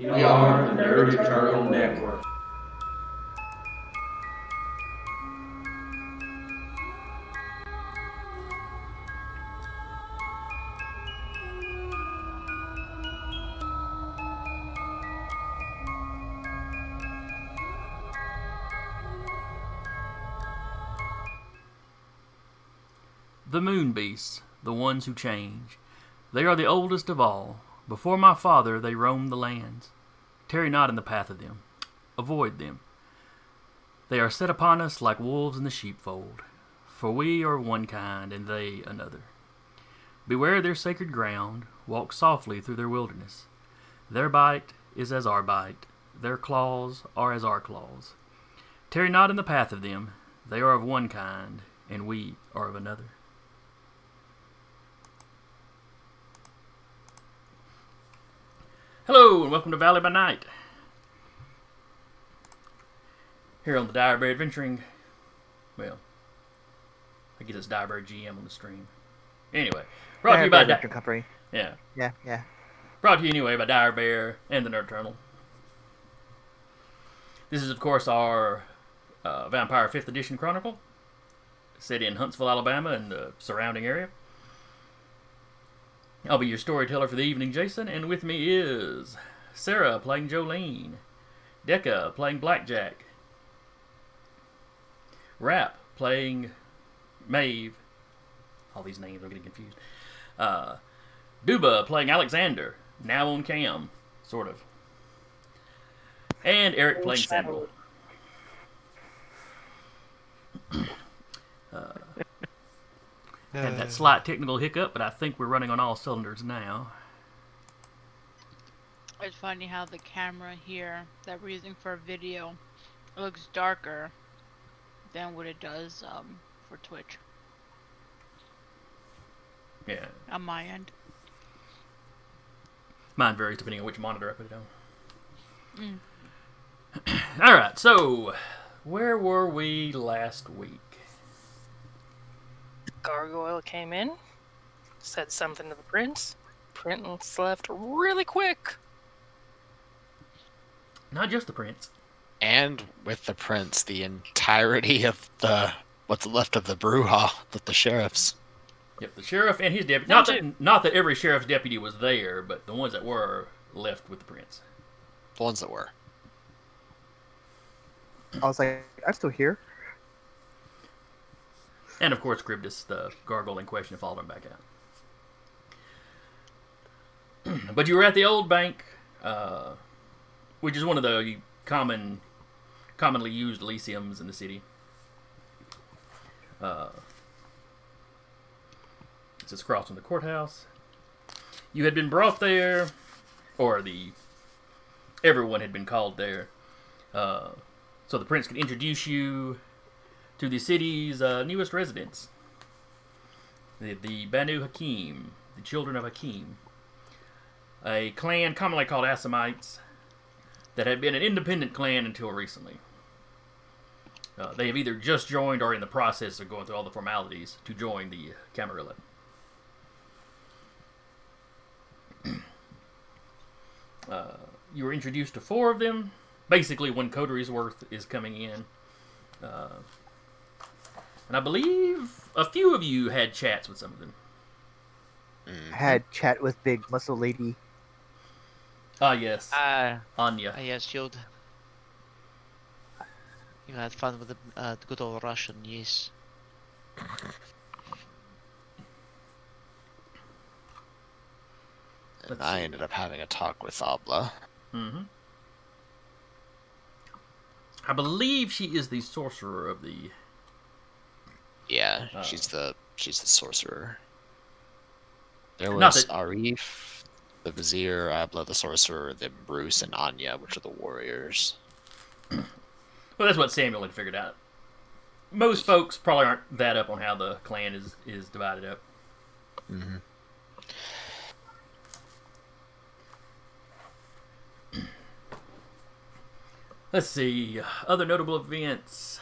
We are the Nerd Eternal Network. The moon beasts, the ones who change. They are the oldest of all. Before my father they roamed the lands. Tarry not in the path of them. Avoid them. They are set upon us like wolves in the sheepfold. For we are one kind, and they another. Beware their sacred ground. Walk softly through their wilderness. Their bite is as our bite. Their claws are as our claws. Tarry not in the path of them. They are of one kind, and we are of another. Hello, and welcome to Valley by Night. Here on the Direbear Adventuring. Well, I guess it's Direbear GM on the stream. Anyway, brought to you by Director Di- Company. yeah, Yeah, yeah. brought to you anyway by Direbear and the Nerd Eternal. This is, of course, our uh, Vampire Fifth Edition Chronicle, set in Huntsville, Alabama, and the surrounding area. I'll be your storyteller for the evening, Jason, and with me is Sarah playing Jolene, Decca playing Blackjack, Rap playing Maeve. All these names are getting confused. Uh, Duba playing Alexander, now on cam, sort of. And Eric playing Samuel. Had that slight technical hiccup, but I think we're running on all cylinders now. It's funny how the camera here that we're using for video looks darker than what it does um, for Twitch Yeah, on my end. mine varies depending on which monitor I put it on. all right, so where were we last week? Gargoyle came in, said something to the prince. Prince left really quick. Not just the prince. and with the prince, the entirety of the what's left of the Brujah with the sheriffs. Yep, the sheriff and his deputy. No, Not that, not that every sheriff's deputy was there, but the ones that were left with the prince. The ones that were. I was like, I'm still here. And of course, Gribdus, the gargoyle in question, followed him back out. but you were at the old bank, uh, which is one of the common, commonly used Elysiums in the city. Uh, it's across from the courthouse. You had been brought there, or the everyone had been called there, uh, so the prince could introduce you to the city's uh, newest residents, the, the Banu Hakim, the children of Hakim, a clan commonly called Assamites that had been an independent clan until recently. Uh, they have either just joined or in the process of going through all the formalities to join the Camarilla. uh, you were introduced to four of them. Basically, when Coteries Worth is coming in. Uh, and I believe a few of you had chats with some of them. Mm. Had chat with big muscle lady. Ah, yes. Ah, Anya. uh, yes, you You had fun with the, uh, the good old Russian, yes. And I ended up having a talk with Abla. Mm-hmm. I believe she is the sorcerer of the. Yeah, Oh. she's the she's the sorcerer. There Not was that- Arif, the vizier, Abla the sorcerer, then Bruce and Anya, which are the warriors. Well, that's what Samuel had figured out. Most folks probably aren't that up on how the clan is is divided up. Mm-hmm. Let's see. Other notable events.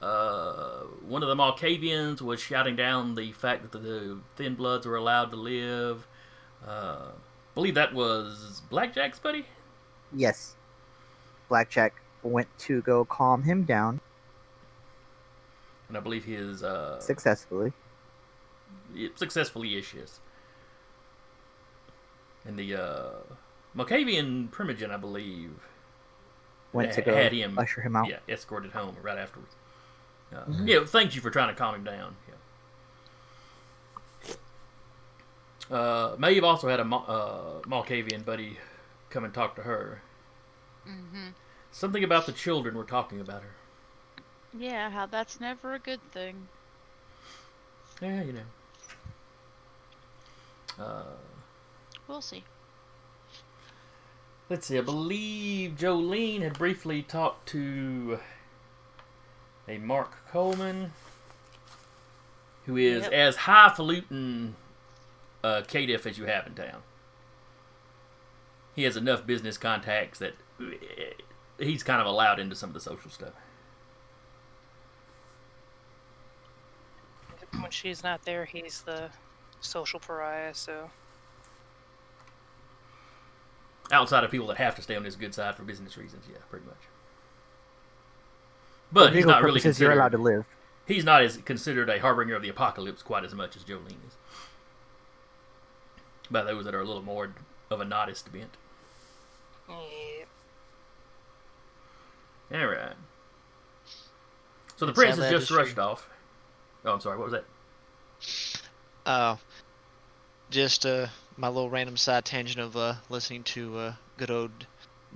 Uh, one of the Malkavians was shouting down the fact that the Thin Bloods were allowed to live. Uh, believe that was Blackjack's buddy. Yes. Blackjack went to go calm him down and I believe he is uh, successfully. successfully issues. And the uh, Malkavian Primogen, I believe, Went to go had him usher him out. yeah escorted home right afterwards. Uh, Mhm. Yeah, thank you for trying to calm him down. Yeah. Uh, Maeve also had a Ma- uh, Malkavian buddy come and talk to her. Mm-hmm. Something about the children were talking about her. Yeah, how that's never a good thing. Yeah, you know. Uh, We'll see. let's see. I believe Jolene had briefly talked to a Mark Coleman, who is Yep. as highfalutin uh, caitiff as you have in town. He has enough business contacts that eh, he's kind of allowed into some of the social stuff. When she's not there, he's the social pariah. So Outside of people that have to stay on his good side for business reasons, yeah, pretty much. But he's not really purposes, you're considered. allowed to live. he's not as considered a harbinger of the apocalypse quite as much as Jolene is. By those that are a little more of a Noddist bent. yeah. All right. So the prince has just just- rushed off. Oh, I'm sorry. What was that? Uh, just uh, my little random side tangent of uh, listening to uh, good old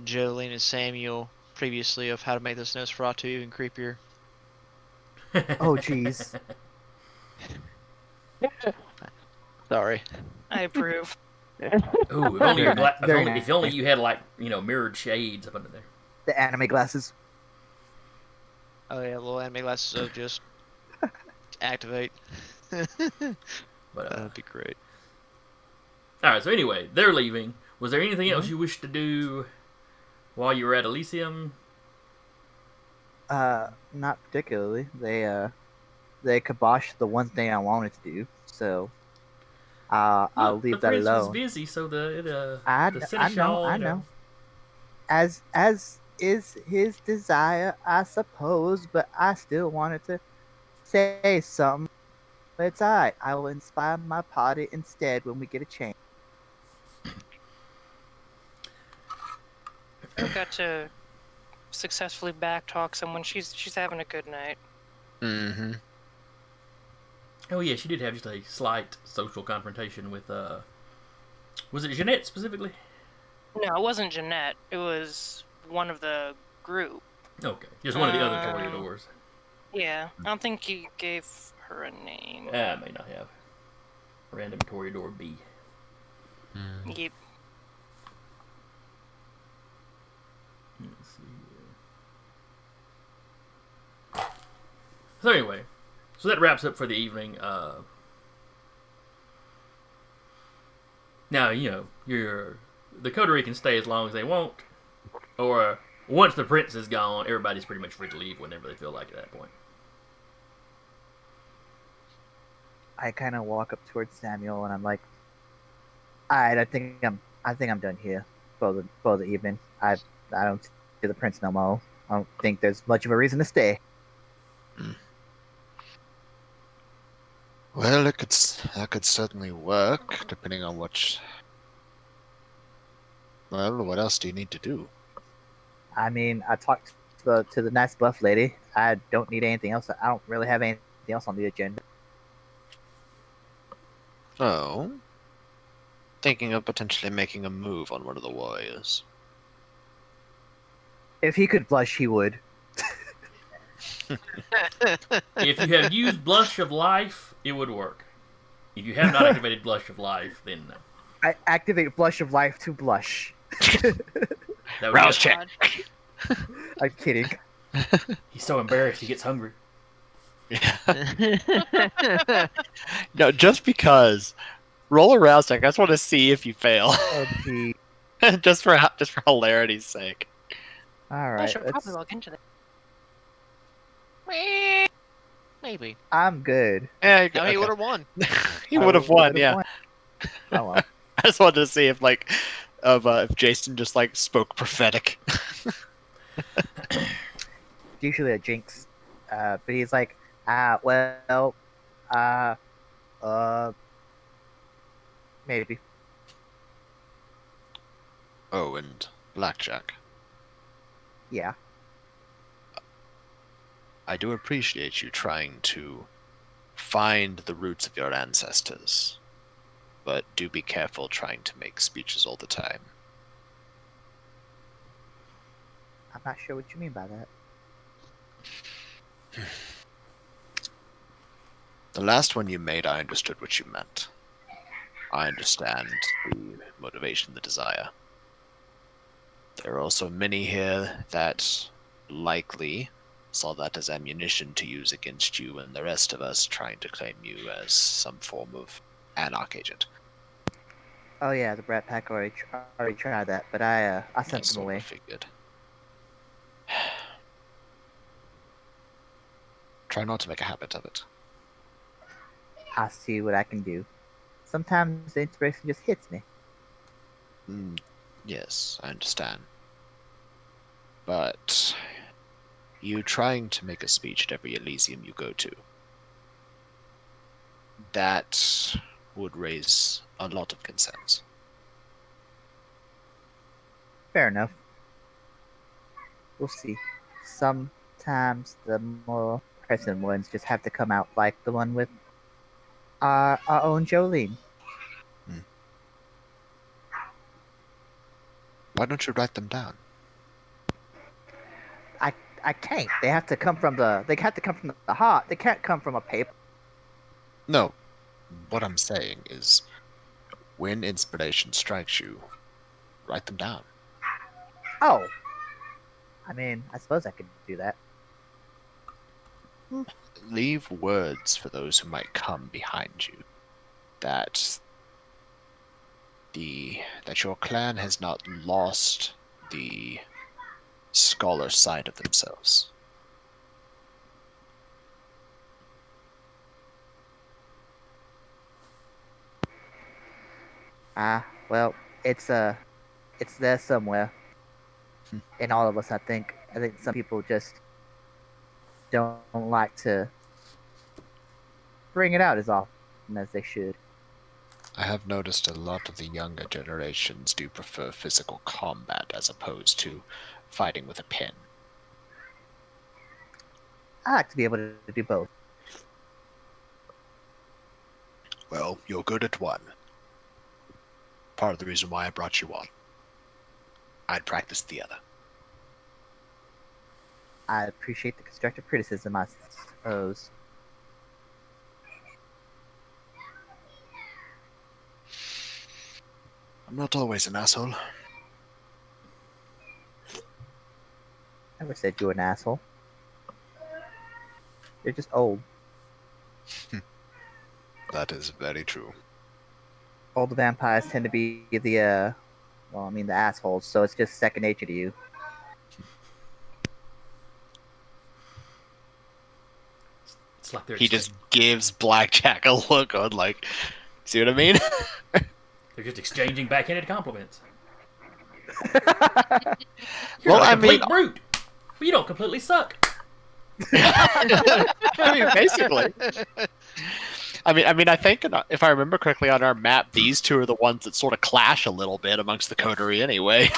Jolene and Samuel previously of how to make this Nosferatu even creepier. Oh, jeez. Sorry. I approve. Ooh, if only, your gla- if, Very only, nice. if only you had like you know mirrored shades up under there. The anime glasses. Oh yeah, little anime glasses of just activate. But uh, That'd be great. all right. So anyway, they're leaving. Was there anything Mm-hmm. else you wished to do while you were at Elysium? Uh, not particularly. They uh, they kiboshed the one thing I wanted to do, so uh, I'll leave the that prince was alone. busy, so the the, I, the I know, I know. As as is his desire, I suppose, but I still wanted to say something. But it's alright. I will inspire my party instead when we get a chance. Got to successfully backtalk someone. She's she's having a good night. Mm-hmm. Oh yeah, she did have just a slight social confrontation with uh was it Jeanette specifically? No, it wasn't Jeanette. It was one of the group. Okay. Just one of the other Um, toreadors. Yeah, I don't think he gave her a name. Ah, I may not have. Random toreador B. Yep. Let's see here. So anyway, so that wraps up for the evening. Uh, now you know your the coterie can stay as long as they want, or once the prince is gone, everybody's pretty much free to leave whenever they feel like at that point. I kind of walk up towards Samuel and I'm like, "Alright, I think I'm, I think I'm done here for the for the evening. I, I don't see the prince no more. I don't think there's much of a reason to stay. Well, it could s- that could certainly work, depending on what. Well, what else do you need to do? I mean, I talked to the to the nice buff lady. I don't need anything else. I don't really have anything else on the agenda. Oh, thinking of potentially making a move on one of the warriors. If he could blush, he would. if you have used Blush of Life, it would work. If you have not activated Blush of Life, then no. I activate blush of life to blush. That would Rouse be- check. I'm kidding. He's so embarrassed he gets hungry. Yeah. no, just because. Roll a rouse check. I just want to see if you fail, Oh, gee. just for just for hilarity's sake. All I right. should let's- probably log into that. Maybe. I'm good. Yeah, you, No, he would have won. he would have won. Yeah, won. Oh well. I just wanted to see if like of uh, if Jason just like spoke prophetic. usually a jinx. Uh, but he's like, ah, well, uh, uh, maybe. oh, and blackjack. Yeah. I do appreciate you trying to find the roots of your ancestors, but do be careful trying to make speeches all the time. I'm not sure what you mean by that. The last one you made, I understood what you meant. I understand the motivation, the desire. There are also many here that likely saw that as ammunition to use against you and the rest of us trying to claim you as some form of anarch agent. Oh yeah, the Brat Pack already already tried that, but I uh, I I sent them away. figured. Try not to make a habit of it. I'll see what I can do. Sometimes the inspiration just hits me. Mm, yes, I understand. But you trying to make a speech at every Elysium you go to, that would raise a lot of concerns. Fair enough. We'll see. Sometimes the more pressing ones just have to come out, like the one with our, our own Jolene. Hmm. Why don't you write them down? I can't. They have to come from the. They have to come from the heart. They can't come from a paper. No. What I'm saying is, when inspiration strikes you, write them down. Oh. I mean, I suppose I could do that. leave words for those who might come behind you that the that your clan has not lost the scholar side of themselves Ah, well, it's uh, it's there somewhere. Hmm. In all of us, I think. I think some people just don't like to bring it out as often as they should. i have noticed a lot of the younger generations do prefer physical combat as opposed to fighting with a pen I ah, like to be able to do both. well you're good at one. Part of the reason why i brought you on. I'd practice the other. I appreciate the constructive criticism, I suppose. i'm not always an asshole I never said you were an asshole. You're just old. that is very true Old vampires tend to be the, uh, well, I mean, the assholes, so it's just second nature to you. It's like they're he just gives blackjack a look on like see what i mean they're just exchanging backhanded compliments. You're Well, not a I complete mean- brute, but you don't completely suck. I mean, basically. I mean, I mean, I think uh, if I remember correctly on our map, these two are the ones that sort of clash a little bit amongst the coterie, anyway.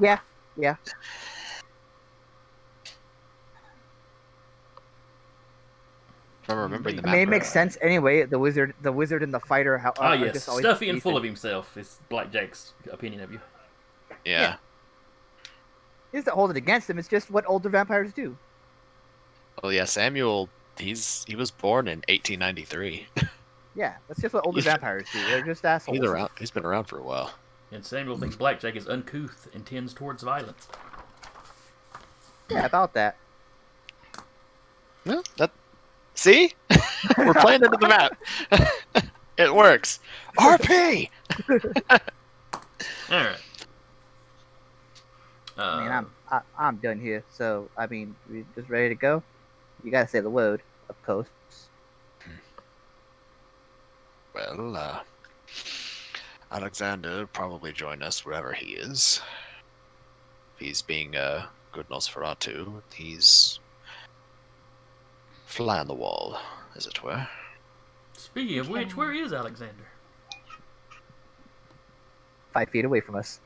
yeah, yeah. If I'm remembering the I map. mean, it makes right. sense anyway. The wizard, the wizard, and the fighter. How, Ah, yes, stuffy and full decent. of himself is Blackjack's opinion of you. Yeah. He doesn't hold it against him. It's just what older vampires do. Well, yeah. Samuel, he's he was born in 1893. Yeah, that's just what older vampires do. They're just assholes. he's around. He's been around for a while. And Samuel thinks Blackjack is uncouth and tends towards violence. Yeah, about that. Yeah, that. See, we're playing into the map. it works. RP. All right. Uh, I mean, I'm I, I'm done here. So I mean, we just ready to go. You gotta say the word, of course. Well, uh, Alexander will probably join us wherever he is. If he's being a good Nosferatu, he's fly on the wall, as it were. Speaking of which, where is Alexander? Five feet away from us.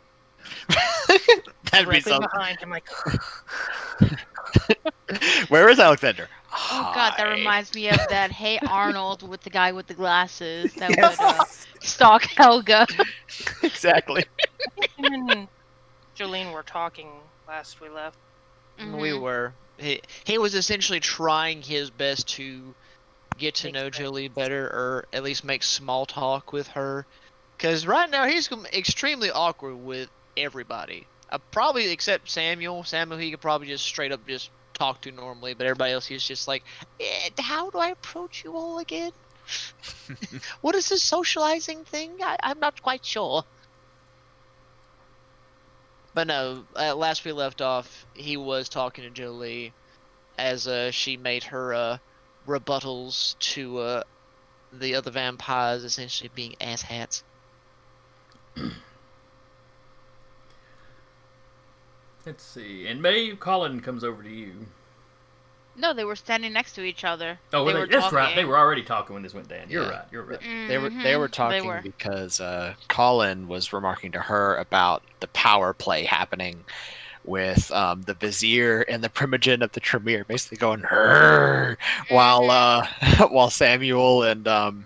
That'd be Directly some- behind him, like, Where is Alexander? Oh god, that reminds me of that Hey Arnold with the guy with the glasses that Yes. would uh, stalk Helga. exactly. him and Jolene were talking last we left. We Mhm. were. He he was essentially trying his best to get to Make know friends. Jolie better, or at least make small talk with her. Because right now he's extremely awkward with everybody. Uh, probably except Samuel. Samuel he could probably just straight up just talk to normally, but everybody else he's just like, eh, how do I approach you all again? what is this socializing thing? I, I'm not quite sure. But no, uh, last we left off, he was talking to Jolie as uh, she made her uh, rebuttals to uh, the other vampires essentially being asshats. Let's see. And Maeve, Colin comes over to you. No, they were standing next to each other. Oh, they were were they? that's right. They were already talking when this went down. You're Yeah. right. You're right. They were they were talking were. because uh, Colin was remarking to her about the power play happening with um, the vizier and the primogen of the Tremere, basically going while uh, while Samuel and um,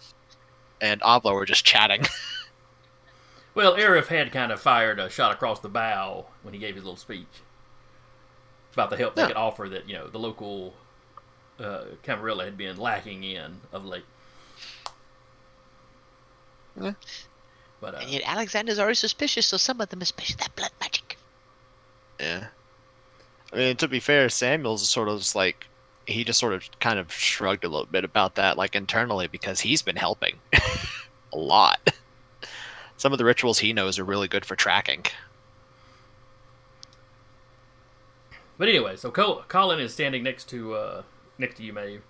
and Abla were just chatting. Well, Arif had kind of fired a shot across the bow when he gave his little speech about the help they could offer that you know the local uh, Camarilla had been lacking in of late. Yeah. But uh, And yet Alexander's already suspicious, so some of them especially that blood magic. Yeah. I mean, to be fair, Samuel's sort of just like he just sort of kind of shrugged a little bit about that, like internally, because he's been helping a lot. Some of the rituals he knows are really good for tracking. But anyway, so Col- Colin is standing next to uh, next to you, Maeve.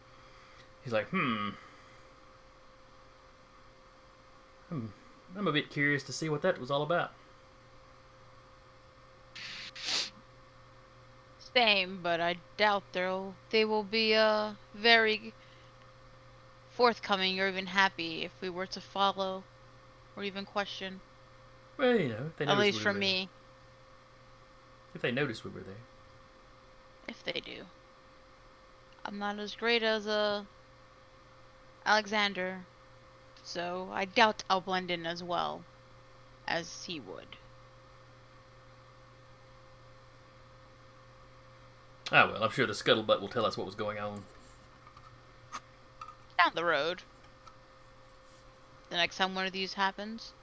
He's like, hmm. Hmm. I'm a bit curious to see what that was all about. Same, but I doubt they'll they will be uh very forthcoming or even happy if we were to follow or even question. Well, you know, if they At least we for there. me, If they noticed we were there. if they do. I'm not as great as uh Alexander, so I doubt I'll blend in as well as he would. Ah, well, I'm sure the scuttlebutt will tell us what was going on. Down the road. The next time one of these happens.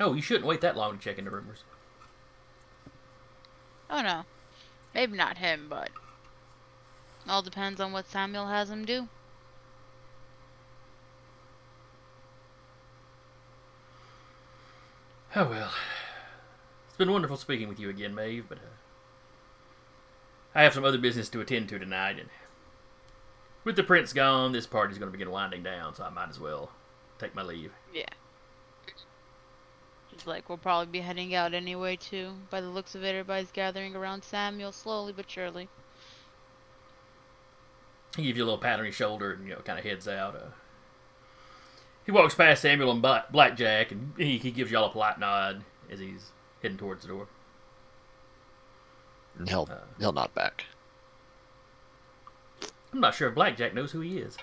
Oh, you shouldn't wait that long to check into rumors. Oh no. Maybe not him, but all depends on what Samuel has him do. Oh well. It's been wonderful speaking with you again, Maeve, but uh, I have some other business to attend to tonight, and with the prince gone, this party's going to begin winding down, so I might as well take my leave. Yeah. It's like we'll probably be heading out anyway too. By the looks of it, everybody's gathering around Samuel slowly but surely. He gives you a little pat on your shoulder and, you know, kind of heads out. Uh, he walks past Samuel and Black, Blackjack, and he, he gives y'all a polite nod as he's heading towards the door. And he'll Uh. he'll nod back. I'm not sure if Blackjack knows who he is.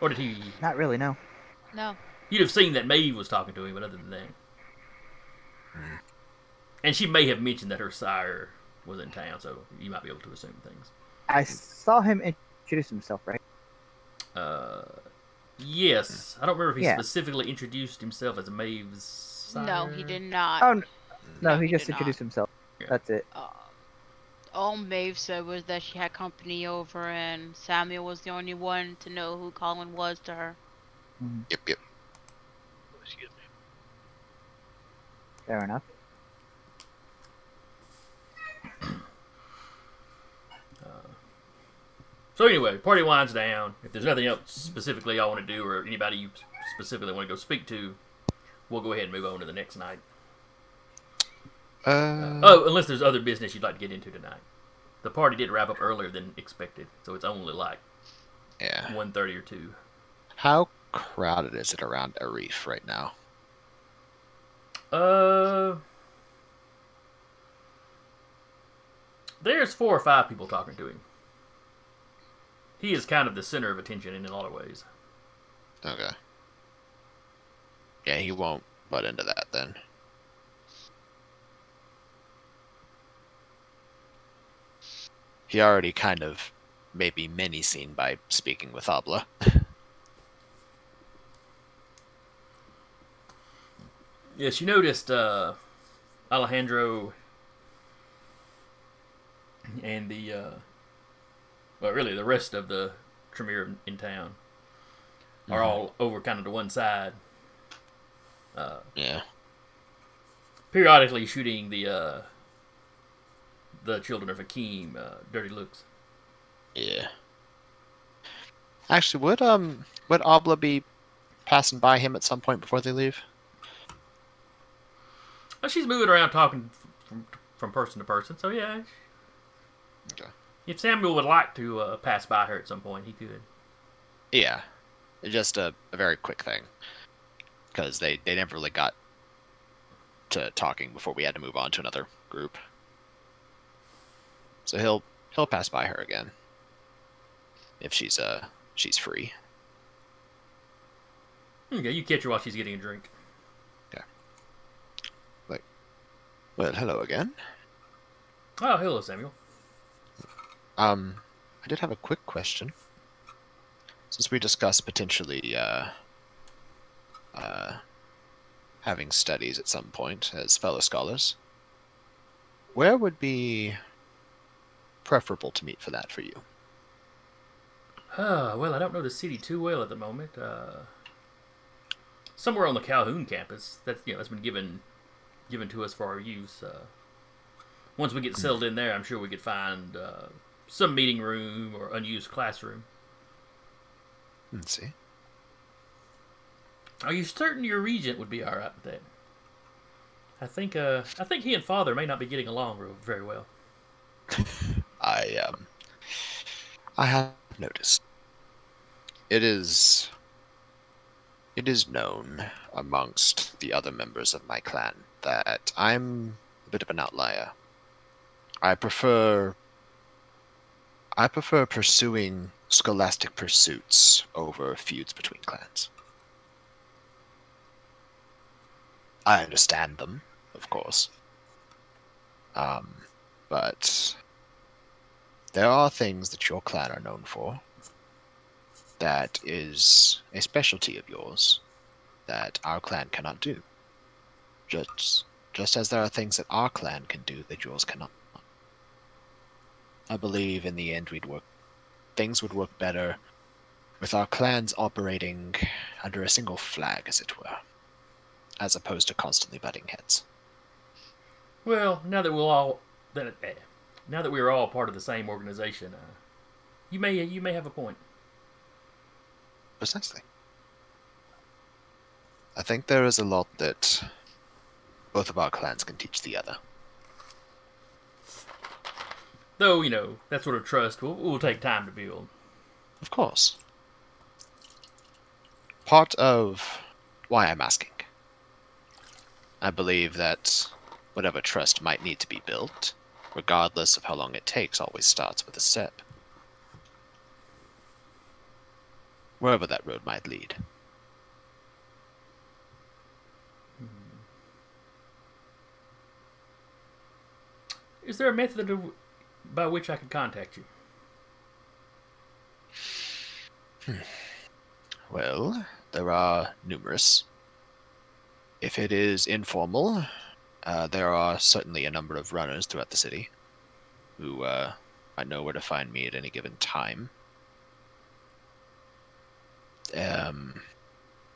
Or did he... Not really, no. No. You'd have seen that Maeve was talking to him, but other than that. And she may have mentioned that her sire was in town, so you might be able to assume things. I saw him introduce himself, right? Uh, yes. I don't remember if he Yeah. specifically introduced himself as Maeve's sire. No, he did not. Oh, no, No, he he just did not. introduced himself. Yeah. That's it. Uh, all Maeve said was that she had company over, and Samuel was the only one to know who Colin was to her. Mm-hmm. Yep, yep. Excuse me. Fair enough. Uh, so anyway, party winds down. If there's nothing else specifically I want to do, or anybody you specifically want to go speak to, we'll go ahead and move on to the next night. Uh, Oh, unless there's other business you'd like to get into tonight. The party did wrap up earlier than expected, so it's only like yeah. 1.30 or 2. How crowded is it around Arif right now? Uh, there's four or five people talking to him. He is kind of the center of attention in a lot of ways. Okay. Yeah, he won't butt into that then. He already kind of maybe mini seen by speaking with Abla. Yes, you noticed uh, Alejandro and the, uh, well, really the rest of the Tremere in town are Mhm. all over kind of to one side, uh, Yeah. periodically shooting the uh, the children of Hakim uh, dirty looks. Yeah. Actually, would um would Abla be passing by him at some point before they leave? Well, she's moving around talking from, from person to person, so yeah. Okay. If Samuel would like to uh, pass by her at some point, he could. Yeah. Just a, a very quick thing. Because they, they never really got to talking before we had to move on to another group. So he'll he'll pass by her again. If she's uh she's free. Okay, you catch her while she's getting a drink. Yeah. Like, well, hello again. Oh, hello, Samuel. Um, I did have a quick question. Since we discussed potentially uh, uh, having studies at some point as fellow scholars, where would be preferable to meet for that for you? Uh, well, I don't know the city too well at the moment. Uh, somewhere on the Calhoun campus. That's you know that's been given given to us for our use. Uh, once we get settled in there, I'm sure we could find uh, some meeting room or unused classroom. Let's see. Are you certain your regent would be all right with that? I think uh, I think he and father may not be getting along real- very well. I um, I have noticed. It is. It is known amongst the other members of my clan that I'm a bit of an outlier. I prefer. I prefer pursuing scholastic pursuits over feuds between clans. I understand them, of course. Um, but there are things that your clan are known for that is a specialty of yours that our clan cannot do. Just just as there are things that our clan can do that yours cannot. I believe in the end we'd work things would work better with our clans operating under a single flag, as it were, as opposed to constantly butting heads. Well, now that we'll all that now that we're all part of the same organization, uh, you may you may have a point. Precisely. I think there is a lot that both of our clans can teach the other. Though you know that sort of trust will will take time to build. Of course. Part of why I'm asking. I believe that whatever trust might need to be built, regardless of how long it takes, always starts with a step. Wherever that road might lead. Hmm. Is there a method of, by which I could contact you? Hmm. Well, there are numerous. If it is informal, uh, there are certainly a number of runners throughout the city who uh, know where to find me at any given time. Um,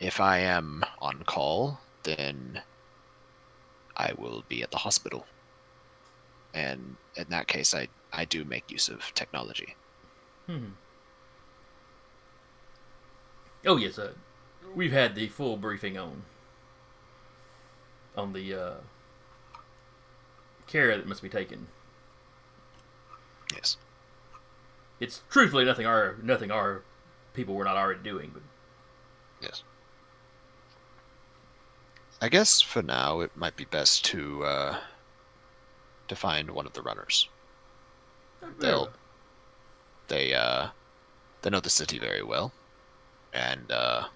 if I am on call, then I will be at the hospital. And in that case, I, I do make use of technology. Hmm. Oh yes, we've had the full briefing on on the uh, care that must be taken. Yes. It's truthfully nothing our nothing our people were not already doing, but Yes. I guess for now it might be best to uh, to find one of the runners. They'll they uh they know the city very well, and uh,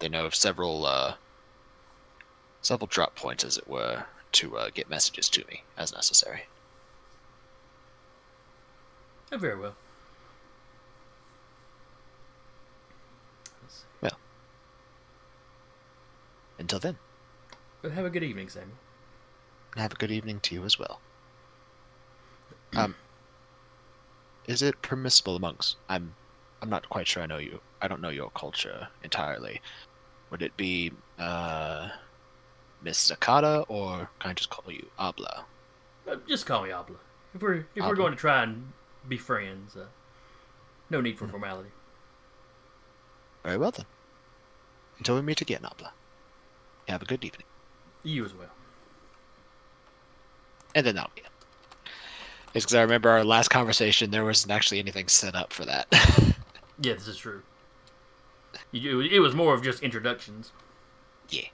they know of several uh, several drop points, as it were, to uh, get messages to me as necessary. Oh, very well. Let's. Until then, But have a good evening, Samuel. have a good evening to you as well. Um, is it permissible amongst? I'm, I'm not quite sure. I know you. I don't know your culture entirely. Would it be uh, Miss Zakata, or can I just call you Abla? Uh, just call me Abla. If we're if we're going to try and be friends, uh, no need for formality. Very well then. Until we meet again, Abla. Have a good evening. You as well. And then that'll be it. It's because I remember our last conversation. There wasn't actually anything set up for that. Yeah, this is true. It was more of just introductions. Yeah.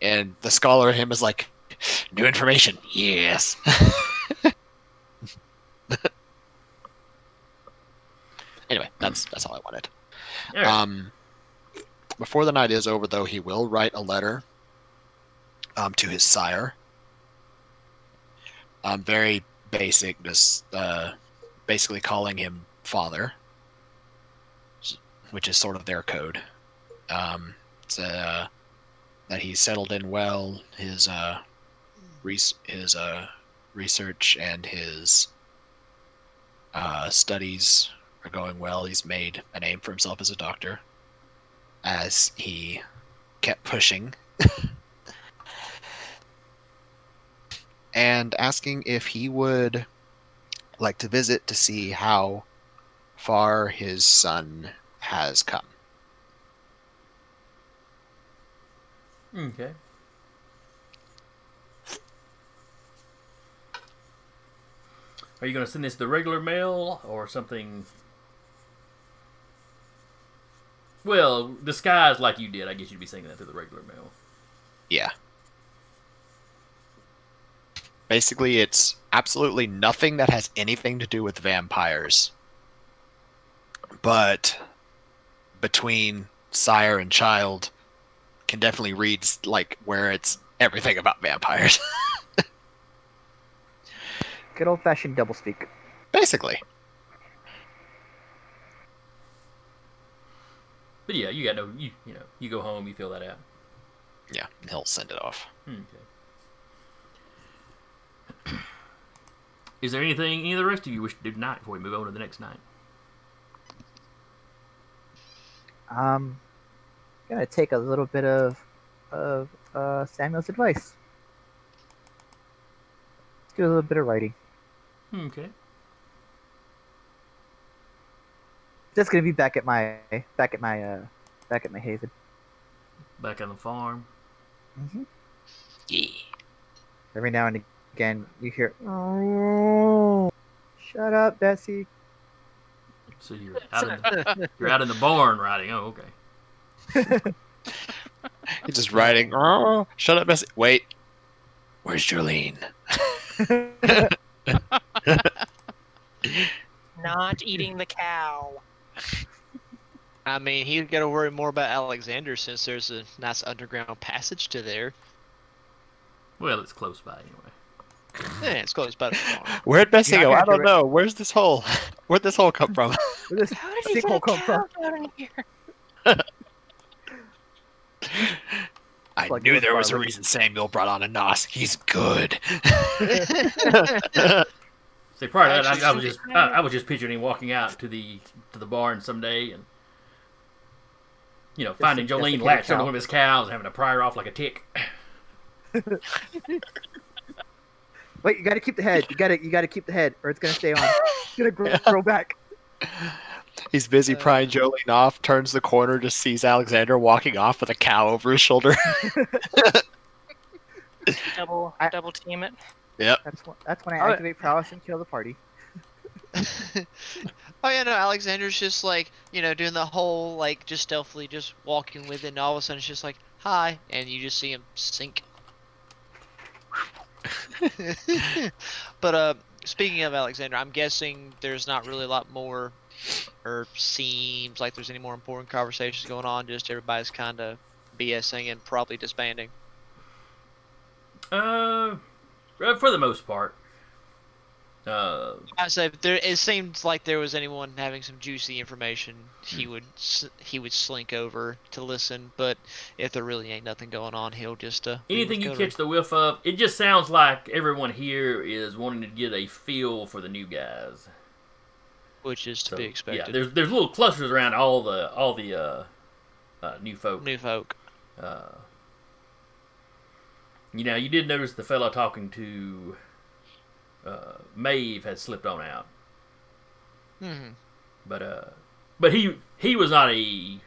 And the scholar him is like, new information. Yes. anyway, that's that's all I wanted. All right. Um, before the night is over, though, he will write a letter um, to his sire. Um, very basic, just uh, basically calling him father, which is sort of their code. Um, it's, uh, that he's settled in well, his uh, res- his uh, research and his uh, studies are going well. He's made a name for himself as a doctor, as he kept pushing. and asking if he would like to visit to see how far his son has come. Okay. Are you going to send this the regular mail or something? Well, disguised like you did, I guess you'd be sending that through the regular mail. Yeah. Basically, it's absolutely nothing that has anything to do with vampires. But between sire and child, can definitely read like where it's everything about vampires. Good old fashioned doublespeak. Basically, But yeah, you got no, you you know, you go home, you fill that out. yeah, and he'll send it off. Okay. Is there anything any of the rest of you wish to do tonight before we move on to the next night? Um, gonna take a little bit of of uh, Samuel's advice. Let's do a little bit of writing. Okay. Just gonna be back at my back at my uh back at my haven. Back on the farm. Mm-hmm. Yeah. Every now and again, you hear, "Oh, shut up, Bessie." So you're out in the, you're out in the barn riding. Oh, okay. He's just writing. Oh, shut up, Bessie. Wait. Where's Jolene? Not eating the cow. I mean, he's got to worry more about Alexander since there's a nice underground passage to there. Well, it's close by anyway. Yeah, it's close by. Where'd Bessie You're go? I don't do know. Where's this hole? Where'd this hole come from? Where does How did he get a sinkhole come cow from? down in here? I Like knew there was a reason Samuel brought on a Nos. He's good. See, prior to that, I, I Actually, was just I, I was just picturing him walking out to the to the barn someday and you know finding just Jolene get a latched onto one of his cows and having to pry her off like a tick. Wait, you gotta keep the head. You gotta you gotta keep the head, or it's gonna stay on. It's gonna grow, grow back. He's busy Uh. prying Jolene off, turns the corner, just sees Alexander walking off with a cow over his shoulder. Double I- double team it. That's that's when I Alright. activate prowess and kill the party. oh yeah, no, Alexander's just like, you know, doing the whole like just stealthily just walking with it and all of a sudden it's just like, hi and you just see him sink. but uh speaking of Alexander, I'm guessing there's not really a lot more or seems like there's any more important conversations going on, just everybody's kinda BSing and probably disbanding. Uh, uh, for the most part. Uh, I say there. It seemed like there was anyone having some juicy information. He Hmm. would he would slink over to listen. But if there really ain't nothing going on, he'll just uh. anything you catch the whiff of, it just sounds like everyone here is wanting to get a feel for the new guys. Which is to So, be yeah, expected. there's there's little clusters around all the all the uh, uh, new folk. New folk. Uh, you know, you did notice the fellow talking to uh, Maeve had slipped on out, hmm but uh, but he he was not a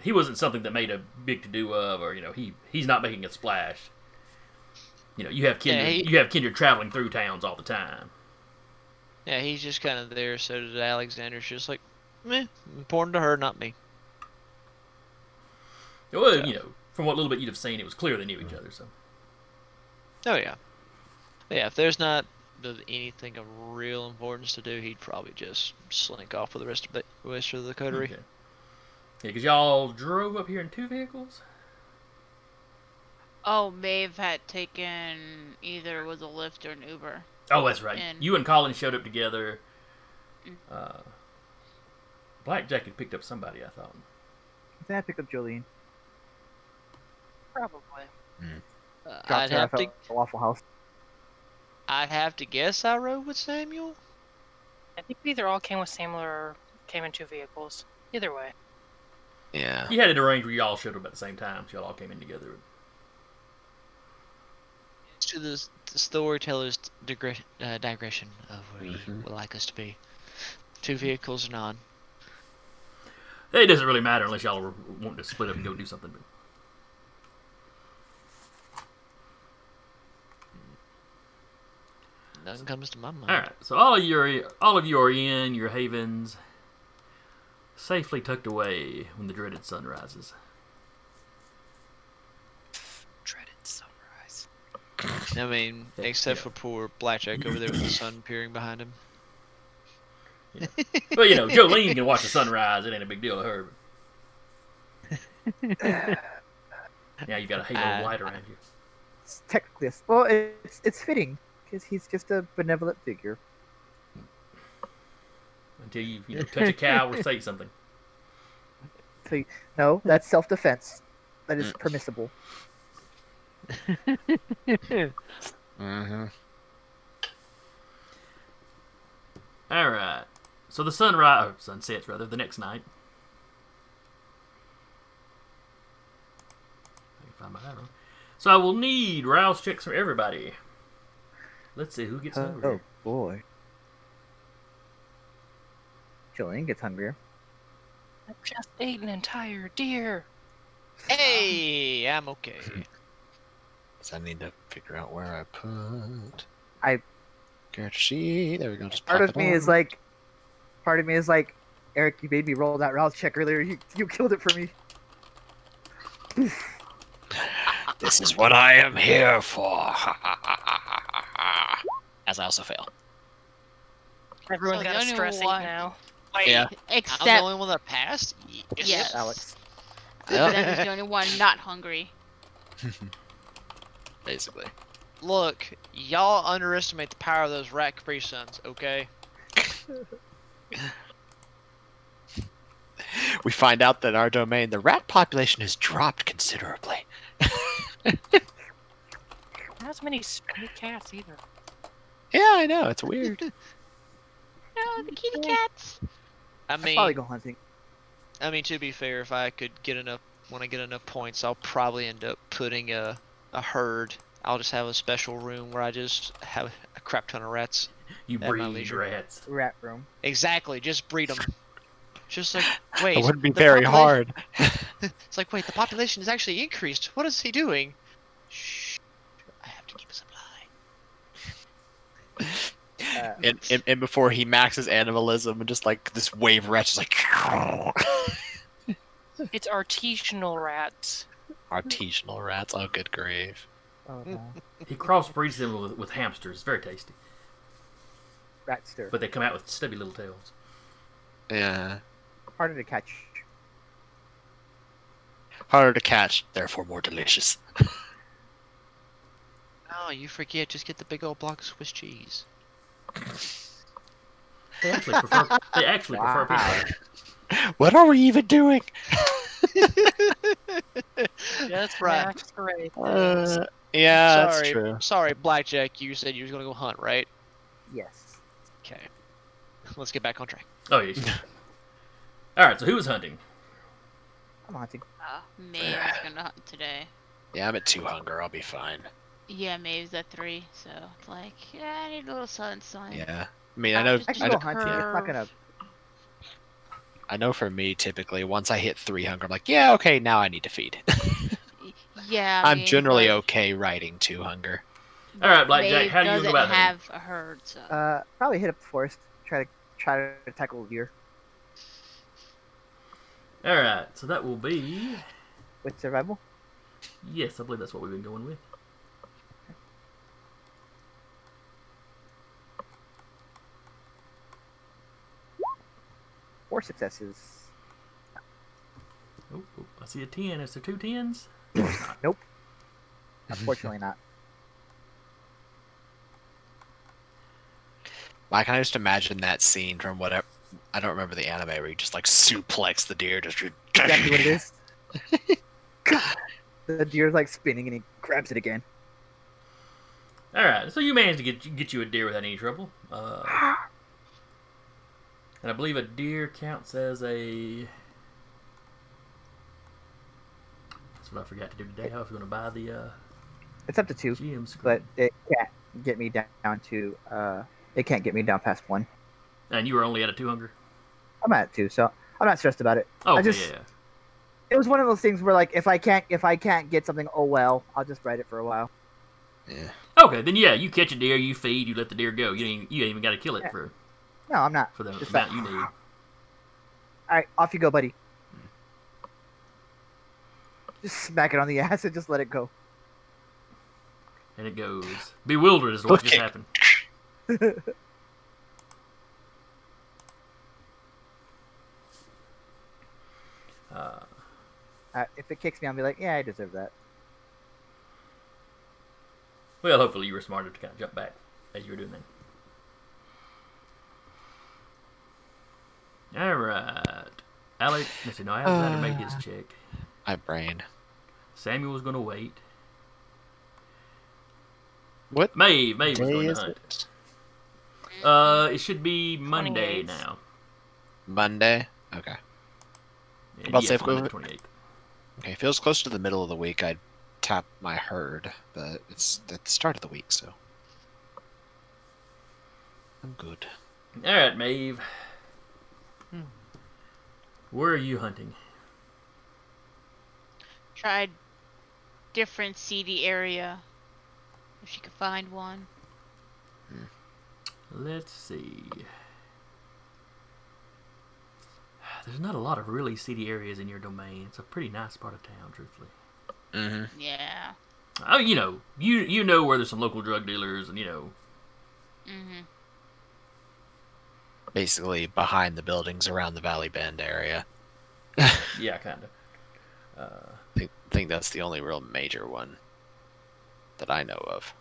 he wasn't something that made a big to do of, or you know, he he's not making a splash. You know, you have kindred Yeah, he- you have kindred traveling through towns all the time. Yeah, he's just kind of there. So did Alexander's just like, meh, important to her, not me. Well, Yeah. you know, from what little bit you'd have seen, it was clear they knew each mm. other. So Oh yeah. Yeah, if there's not anything of real importance to do, he'd probably just slink off with the rest of the rest of the coterie. okay. yeah, because y'all drove up here in two vehicles. Oh, Maeve had taken either was a Lyft or an Uber. Oh, that's right. And- You and Colin showed up together. Mm. Uh, Blackjack had picked up somebody, I thought. Then I pick up Jolene. Probably. Uh, I'd have to the Waffle House. I'd have to guess I rode with Samuel. I think we either all came with Samuel or came in two vehicles. Either way. Yeah. You had it arranged where y'all showed up at the same time, so y'all all came in together. to the, the storyteller's digre- uh, digression of where he Mhm. would like us to be. Two vehicles or none. It doesn't really matter unless y'all were wanting to split up and go do something. But Nothing comes to my mind. all right, so all of you are all of you are in your havens, safely tucked away when the dreaded sun rises. Dreaded sunrise. I mean, except yeah. for poor Blackjack over there with the sun peering behind him. Well, you know, Jolene can watch the sunrise. It ain't a big deal to her. now you got a halo of Uh, light around you. It's technically, a s- well, it's it's fitting because he's just a benevolent figure. Until you, you know, touch a cow or say something. So you- no, that's self-defense. That is permissible. Mm-hmm. All right. So the sunrise, or sun sets rather, the next night. I can find my arrow. So I will need rouse checks from everybody. Let's see who gets Oh, hungry. Oh boy. Jolene gets hungrier. I just ate an entire deer. Hey, I'm okay. So I need to figure out where I put. I- Character sheet. There we go. Just Part of it me is like, part of me is like, Eric, you made me roll that rouse check earlier. You you killed it for me. This is what I am here for. As I also fail. Everyone's So got the a stress eat one- now. Yeah. Except I'm the Except only one that passed. Yes. Alex. Yep. that is the only one not hungry. Basically. Look, y'all underestimate the power of those rat Capri Suns, okay? We find out that in our domain, the rat population has dropped considerably. Not as many stray cats either. Yeah, I know. It's weird. No, the kitty cats. I I'd mean, probably go hunting. I mean to be fair, if I could get enough, when I get enough points, I'll probably end up putting a a herd. I'll just have a special room where I just have a crap ton of rats. You breed leisure. rats. Rat room. Exactly, just breed them. Just like, wait. it wouldn't be very popula- hard. It's like, wait, the population is actually increased. What is he doing? Shh. I have to keep a supply. Uh, And, and, and before he maxes animalism and just like this wave of rats is like It's artisanal rats. Artisanal rats. Oh, good grief. oh, hmm. no. He crossbreeds them with, with hamsters. It's very tasty. Ratster. But they come out with stubby little tails. Yeah, Harder to catch. harder to catch, therefore more delicious. Oh, you forget. Just get the big old block of Swiss cheese. They actually prefer. they actually prefer pizza. What are we even doing? Just Right. Max Gray. Uh, yeah, that's sorry, true. sorry, Blackjack. You said you was gonna go hunt, right? Yes. Okay. Let's get back on track. Oh yeah. sure. All right. So who was hunting? I'm hunting. Uh, Maeve's gonna hunt today. Yeah, I'm at two hunger. I'll be fine. Yeah, Maeve's at three, so it's like, yeah, I need a little sunshine. Yeah. I mean, I know. I Just can I, go hunting. It's not gonna. I know for me, typically, once I hit three hunger, I'm like, yeah, okay, now I need to feed. Yeah, I I'm mean, generally but okay riding two hunger. All right, Blackjack. Maeve How do you go about hunting? have a herd, so Uh, probably hit up the forest. Try to try to tackle deer All right. So that will be. with survival. Yes, I believe that's what we've been going with. Four successes. Oh, I see a ten. Is there two tens? Nope. Unfortunately not. Why can I just imagine that scene from whatever. I don't remember the anime where you just like suplex the deer, just Exactly what it is. God, the deer's like spinning and he grabs it again. All right. So you managed to get get you a deer without any trouble. Uh, and I believe a deer counts as a. That's what I forgot to do today. I was going to buy the uh, It's up to two, GM screen. but it can't get me down to. Uh, it can't get me down past one. And you were only at a two hunger. I'm at two, so I'm not stressed about it. Oh, okay, just- yeah. It was one of those things where like if I can't if I can't get something, oh well, I'll just ride it for a while. Yeah. Okay, then yeah, you catch a deer, you feed, you let the deer go. You ain't, you ain't even got to kill it Yeah. for No, I'm not. for the Just amount like- you need. All right, off you go, buddy. Just smack it on the ass and just let it go. And it goes bewildered as to what just happened. Uh, Uh, if it kicks me, I'll be like, yeah, I deserve that. well, hopefully you were smarter to kind of jump back as you were doing that. All right, Alec. Let's see. No, Alexander made his check. My brain. Samuel's going to wait. What Maeve, Maeve was day going to hunt. it? Uh, it should be Monday 28th. now. Monday. Okay. Yeah, About yes, safe Monday 28th. Okay. Feels close to the middle of the week. I'd tap my herd, but it's at the start of the week, so I'm good. All right, Maeve. Hmm. Where are you hunting? tried different seedy area. If she could find one. Let's see. There's not a lot of really seedy areas in your domain. It's a pretty nice part of town, truthfully. Mm-hmm. Yeah. Oh, you know, you you know where there's some local drug dealers, and you know, Mhm. Basically, behind the buildings around the Valley Bend area. yeah, kind of. Uh, I think, think that's the only real major one that I know of.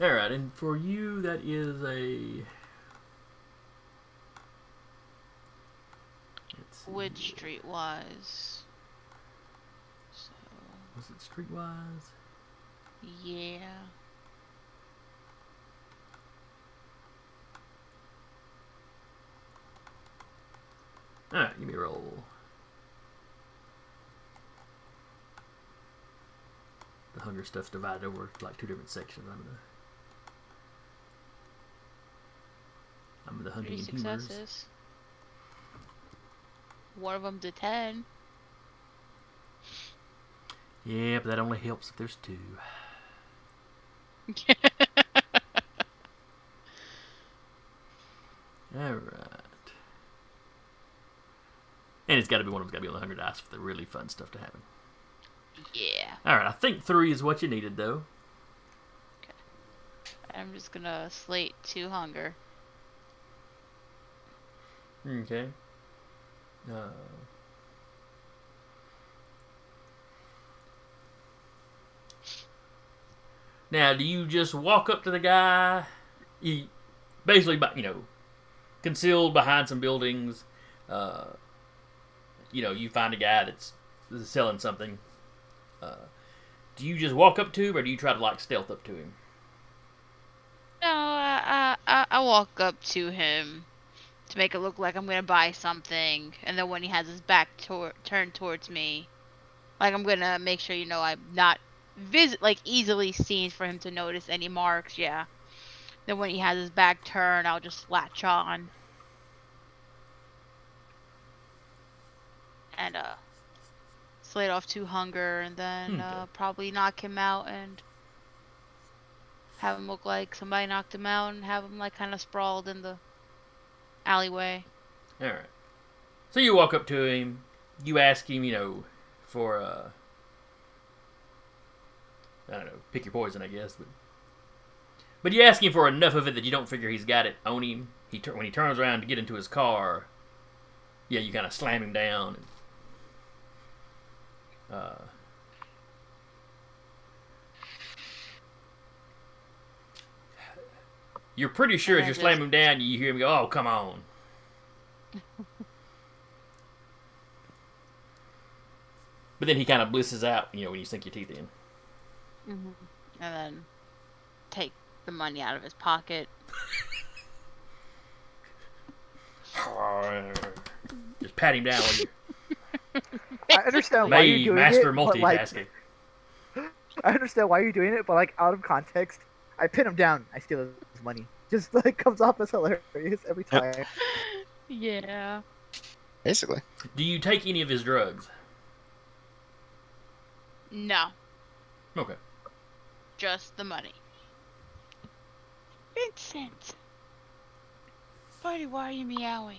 all right, and for you, that is a. Let's see. Which streetwise? So was it streetwise? yeah. All right, give me a roll. The hunger stuff's divided over like two different sections. I'm gonna. Um, the Three hunting humors. successes. One of them to ten. Yeah, but that only helps if there's two. All right. And it's got to be one of them's got to be on the hunger dice for the really fun stuff to happen. yeah. All right, I think three is what you needed though. Okay. I'm just gonna slate two hunger. Okay. Uh, now, do you just walk up to the guy? You basically, you know, concealed behind some buildings. Uh, you know, you find a guy that's selling something. Uh, do you just walk up to him, or do you try to like stealth up to him? No, I, I, I- walk up to him to make it look like I'm gonna buy something, and then when he has his back tor- turned towards me, like I'm gonna make sure you know I'm not visit like easily seen for him to notice any marks. Yeah. Then when he has his back turned, I'll just latch on. And uh, slate off to hunger, and then Okay. uh, probably knock him out and have him look like somebody knocked him out and have him like kind of sprawled in the alleyway. All right. So you walk up to him. You ask him, you know, for uh, I don't know, pick your poison, I guess. But but you ask him for enough of it that you don't figure he's got it on him. He tur- when he turns around to get into his car, yeah, you kind of slam him down. And, uh, you're pretty sure as you slam him down, you hear him go, "Oh, come on." But then he kind of blisses out, you know, when you sink your teeth in. Mm-hmm. And then take the money out of his pocket. Just pat him down I understand why you're doing master it, but, like, multitasking. I understand why you're doing it, but like out of context, I pin him down. I steal his money. Just like comes off as hilarious every time. Yeah. Basically. Do you take any of his drugs? No, Okay. just the money. Vincent! Buddy, why are you meowing?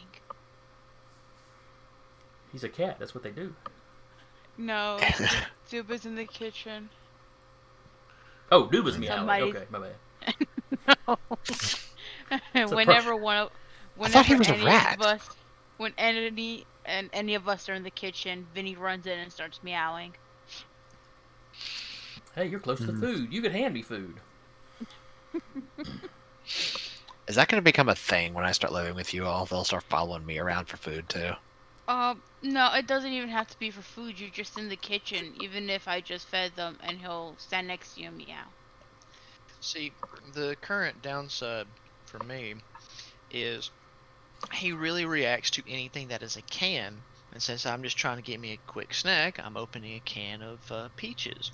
He's a cat. That's what they do. No, Zuba's in the kitchen. Oh, Duba's meowing. Somebody's- Okay, my bad. No. pro- whenever one of, I whenever thought he was a any rat. of us, when any and any of us are in the kitchen, Vinny runs in and starts meowing. Hey, you're close to the food. You could hand me food. Is that going to become a thing when I start living with you all? They'll start following me around for food too. Um, no, it doesn't even have to be for food. You're just in the kitchen, even if I just fed them, and he'll stand next to you and meow. See, the current downside for me is he really reacts to anything that is a can. And since I'm just trying to get me a quick snack, I'm opening a can of uh, peaches.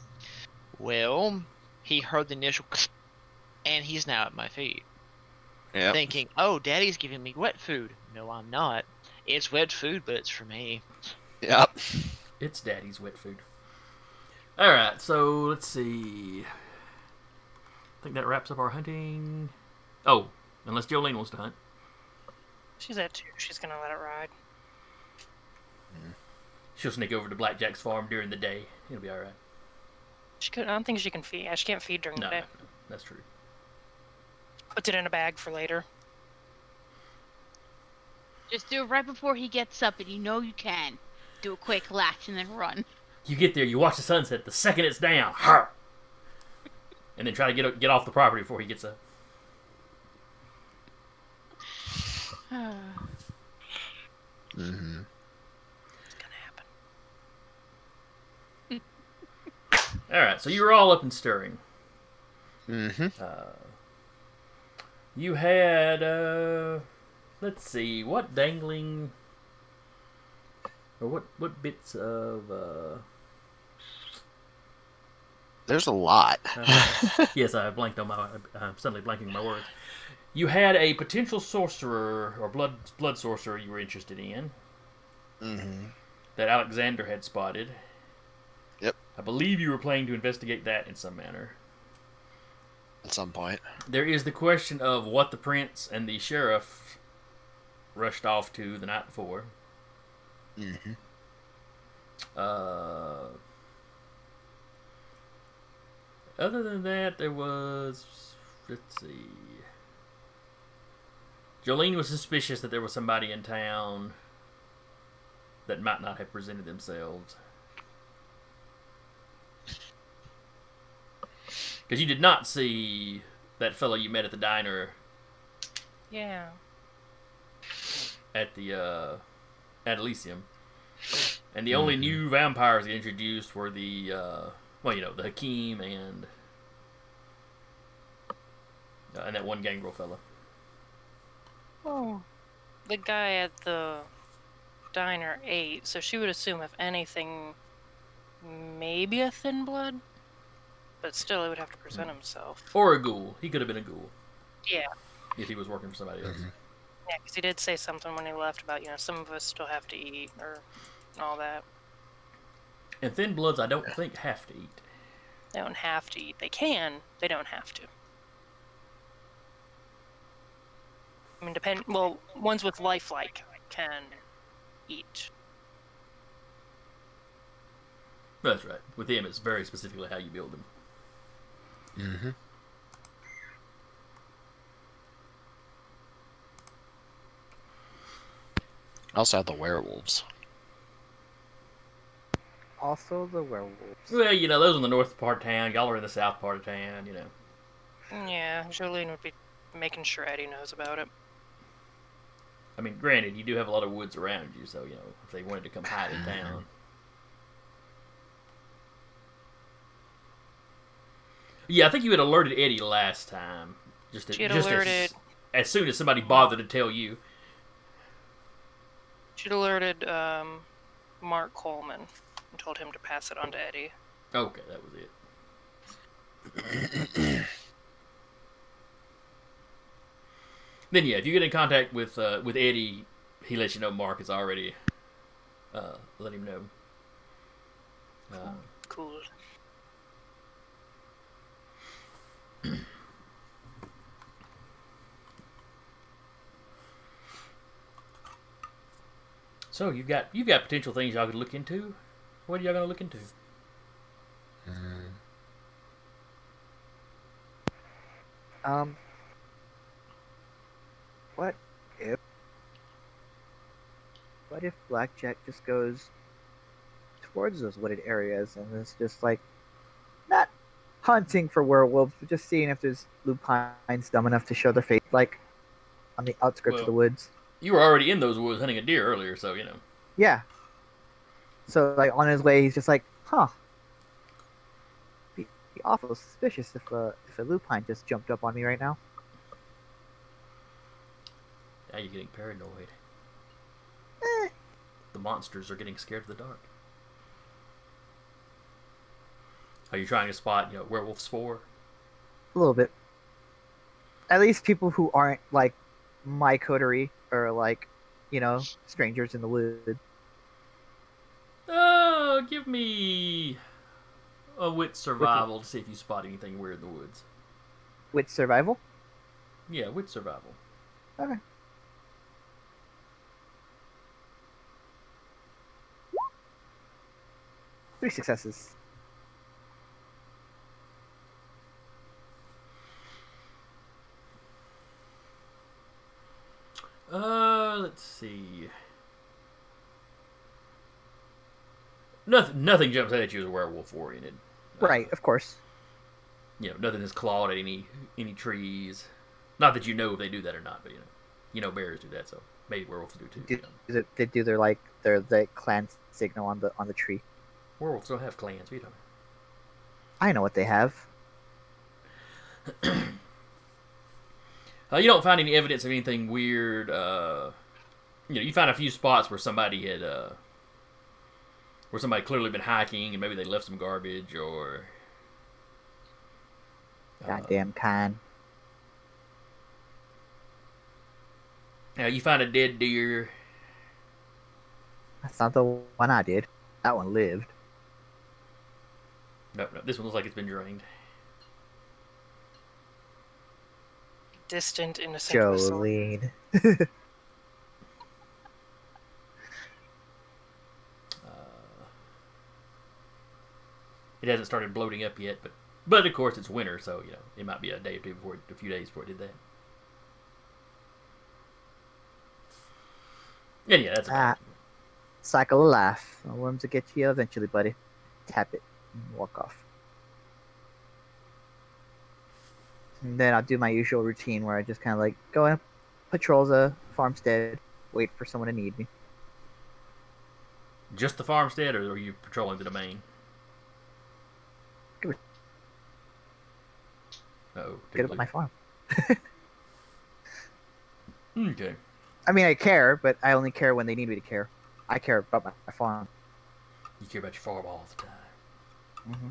Well, he heard the initial and he's now at my feet, Yeah. thinking, "Oh, Daddy's giving me wet food." No, I'm not. It's wet food, but it's for me. Yep. It's Daddy's wet food. All right, so let's see. I think that wraps up our hunting. Oh, unless Jolene wants to hunt. She's at two. She's gonna let it ride. Hmm. She'll sneak over to Blackjack's farm during the day. It'll be all right. She could. I don't think she can feed. She can't feed during No, the no, day. no, that's true. Puts it in a bag for later. Just do it right before he gets up, and you know you can. Do a quick latch and then run. You get there, you watch the sunset. The second it's down, har! and then try to get get off the property before he gets up. Mm-hmm. It's gonna happen. All right, so you were all up and stirring. Mm-hmm. Uh, you had, uh, let's see, what dangling, or what what bits of, uh, There's a lot. uh, yes, I blanked on my, I'm suddenly blanking my words. You had a potential sorcerer or blood blood sorcerer you were interested in Mm-hmm. that Alexander had spotted. Yep. I believe you were planning to investigate that in some manner. At some point. There is the question of what the prince and the sheriff rushed off to the night before. Mm-hmm. Uh, other than that, there was. Let's see. Jolene was suspicious that there was somebody in town that might not have presented themselves. Because you did not see that fellow you met at the diner Yeah. At the uh, at Elysium, and the only new vampires they introduced were the uh, well, you know, the Haqim and uh, and that one gangrel fella. Oh. The guy at the diner ate, so she would assume, if anything, maybe a thin blood. But still, he would have to present himself. Or a ghoul. He could have been a ghoul Yeah. if he was working for somebody else. Yeah, because he did say something when he left about, you know, some of us still have to eat or all that. And thin bloods, I don't think have to eat. They don't have to eat. They can. They don't have to. I mean, depend. Well, ones with lifelike can eat. That's right. With him, it's very specifically how you build them. Mm-hmm. I also had the werewolves. Also, the werewolves. Well, you know, those are in the north part of town. Y'all are in the south part of town. You know. Yeah, Jolene would be making sure Eddie knows about it. I mean, granted, you do have a lot of woods around you, so you know if they wanted to come hide in town. Yeah, I think you had alerted Eddie last time. Just, to, She had just as, alerted- as soon as somebody bothered to tell you. She'd alerted um, Mark Coleman and told him to pass it on to Eddie. Okay, that was it. then yeah, if you get in contact with uh, with Eddie, he lets you know Mark has already uh, let him know. Uh, Cool. so you've got you've got potential things y'all could look into. What are y'all gonna look into? Um. What if? What if Blackjack just goes towards those wooded areas and is just like, not hunting for werewolves, but just seeing if there's lupines dumb enough to show their face, like on the outskirts of the woods. You were already in those woods hunting a deer earlier, so you know. Yeah. So like on his way, he's just like, huh. Be, be awful suspicious if a if a lupine just jumped up on me right now. Now you're getting paranoid. Eh, The monsters are getting scared of the dark. Are you trying to spot, you know, werewolf spore? a little bit. At least people who aren't like my coterie or like, you know, strangers in the woods. Oh, give me a wit survival to see if you spot anything weird in the woods. Wit survival. Yeah, wit survival. Okay. Three successes. Uh, let's see. Nothing, nothing jumps out at you as werewolf oriented. Uh, Right, of course. You know, nothing has clawed at any any trees. Not that you know if they do that or not, but you know, you know bears do that, so maybe werewolves do too. Do, you know. they do their like their the clan signal on the on the tree. Werewolves don't have clans. We don't. I know what they have. Uh, you don't find any evidence of anything weird. Uh, you know, you find a few spots where somebody had, uh, where somebody clearly been hiking and maybe they left some garbage or. uh, Goddamn con. Now you find a dead deer. That's not the one I did. That one lived. No, no, this one looks like it's been drained. Distant, innocent whistle. Jolene. it hasn't started bloating up yet, but but of course it's winter, so you know it might be a day or two before, a few days before it did that. And yeah, that's Ah. Cycle of life. A worms will get you eventually, buddy. Tap it and walk off. And then I'll do my usual routine where I just kind of like go and patrol the farmstead, wait for someone to need me. just the farmstead, or are you patrolling the domain? Give it- Oh, Get up at my farm. Okay. I mean, I care, but I only care when they need me to care. I care about my, my farm. You care about your farm all the time. Mm-hmm.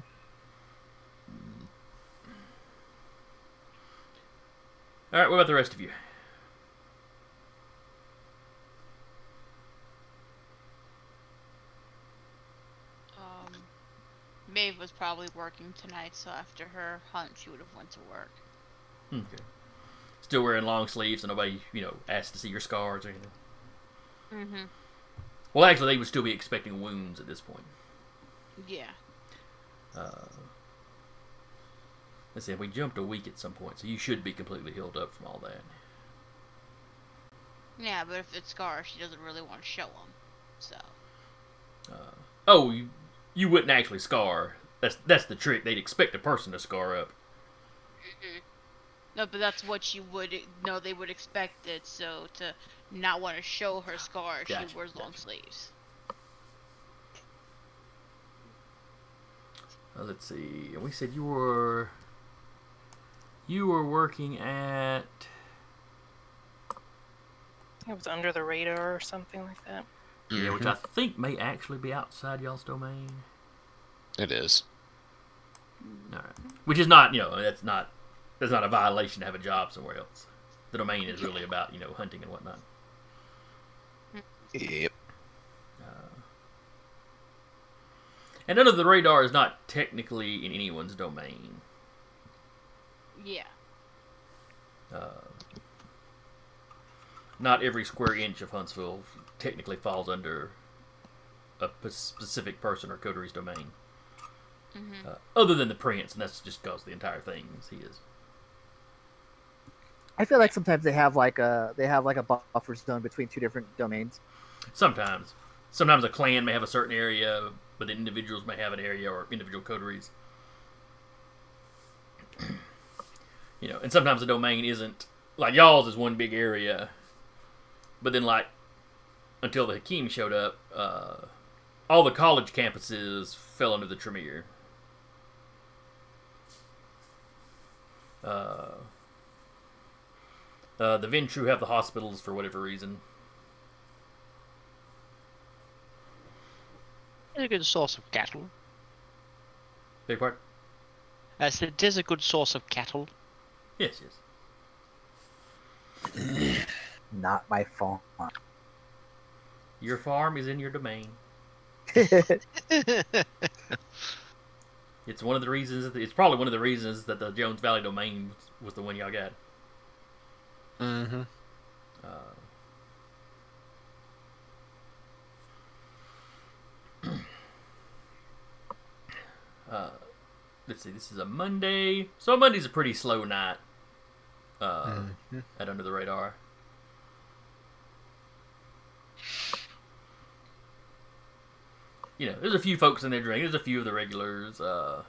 All right, what about the rest of you? Um, Maeve was probably working tonight, so after her hunt, she would have went to work. Okay. Still wearing long sleeves, and nobody, you know, asked to see your scars or anything. Mm-hmm. Well, actually, they would still be expecting wounds at this point. Yeah. Uh, let's see, we jumped a week at some point, so you should be completely healed up from all that. Yeah, but if it's scars, she doesn't really want to show them. So. Uh, oh, you, you wouldn't actually scar. That's that's the trick. They'd expect a person to scar up. No, but that's what you would. No, they would expect it. So to not want to show her scar, Gotcha, she wears long gotcha. sleeves. Uh, let's see. We said you were you were working at It was under the radar or something like that. Yeah, which I think may actually be outside y'all's domain. It is. All right. Which is not, you know, that's not that's not a violation to have a job somewhere else. The domain is really about, you know, hunting and whatnot. Yep. And under the radar is not technically in anyone's domain. Yeah. Uh, not every square inch of Huntsville technically falls under a specific person or coteries domain. Mm-hmm. Uh, other than the prince, and that's just because the entire thing is his. I feel like sometimes they have like a they have like a buffer zone between two different domains. Sometimes. Sometimes a clan may have a certain area, but then individuals may have an area or individual coteries. you know, and sometimes the domain isn't like y'all's is one big area, but then like until the Haqim showed up, uh, all the college campuses fell under the Tremere. Uh, uh, the Ventrue have the hospitals for whatever reason. It's a good source of cattle. Big part? I said it is a good source of cattle. Yes, yes. Not my farm. Your farm is in your domain. It's one of the reasons. It's probably one of the reasons that the Jones Valley domain was, was the one y'all got. Mm-hmm. Uh, uh, let's see. This is a Monday, so Monday's a pretty slow night. Uh, at Under the Radar. You know, there's a few folks in there drinking. There's a few of the regulars. Uh,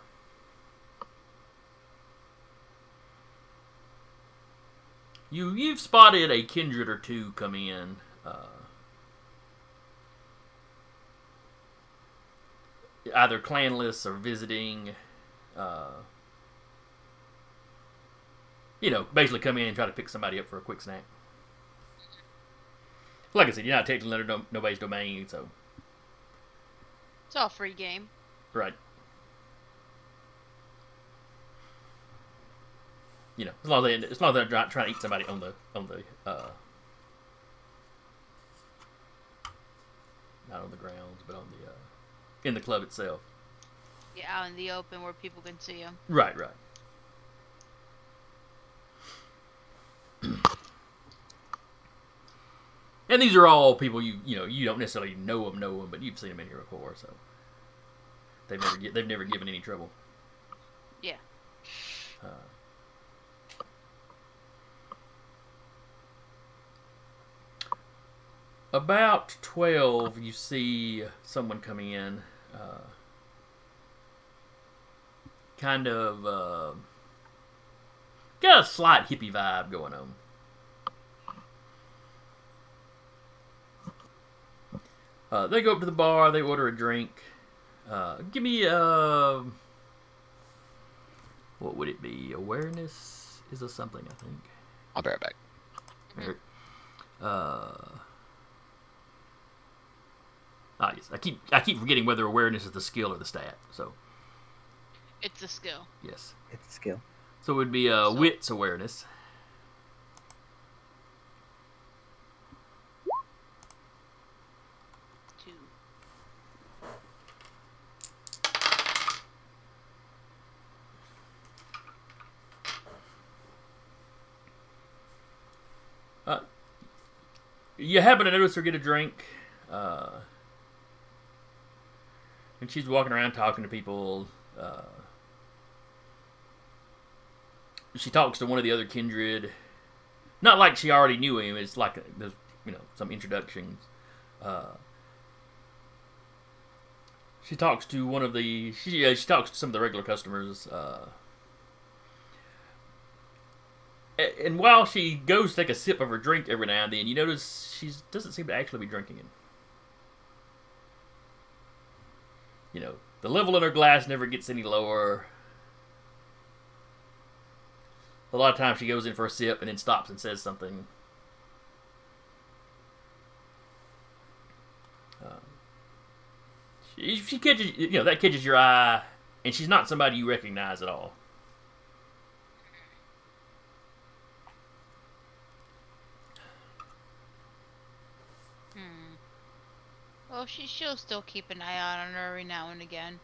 you you've spotted a kindred or two come in. Uh, either clanless or visiting. Uh, you know, basically come in and try to pick somebody up for a quick snack. Like I said, you're not technically under no- nobody's domain, so it's all free game. Right. You know, as long as, they, as long as they're not trying to eat somebody on the on the uh, not on the grounds, but on the uh, in the club itself. Yeah, out in the open where people can see them. Right, right. And these are all people you you know you don't necessarily know them, know them, but you've seen them in here before, so they've never they've never given any trouble. Yeah. Uh, about twelve, you see someone coming in. Uh, kind of uh, got a slight hippie vibe going on. Uh, they go up to the bar. They order a drink. Uh, give me uh, what would it be? Awareness is a something I think. I'll be right back. Eric. Uh, ah, yes. I keep I keep forgetting whether awareness is the skill or the stat. So It's a skill. yes. It's a skill. So it would be uh, So- wits awareness. Two. You happen to notice her get a drink, uh, and she's walking around talking to people. Uh, she talks to one of the other kindred. Not like she already knew him. It's like there's you know some introductions. Uh, she talks to one of the she uh, she talks to some of the regular customers. Uh, a- and while she goes to take a sip of her drink every now and then, you notice she doesn't seem to actually be drinking it. You know, the level in her glass never gets any lower. A lot of times she goes in for a sip and then stops and says something. Um, she, she catches, you know, that catches your eye, and she's not somebody you recognize at all. Hmm. Well, she she'll still keep an eye out on her every now and again.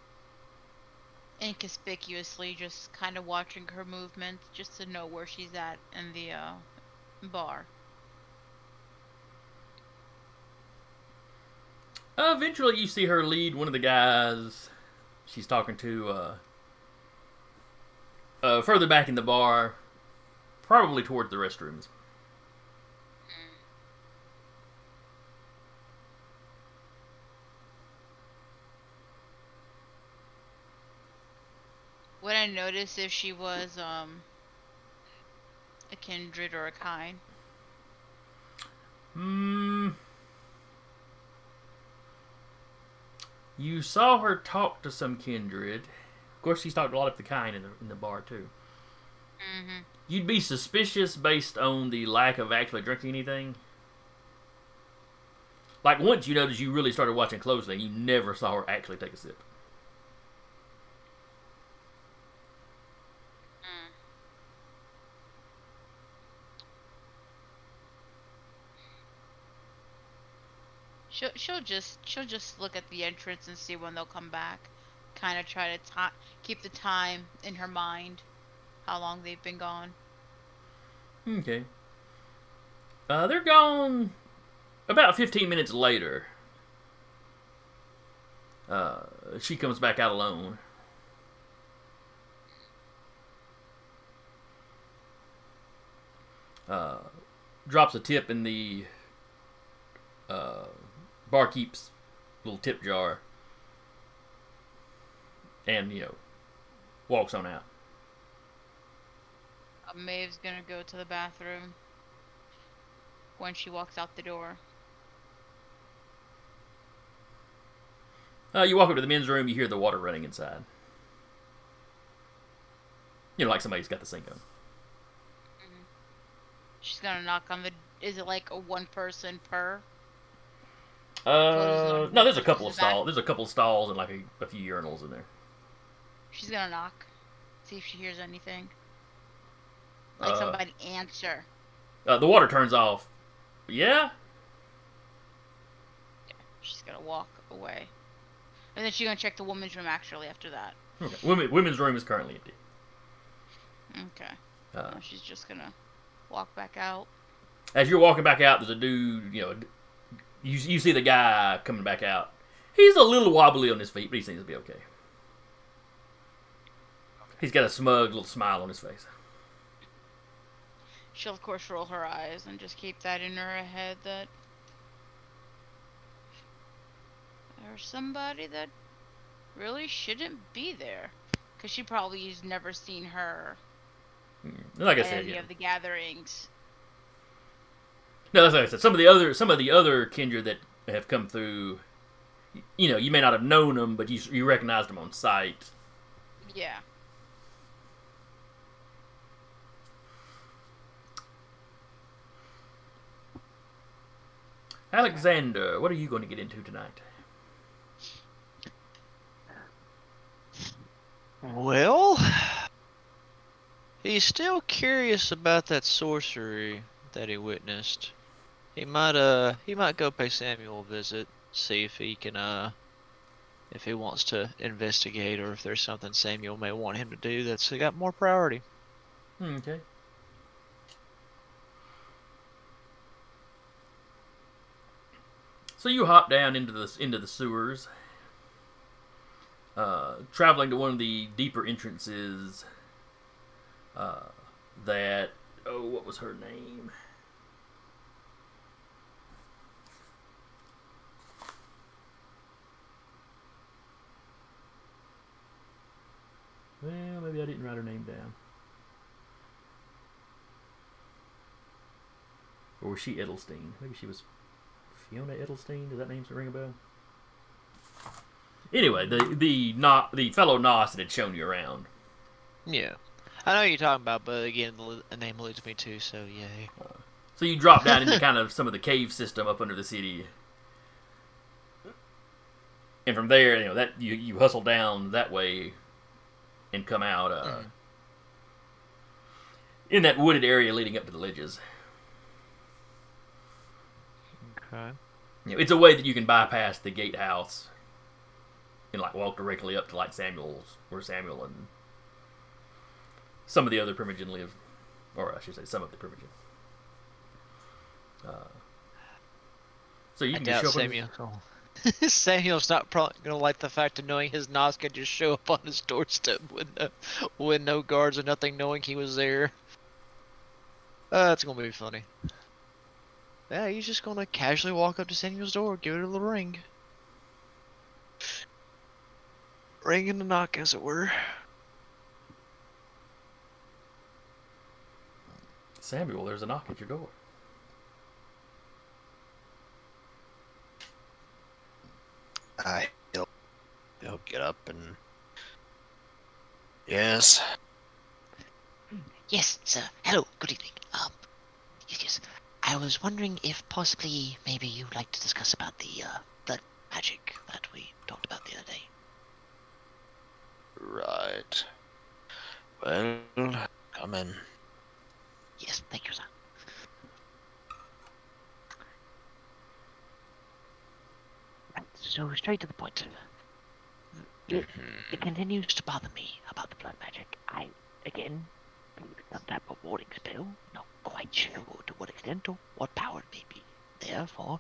Inconspicuously, just kind of watching her movements, just to know where she's at in the uh, bar. Uh, eventually, you see her lead one of the guys she's talking to uh, uh, further back in the bar, probably towards the restrooms. Would I notice if she was um a kindred or a kind? Hmm. You saw her talk to some kindred. Of course, she's talked a lot of the kind in the in the bar too. Mm-hmm. You'd be suspicious based on the lack of actually drinking anything. Like once you noticed you really started watching closely, and you never saw her actually take a sip. She'll she'll just she'll just look at the entrance and see when they'll come back. Kind of try to ti keep the time in her mind, how long they've been gone. Okay. Uh, they're gone about 15 minutes later. Uh, she comes back out alone. Uh, drops a tip in the uh, barkeep's little tip jar. And, you know, walks on out. Uh, Maeve's gonna go to the bathroom when she walks out the door. Uh, you walk up to the men's room, you hear the water running inside. You know, like somebody's got the sink on. She's gonna knock on the. Is it like a one person per? Uh, no, there's a couple of Closes the back. stalls. There's a couple of stalls and like a, a few urinals in there. She's gonna knock, see if she hears anything. Like Uh, somebody answer. Uh, the water turns off. Yeah, She's gonna walk away. And then she's gonna check the woman's room actually after that. Okay. Women, women's room is currently empty. Okay. Uh, she's just gonna walk back out. as you're walking back out, there's a dude. You know, you you see the guy coming back out. He's a little wobbly on his feet, but he seems to be okay. He's got a smug little smile on his face. She'll of course roll her eyes and just keep that in her head that there's somebody that really shouldn't be there. Because she probably has never seen her Mm. Like I said, any yeah. of the gatherings. No, that's like I said. Some of the other some of the other kindred that have come through, you know, you may not have known them, but you you recognized them on sight. Yeah. Alexander, what are you going to get into tonight? Well, he's still curious about that sorcery that he witnessed. He might uh he might go pay Samuel a visit, see if he can uh if he wants to investigate or if there's something Samuel may want him to do that's got more priority. Hmm, Okay. So you hop down into the into the sewers, uh, traveling to one of the deeper entrances. Uh, that oh, what was her name? Well, maybe I didn't write her name down. Or was she Edelstein? Maybe she was Fiona Edelstein. Does that name ring a bell? Anyway, the the not the fellow Nos that had shown you around. Yeah. I know you're talking about, but again, the, name eludes me too, so yay. So you drop down into kind of some of the cave system up under the city, and from there, you know that you you hustle down that way, and come out uh, Mhm. in that wooded area leading up to the ledges. Okay. You know, it's a way that you can bypass the gatehouse and like walk directly up to like Samuel's, where Samuel and some of the other Primogen live, or I should say, some of the Primogen. Uh, so you I can doubt just show up. Samuel's not probably gonna like the fact of knowing his Nos could just show up on his doorstep with no, with no guards or nothing, knowing he was there. Uh, it's gonna be funny. Yeah, he's just gonna casually walk up to Samuel's door, give it a little ring. Ring in the knock, as it were. Samuel, there's a knock at your door. I he'll he'll get up and yes. Yes, sir. Hello, good evening. Um, yes, yes. I was wondering if possibly maybe you'd like to discuss about the uh, blood magic that we talked about the other day. Right. Well, come in. Yes, thank you, sir. Right, so straight to the point. It, mm-hmm. it continues to bother me about the blood magic. I, again, some type of warding spell. Not quite sure to what extent or what power it may be there for.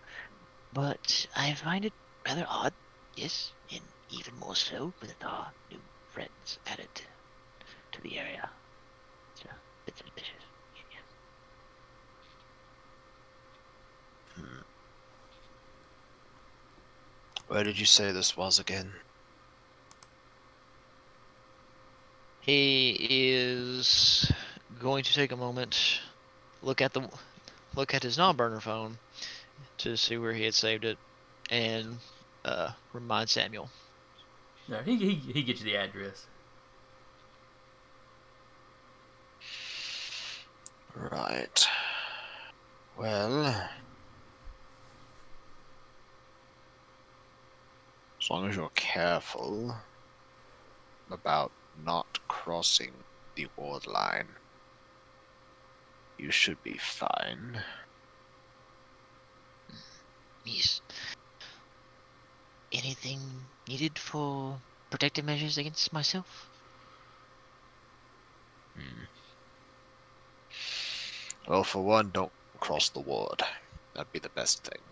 But I find it rather odd, yes, and even more so with our new friends added to the area. It's uh, a bit suspicious. Yes. Hmm. Where did you say this was again? He is going to take a moment, look at the look at his non-burner phone to see where he had saved it, and uh, remind Samuel. No, he, he he gets you the address. Right. Well, as long as you're careful about not crossing the ward line, you should be fine. Yes. anything needed for protective measures against myself? Hmm. Well, for one, don't cross the ward. That'd be the best thing.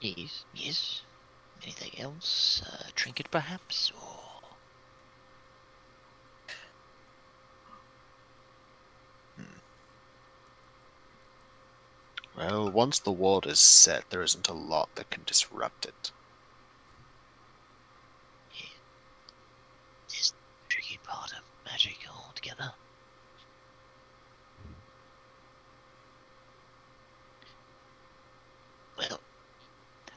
Yes, yes. Anything else? A trinket, perhaps, or hmm. Well, once the ward is set, there isn't a lot that can disrupt it. this tricky part of magic altogether? Well,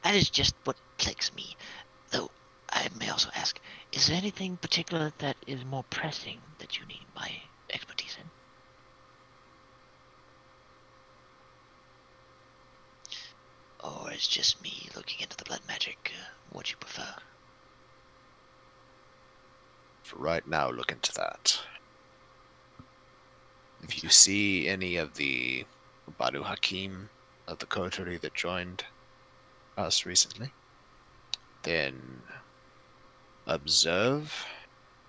that is just what plagues me. Though I may also ask, is there anything particular that is more pressing that you need my expertise in? Or is just me looking into the blood magic uh, what you prefer? For right now, look into that. If you see any of the Banu Hakim of the coterie that joined us recently, then observe,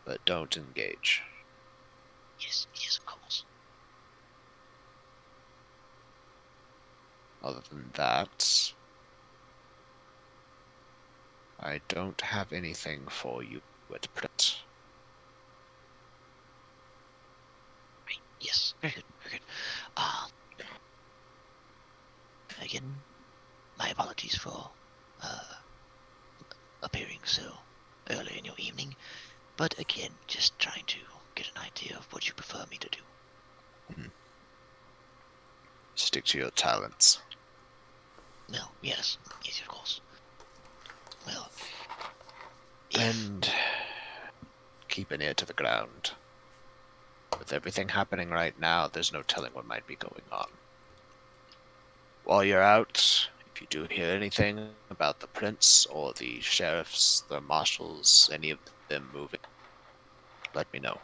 but don't engage. Yes, yes, of course. Other than that, I don't have anything for you at present. Right. Yes. Very good. Very good. Uh, again, my apologies for uh, appearing so early in your evening, but again, just trying to get an idea of what you prefer me to do. Stick to your talents. Well, yes, yes, of course. Well, And keep an ear to the ground. With everything happening right now, there's no telling what might be going on. While you're out, if you do hear anything about the prince or the sheriffs, the marshals, any of them moving, let me know.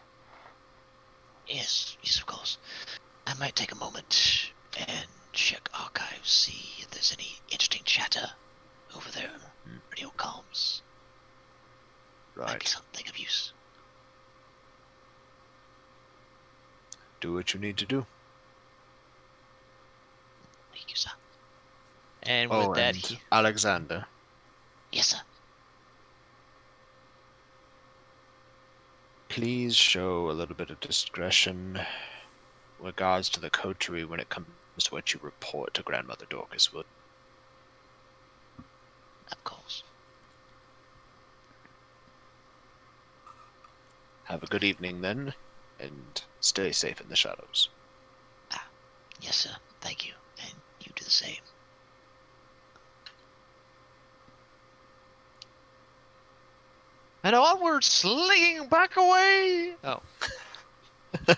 yes, yes, of course, I might take a moment and check archives, see if there's any interesting chatter over there. Hmm. Radio comms Right. might be something of use. Do what you need to do. Thank you, sir. And with Oh, that, and he, Alexander, Yes, sir. please show a little bit of discretion regards to the coterie when it comes to what you report to Grandmother Dorcas Wood. Of course. Have a good evening then, and stay safe in the shadows. Ah, Yes, sir. Thank you. And you do the same. And onward, slinging back away. Oh,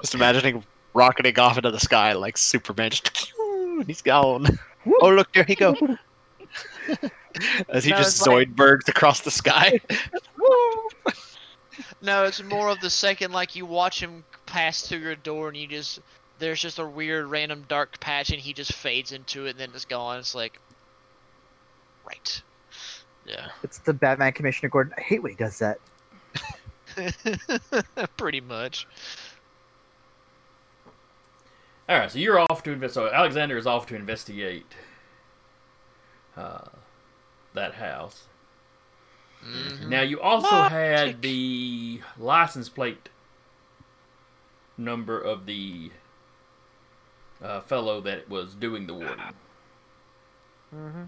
Just imagining rocketing off into the sky like Superman, just he's gone. Oh look, there he goes. As he No, just it's like- Zoidbergs across the sky. no, it's more of the second like you watch him pass through your door, and you just there's just a weird random dark patch, and he just fades into it, and then it's gone. It's like, right. Yeah. It's the Batman Commissioner Gordon. I hate when he does that. Pretty much. All right, so you're off to invest. So Alexander is off to investigate uh, that house. Mhm. Now you also Magic. had the license plate number of the uh, fellow that was doing the warden. Mm-hmm.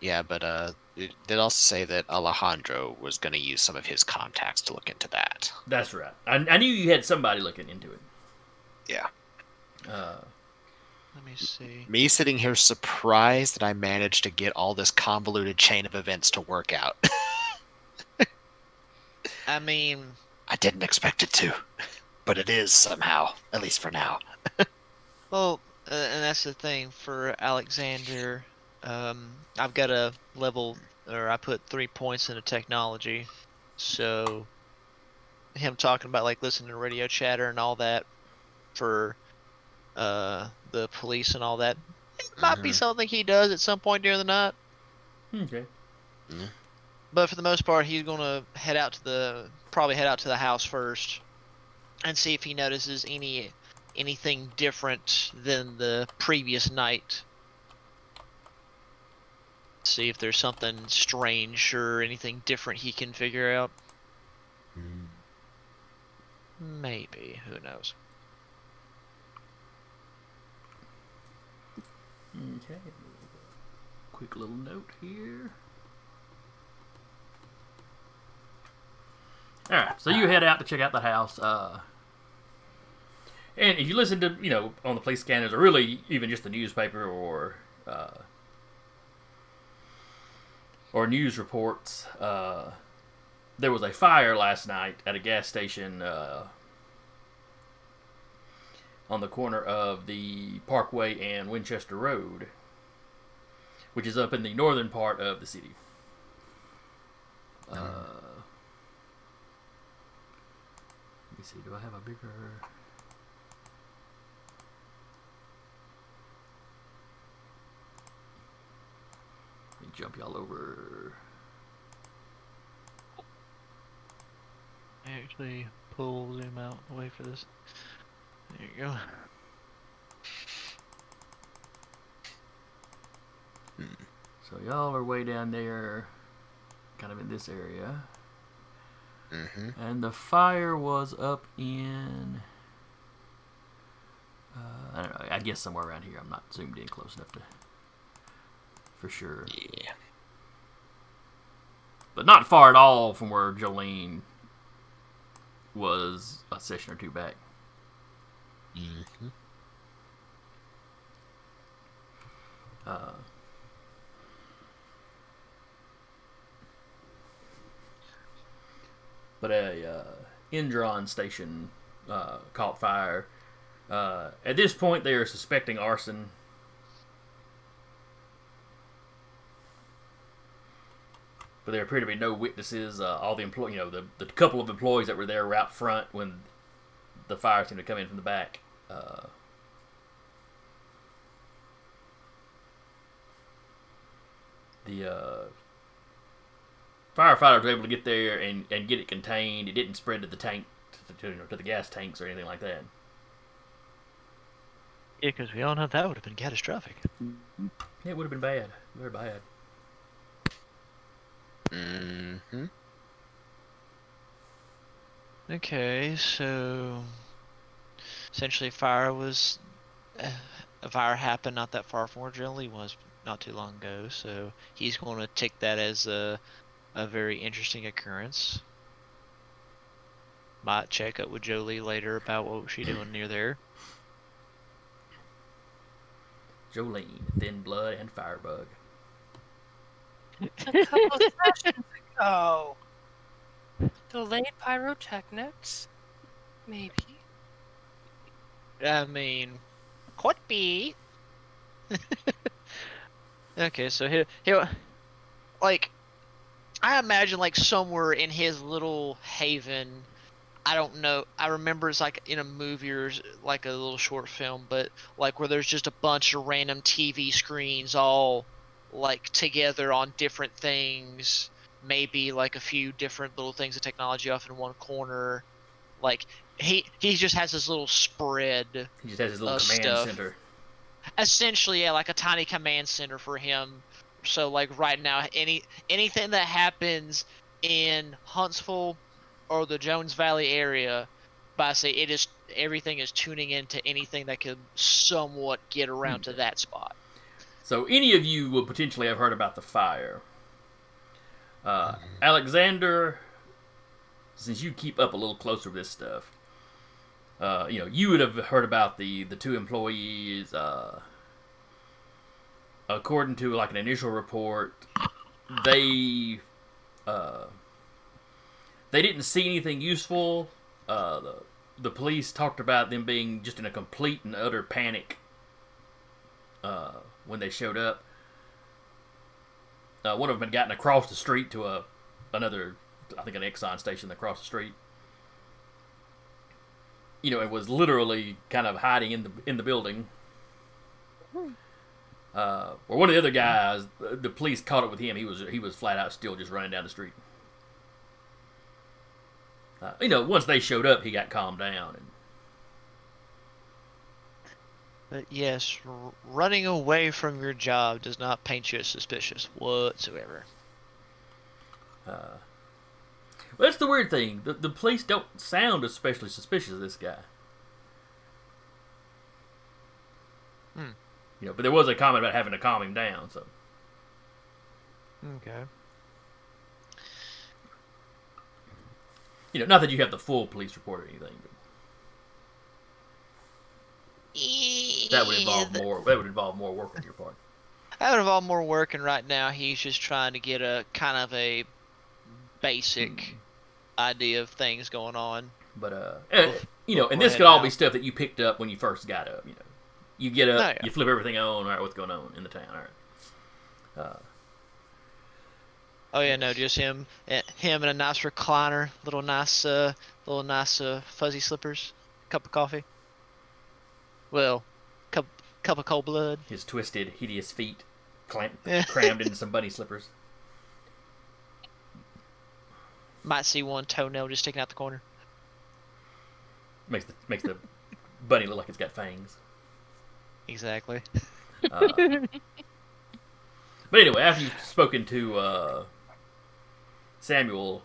Yeah, but uh, it did also say that Alejandro was going to use some of his contacts to look into that. That's right. I, I knew you had somebody looking into it. Yeah. Uh, Let me see. Me sitting here surprised that I managed to get all this convoluted chain of events to work out. I mean, I didn't expect it to, but it is somehow, at least for now. well, uh, and that's the thing for Alexander. Um, I've got a level, or I put three points into technology, so him talking about like listening to radio chatter and all that for uh the police and all that. It might be Mhm. something he does at some point during the night. Okay. But for the most part, he's gonna head out to the probably head out to the house first, and see if he notices any anything different than the previous night. See if there's something strange or anything different he can figure out. Maybe who knows? Okay. Quick little note here. All right, so you head out to check out the house. Uh, and if you listen to, you know, on the police scanners, or really even just the newspaper or uh, or news reports, uh, there was a fire last night at a gas station uh, on the corner of the Parkway and Winchester Road, which is up in the northern part of the city. Uh, let me see. Do I have a bigger? Jump y'all over. I actually, pull zoom out away for this. There you go. So y'all are way down there, kind of in this area. Mm-hmm. And the fire was up in. Uh, I don't know. I guess somewhere around here. I'm not zoomed in close enough to. For sure. Yeah. But not far at all from where Jolene was a session or two back. Mm-hmm. Uh, but a uh, Indron station uh, caught fire. Uh, at this point, they are suspecting arson. But there appear to be no witnesses. Uh, all the employ, you know, the, the couple of employees that were there were out front when the fire seemed to come in from the back. Uh, the uh, firefighters were able to get there and, and get it contained. It didn't spread to the tank, to, to, you know, to the gas tanks or anything like that. Yeah, because we all know that would have been catastrophic. It would have been bad, very bad. Mm-hmm. Okay, so essentially, fire was uh, a fire happened not that far from where Jolie was not too long ago. So he's going to take that as a a very interesting occurrence. Might check up with Jolie later about what was she doing near there. Jolene, Thin Blood, and Firebug. A couple of sessions ago. Delayed pyrotechnics? Maybe. I mean, could be. okay, so he he like I imagine like somewhere in his little haven. I don't know. I remember it's like in a movie or like a little short film, but like where there's just a bunch of random TV screens all like together on different things. Maybe like a few different little things of technology off in one corner. Like he he just has this little spread He just has his little command stuff. center. essentially yeah like a tiny command center for him so like right now any anything that happens in huntsville or the jones valley area by say it is everything is tuning into anything that could somewhat get around to hmm. that spot So any of you would potentially have heard about the fire. Uh, Alexander, since you keep up a little closer with this stuff, uh, you know you would have heard about the the two employees. Uh, according to like an initial report, they uh, they didn't see anything useful. Uh, the the police talked about them being just in a complete and utter panic uh, when they showed up. Uh, one of them had gotten across the street to a another, I think, an Exxon station across the street. You know, it was literally kind of hiding in the in the building. Uh, or one of the other guys, the the police caught up with him. He was he was flat out still just running down the street. Uh, you know, once they showed up, he got calmed down. And But yes, r- running away from your job does not paint you as suspicious whatsoever. uh, well, that's the weird thing. The, the police don't sound especially suspicious of this guy. Hmm. You know, but there was a comment about having to calm him down. So Okay. you know, not that you have the full police report or anything. But that would involve Yeah, more. That would involve more work on your part. That would involve more work, and right now he's just trying to get a kind of a basic idea of things going on. But uh, eh, Well, you know, and this could all out. be stuff that you picked up when you first got up. You know, you get up, Oh, yeah. you flip everything on. All right, what's going on in the town? All right. Uh, Oh yeah, no, just him, eh, him in a nice recliner, little nice, uh, little nice, uh, fuzzy slippers, cup of coffee. Well, cup, cup of cold blood. his twisted, hideous feet clam- crammed into some bunny slippers. Might see one toenail just sticking out the corner. Makes the makes the bunny look like it's got fangs. Exactly. Uh, but anyway, after you've spoken to uh, Samuel,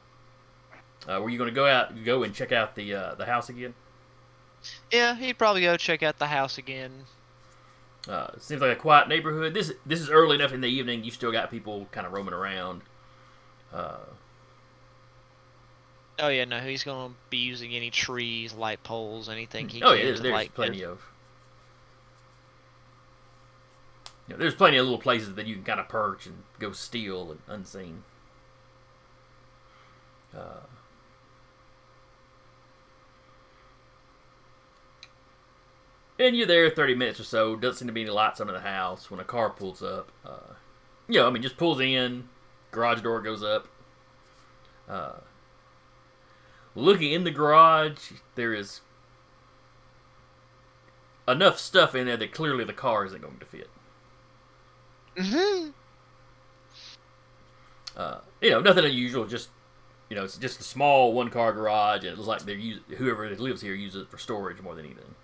uh, were you going to go out, go and check out the uh, the house again? Yeah, he'd probably go check out the house again. Uh, it seems like a quiet neighborhood. This this is early enough in the evening. You still got people kind of roaming around. Uh, Oh yeah, no, he's gonna be using any trees, light poles, anything he oh can yeah, there's, there's plenty of. You know, there's plenty of little places that you can kind of perch and go steal and unseen. Uh, and you're there 30 minutes or so. Doesn't seem to be any lights under the house when a car pulls up. Uh, you know, I mean, just pulls in, garage door goes up. Uh, looking in the garage, there is enough stuff in there that clearly the car isn't going to fit. Mm-hmm. Uh, you know, nothing unusual. Just you know, it's just a small one car garage, and it looks like they're use, whoever lives here uses it for storage more than anything.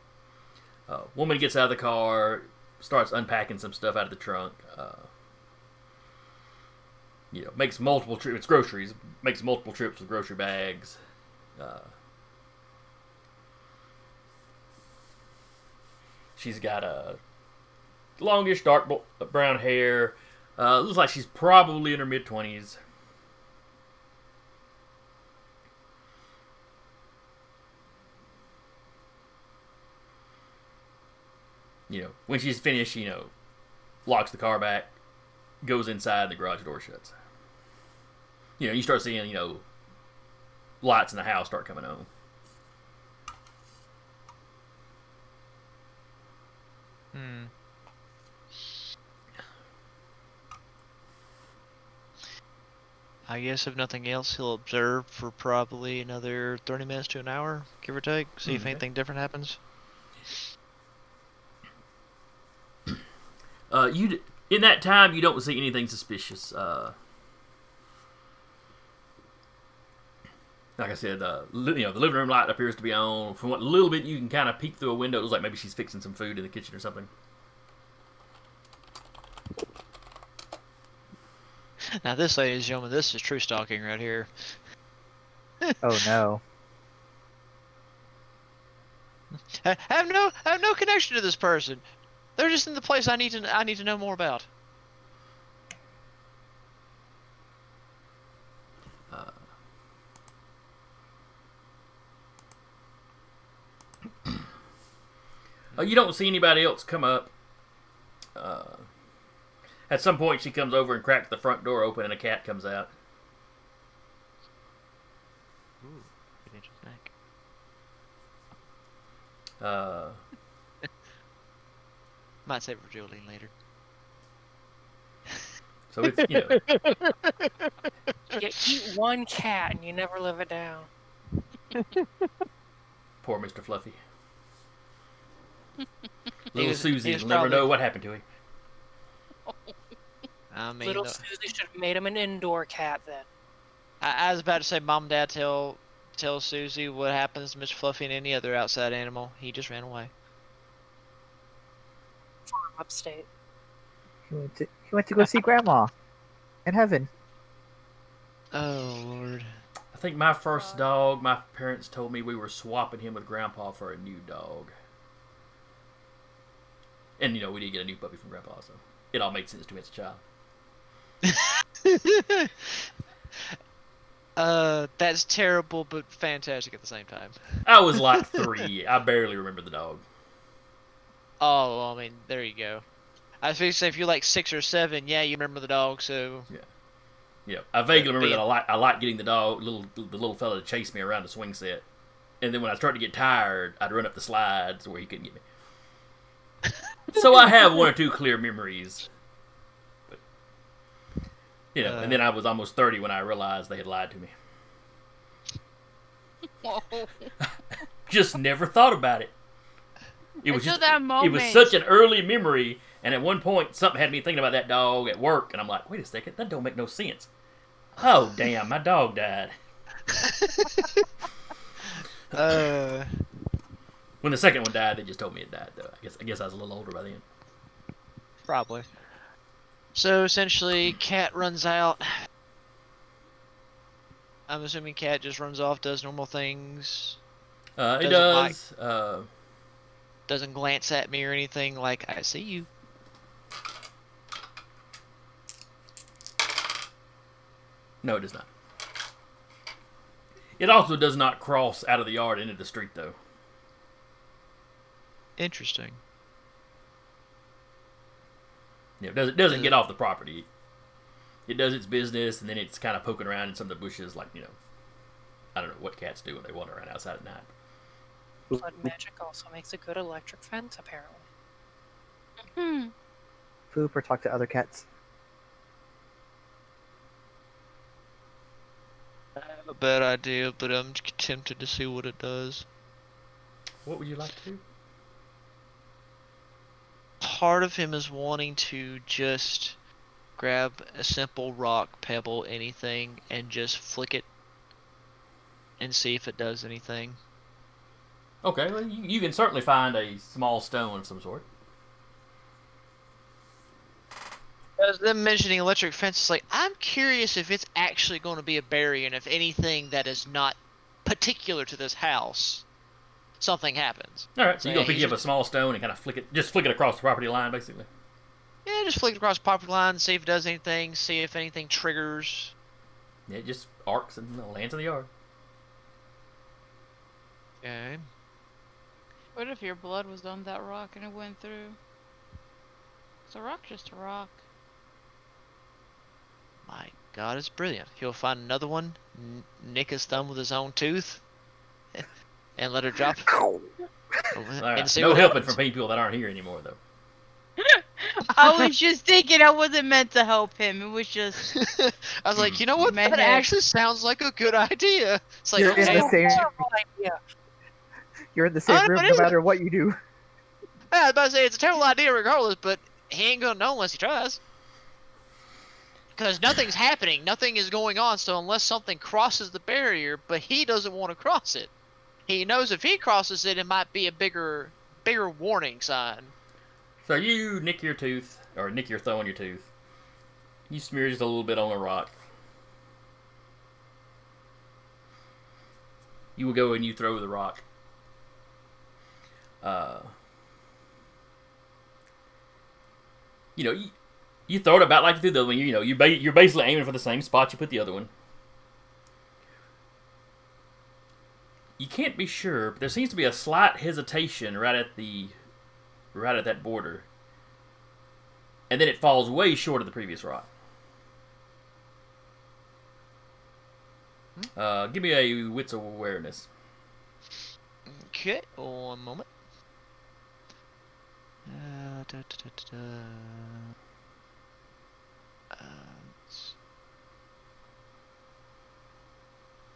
Uh, woman gets out of the car, starts unpacking some stuff out of the trunk. Uh, you know, makes multiple trips. It's groceries. Makes multiple trips with grocery bags. Uh, she's got a longish dark brown hair. Uh, looks like she's probably in her mid twenties. You know, when she's finished, you know, locks the car back, goes inside, the garage door shuts. You know, you start seeing, you know, lights in the house start coming on. Hmm. I guess if nothing else, he'll observe for probably another 30 minutes to an hour, give or take. See if anything different happens. Uh, you in that time you don't see anything suspicious. Uh, like I said, uh, li- you know the living room light appears to be on. From what little bit you can kind of peek through a window, it looks like maybe she's fixing some food in the kitchen or something. Now, this, ladies and gentlemen, this is true stalking right here. Oh no. I I have no, I have no connection to this person. They're just in the place I need to, I need to know more about. Uh, you don't see anybody else come up. Uh, at some point, she comes over and cracks the front door open, and a cat comes out. Ooh, good snack. Uh, Might save it for Jolene later. so it's you know You eat one cat and you never live it down. poor Mister Fluffy. Little was- Susie he was will never probably- know what happened to him. I mean, Little the- Susie should have made him an indoor cat then. I, I was about to say, mom and dad tell tell Susie what happens to Mr. Fluffy and any other outside animal. He just ran away. Upstate. He went to, he went to go see Grandma in heaven. Oh lord. I think my first dog, my parents told me we were swapping him with Grandpa for a new dog. And, you know, we did get a new puppy from Grandpa, so it all made sense to me as a child. uh, that's terrible, but fantastic at the same time. I was like three. I barely remember the dog. Oh, well, I mean, there you go. I was going to say, if you're like six or seven, yeah, you remember the dog, so. Yeah, yeah. I vaguely remember Being- that I like I like getting the dog, little the little fella to chase me around the swing set, and then when I started to get tired, I'd run up the slides where he couldn't get me. so I have one or two clear memories, but you know, and then I was almost thirty when I realized they had lied to me. Oh. Just never thought about it. It was Until just that it was such an early memory, and at one point something had me thinking about that dog at work, and I'm like, wait a second, that don't make no sense. Oh damn, my dog died. Uh, When the second one died, they just told me it died. Though I guess I guess I was a little older by then. probably. So essentially, cat runs out. I'm assuming cat just runs off, does normal things, Uh, it Doesn't like- Uh, doesn't glance at me or anything like I see you. no, it does not. It also does not cross out of the yard into the street, though. Interesting. Know, it doesn't it doesn't get off the property. It does its business, and then it's kind of poking around in some of the bushes, like you know, I don't know what cats do when they wander around outside at night. Blood magic also makes a good electric fence, apparently. Hmm. Poop or talk to other cats. I have a bad idea, but I'm tempted to see what it does. What would you like to do? Part of him is wanting to just grab a simple rock, pebble, anything, and just flick it and see if it does anything. Okay, well, you, you can certainly find a small stone of some sort. As them mentioning electric fence, it's like I'm curious if it's actually going to be a barrier, and if anything that is not particular to this house, something happens. All right, so you're gonna pick up a small stone and kind of flick it, just flick it across the property line, basically. Yeah, just flick it across the property line, see if it does anything, see if anything triggers. Yeah, it just arcs and lands in the yard. Okay. What if your blood was on that rock and it went through? It's a rock, just a rock. My God, it's brilliant. He'll find another one, n- nick his thumb with his own tooth, and let her drop. Oh, All right, and see no what helping happens. from people that aren't here anymore, though. I was just thinking I wasn't meant to help him. It was just I was like, you know what? My That head. actually sounds like a good idea. It's like, You're in okay, the same. Idea. You're in the same Uh, room no matter what you do. I was about to say it's a terrible idea regardless, but he ain't gonna know unless he tries. Because nothing's happening, nothing is going on. So unless something crosses the barrier, but he doesn't want to cross it, he knows if he crosses it, it might be a bigger, bigger warning sign. So you nick your tooth, or nick your thumb on your tooth. You smear just a little bit on a rock. You will go and you throw the rock. Uh, you know, you, you throw it about like you threw the other one. You know, you ba- you're basically aiming for the same spot you put the other one. You can't be sure, but there seems to be a slight hesitation right at the right at that border. And then it falls way short of the previous rock. Uh, give me a wits awareness. Okay, one moment. Uh, da, da, da. Uh,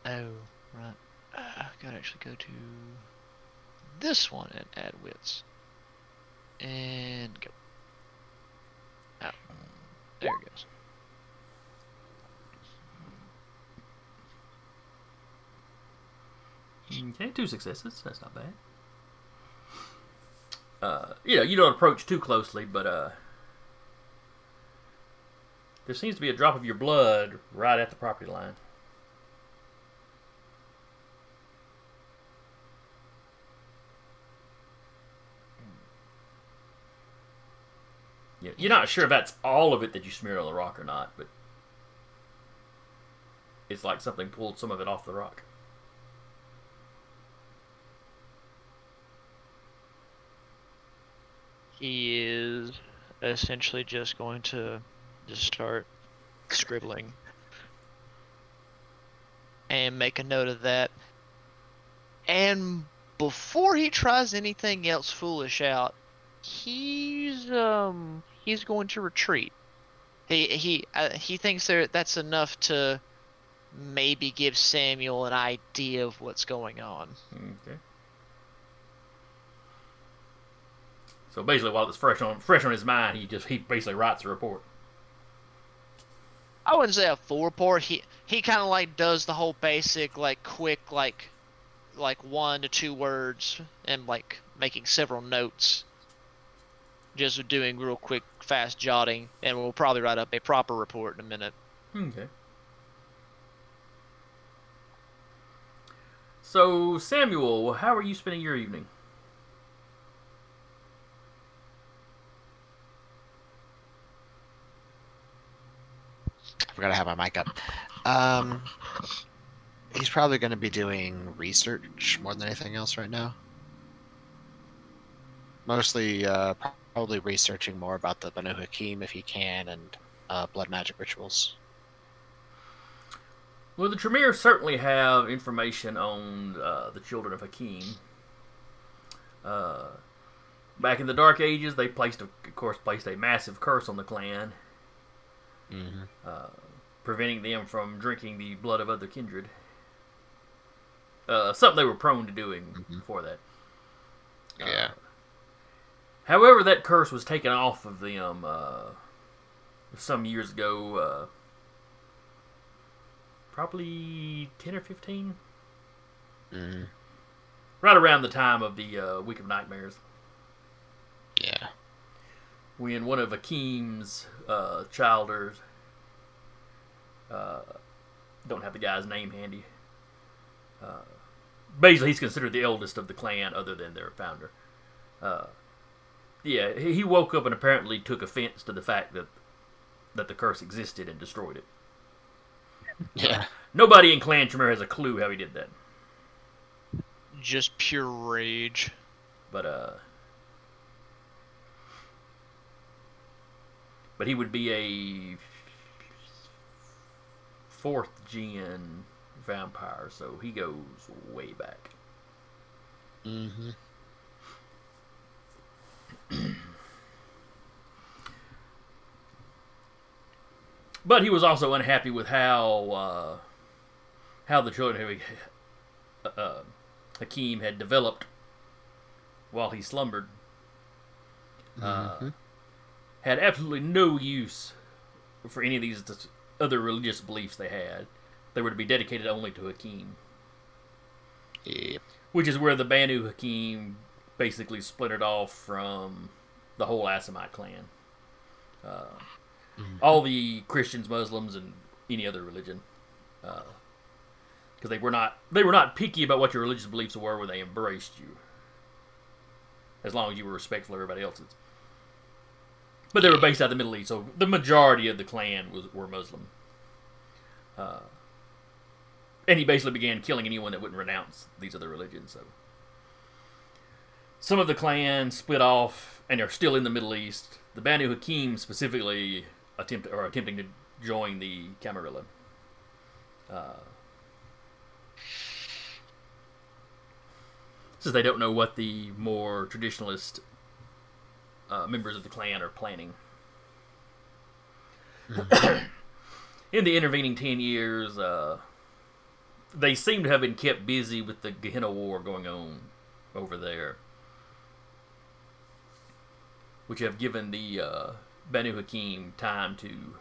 oh, right. Uh, I gotta actually go to this one and add wits. And go. There it goes. Okay, two successes. That's not bad. Uh, you know, you don't approach too closely, but uh, there seems to be a drop of your blood right at the property line. You're not sure if that's all of it that you smeared on the rock or not, but it's like something pulled some of it off the rock. He is essentially just going to just start scribbling and make a note of that. And before he tries anything else foolish out, he's um he's going to retreat. He he uh, he thinks there that's enough to maybe give Samuel an idea of what's going on. Okay. So basically, while it's fresh on fresh on his mind, he just he basically writes a report. I wouldn't say a full report. He he kind of like does the whole basic like quick like like one to two words and like making several notes. Just doing real quick, fast jotting, and we'll probably write up a proper report in a minute. Okay. So Samuel, how are you spending your evening? Forgot to have my mic up. Um, he's probably going to be doing research more than anything else right now. Mostly, uh, probably researching more about the Banu Hakim if he can, and uh, blood magic rituals. Well, the Tremere certainly have information on uh, the children of Hakim. Uh, back in the Dark Ages, they placed, a, of course, placed a massive curse on the clan, Mm-hmm. Uh, preventing them from drinking the blood of other kindred. Uh, something they were prone to doing Mhm. before that. Yeah. However, that curse was taken off of them uh, some years ago, uh, probably 10 or 15, Mm-hmm. right around the time of the uh, Week of Nightmares, Yeah. when one of uh, childers, uh, don't have the guy's name handy, uh, basically he's considered the eldest of the clan other than their founder. Uh, yeah, he he woke up and apparently took offense to the fact that that the curse existed and destroyed it. Yeah. Nobody in Clan Tremere has a clue how he did that. Just pure rage. But uh But he would be a fourth gen vampire, so he goes way back. Mm-hmm. But he was also unhappy with how uh, how the children of uh, Hakim had developed while he slumbered. Uh, Mhm. had absolutely no use for any of these other religious beliefs they had. They were to be dedicated only to Hakim, Yep. which is where the Banu Hakim basically splintered off from the whole Assamite clan. Uh, all the Christians, Muslims, and any other religion, because they were not they were not picky about what your religious beliefs were when they embraced you, as long as you were respectful of everybody else's. But they were based out of the Middle East, so the majority of the clan was were Muslim. Uh, and he basically began killing anyone that wouldn't renounce these other religions. So some of the clans split off and are still in the Middle East. The Banu Hakim specifically attempt are attempting to join the Camarilla. Uh, since they don't know what the more traditionalist uh, members of the clan are planning. in the intervening 10 years, uh, they seem to have been kept busy with the Gehenna War going on over there, which have given the uh, Banu Hakim time to,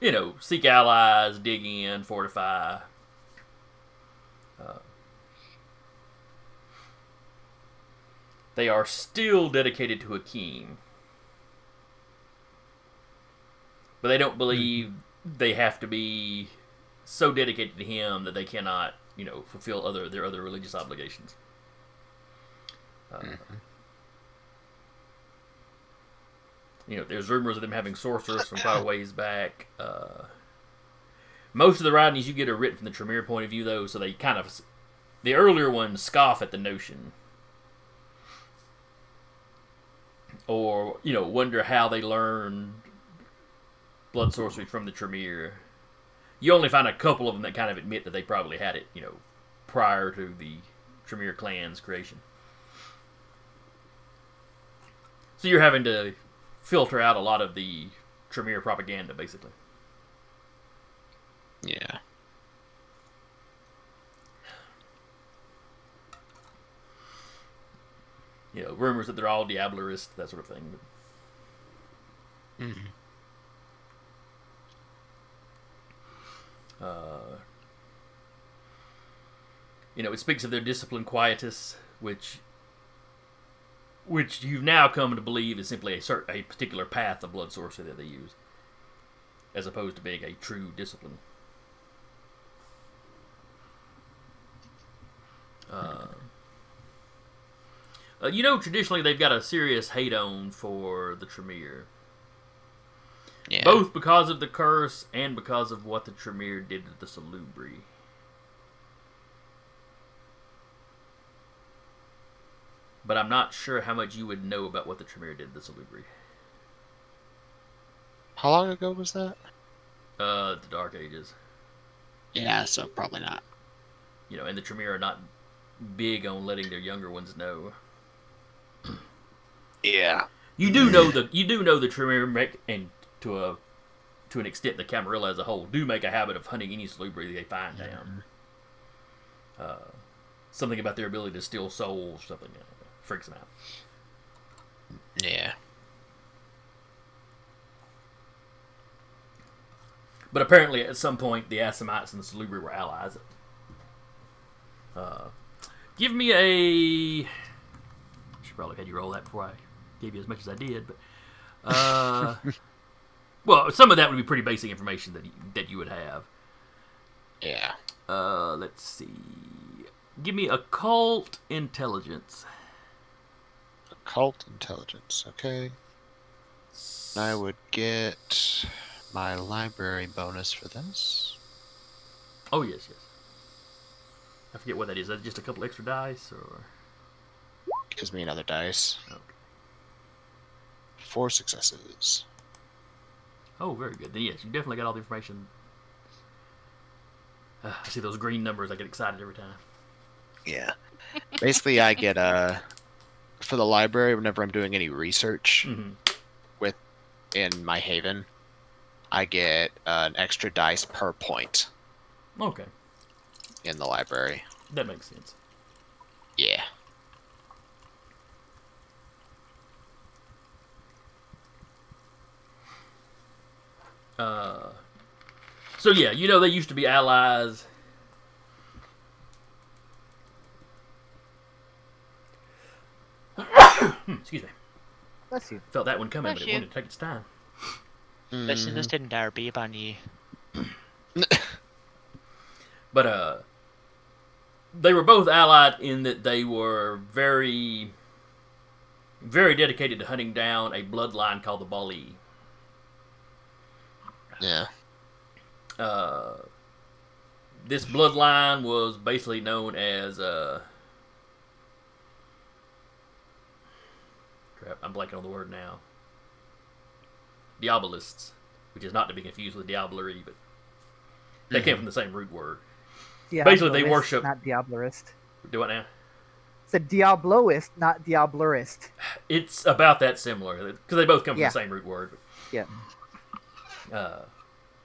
you know, seek allies, dig in, fortify. Uh, they are still dedicated to Haqim, but they don't believe they have to be so dedicated to him that they cannot, you know, fulfill other their other religious obligations. Uh, You know, there's rumors of them having sorcerers from quite a ways back. Uh, most of the writings you get are written from the Tremere point of view, though, so they kind of the earlier ones scoff at the notion, or you know, wonder how they learned blood sorcery from the Tremere. You only find a couple of them that kind of admit that they probably had it, you know, prior to the Tremere clan's creation. So you're having to filter out a lot of the Tremere propaganda, basically. Yeah. You know, rumors that they're all Diablerist, that sort of thing. Mhm. Uh, you know, it speaks of their discipline quietus, which which you've now come to believe is simply a certain a particular path of blood sorcery that they use, as opposed to being a true discipline. Uh, uh, you know, traditionally they've got a serious hate on for the Tremere, Yeah. both because of the curse and because of what the Tremere did to the Salubri. But I'm not sure how much you would know about what the Tremere did to the Salubri. How long ago was that? Uh, the Dark Ages. Yeah, so probably not. You know, and the Tremere are not big on letting their younger ones know. Yeah. You do know the you do know the Tremere make and to a to an extent the Camarilla as a whole do make a habit of hunting any salubri they find down. Uh, something about their ability to steal souls, or something uh, freaks them out. Yeah. But apparently, at some point, the Assamites and the Salubri were allies. Uh, give me a. Should probably had you roll that before I gave you as much as I did, but. Uh, well, some of that would be pretty basic information that you, that you would have. Yeah. Uh, let's see. Give me occult intelligence. Occult intelligence. Okay. I would get my library bonus for this. Oh yes, yes. I forget what that is. Is that just a couple extra dice, or Gives me another dice. Okay. Four successes. oh, very good. Then yes, you definitely got all the information. Uh, I see those green numbers. I get excited every time. Yeah. Basically, I get uh for the library whenever I'm doing any research hmm in my haven, I get uh, an extra dice per point Okay, in the library. that makes sense. Yeah. Uh, so yeah, you know they used to be allies. Hmm, Excuse me. Bless you. Felt that one coming, Bless but it you. wanted to take its time. Listen, this didn't Derby upon you. But uh, they were both allied in that they were very, very dedicated to hunting down a bloodline called the Baali. Yeah. Uh, this bloodline was basically known as uh, crap. I'm blanking on the word now. Diabolists, which is not to be confused with diablerie, but they came from the same root word. Basically, they worship- Not Diablerist. Do what now? It's a Diabloist, not Diablerist. It's about that similar because they both come from Yeah. the same root word. Yeah. Uh,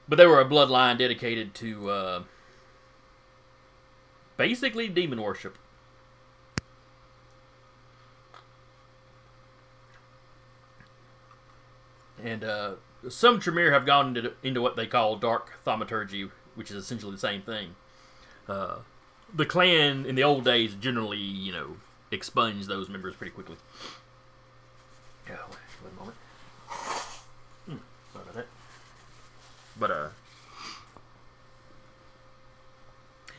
but they were a bloodline dedicated to uh, basically demon worship. And uh, some Tremere have gone into, into what they call dark thaumaturgy, which is essentially the same thing. Uh, the clan in the old days generally, you know, expunged those members pretty quickly. Oh, wait a moment. Hmm, sorry about that. But uh,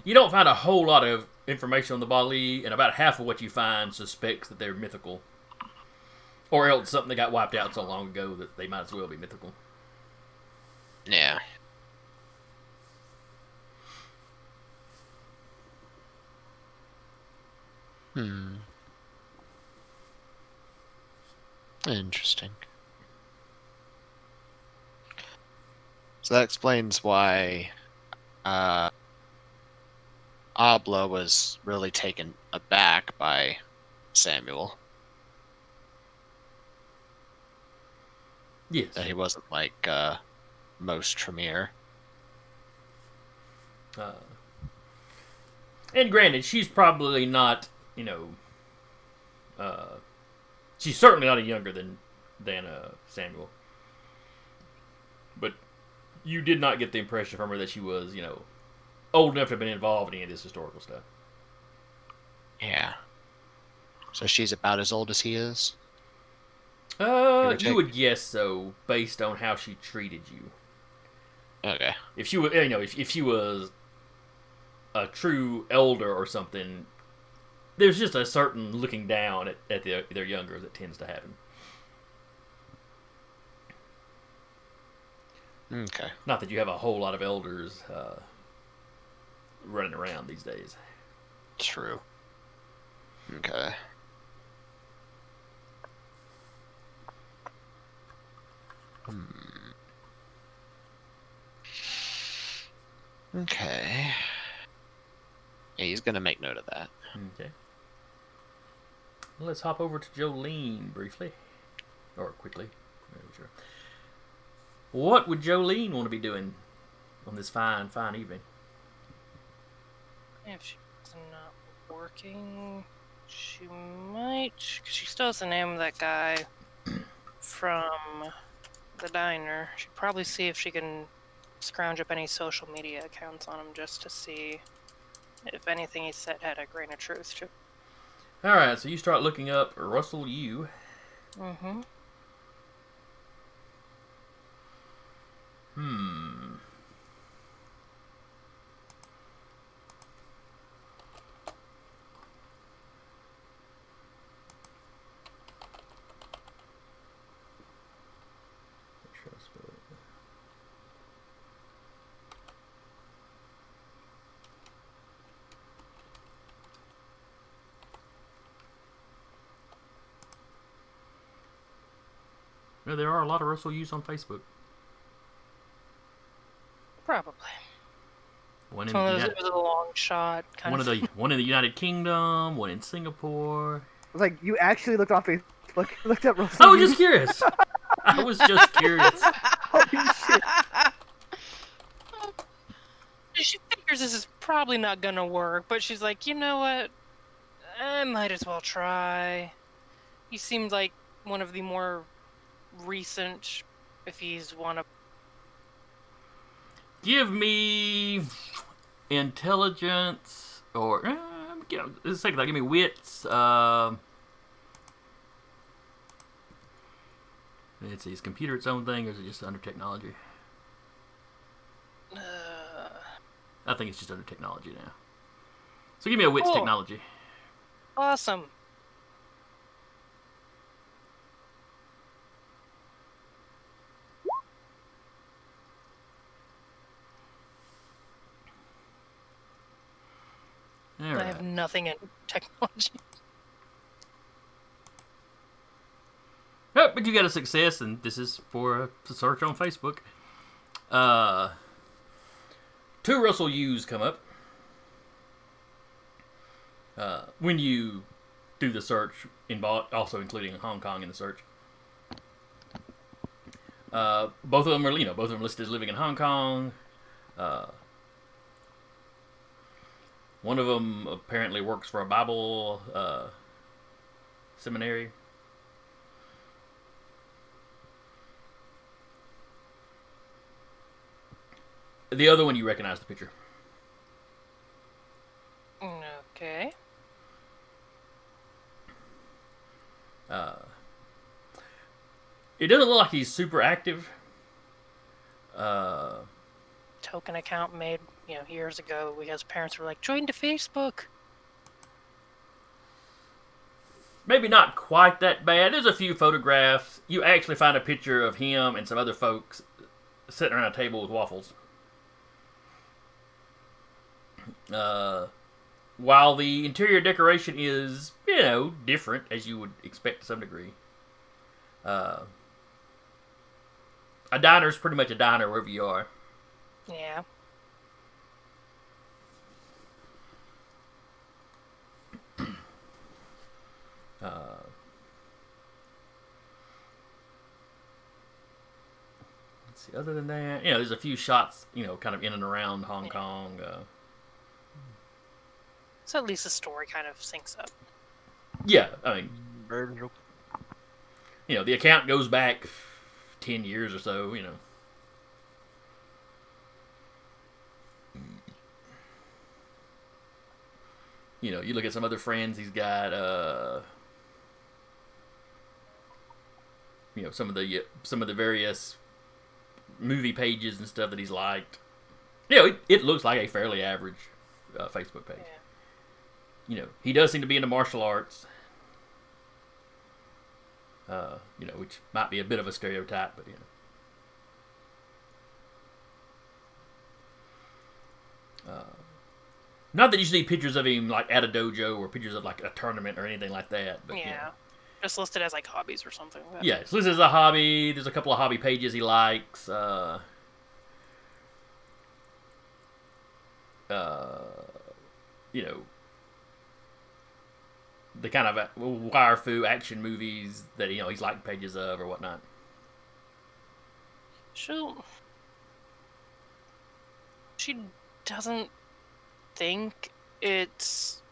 you don't find a whole lot of information on the Baali, and about half of what you find suspects that they're mythical, or else something that got wiped out so long ago that they might as well be mythical. Yeah. Hmm. Interesting. So that explains why uh, Abla was really taken aback by Samuel. Yes. That he wasn't like uh, most Tremere. Uh, and granted, she's probably not, you know, uh, she's certainly not younger than than uh, Samuel. But you did not get the impression from her that she was, you know, old enough to have been involved in any of this historical stuff. Yeah. So she's about as old as he is? Uh, you would guess so, based on how she treated you. Okay. If she was, you know, if, if she was a true elder or something, there's just a certain looking down at, at the, their younger that tends to happen. Okay. Not that you have a whole lot of elders uh, running around these days. True. Okay. Hmm. Okay. Yeah, he's gonna make note of that. Okay. Let's hop over to Jolene briefly, or quickly. Sure. What would Jolene want to be doing on this fine, fine evening? If she's not working, she might. Cause she still has the name of that guy from the diner. She'd probably see if she can scrounge up any social media accounts on him just to see if anything he said had a grain of truth to. it. All right, so you start looking up Russell Yu. Mm-hmm. Hmm. Yeah, there are a lot of Russell Yus on Facebook. Probably. One in, It's the of those United, a long shot kind one of. of the one in the United Kingdom, one in Singapore. Like you actually looked on Facebook, looked at Russell. I was just curious. I was just curious. Holy shit! she figures this is probably not gonna work, but she's like, you know what? I might as well try. He seemed like one of the more recent, if he's one of. Give me intelligence or uh, let's take that. Give me wits. Um, let's see. Is computer its own thing, or is it just under technology? Uh, I think it's just under technology now. So give me a wits Cool. technology. awesome. All I right. have nothing in technology. Oh, but you got a success, and this is for a search on Facebook. Uh, two Russell Yu's come up. Uh, when you do the search, also including Hong Kong in the search. Uh, both of them are, you know, both of them listed as living in Hong Kong. Uh, one of them apparently works for a Bible uh, seminary. The other one you recognize the picture. Okay. Uh, it doesn't look like he's super active. Uh, Token account made you know, years ago. We his parents were like, join to Facebook. maybe not quite that bad. There's a few photographs. You actually find a picture of him and some other folks sitting around a table with waffles. Uh, while the interior decoration is, you know, different as you would expect to some degree. Uh, a diner is pretty much a diner wherever you are. Yeah. Uh, let's see. Other than that, you know, there's a few shots, you know, kind of in and around Hong Yeah. Kong. Uh, So at least the story kind of syncs up. yeah, I mean, you know, the account goes back ten years or so. You know. You know, you look at some other friends he's got. uh You know, some of the some of the various movie pages and stuff that he's liked. You know, it, it looks like a fairly average uh, Facebook page. Yeah. You know, he does seem to be into martial arts. Uh, you know, which might be a bit of a stereotype, but you know. Uh, not that you see pictures of him like at a dojo or pictures of like a tournament or anything like that, but yeah. you know. Just listed as like hobbies or something. but- Yeah, so this is a hobby. There's a couple of hobby pages he likes. Uh, uh, you know, the kind of uh, wire fu action movies that you know he's like pages of or whatnot. She'll. She doesn't think it's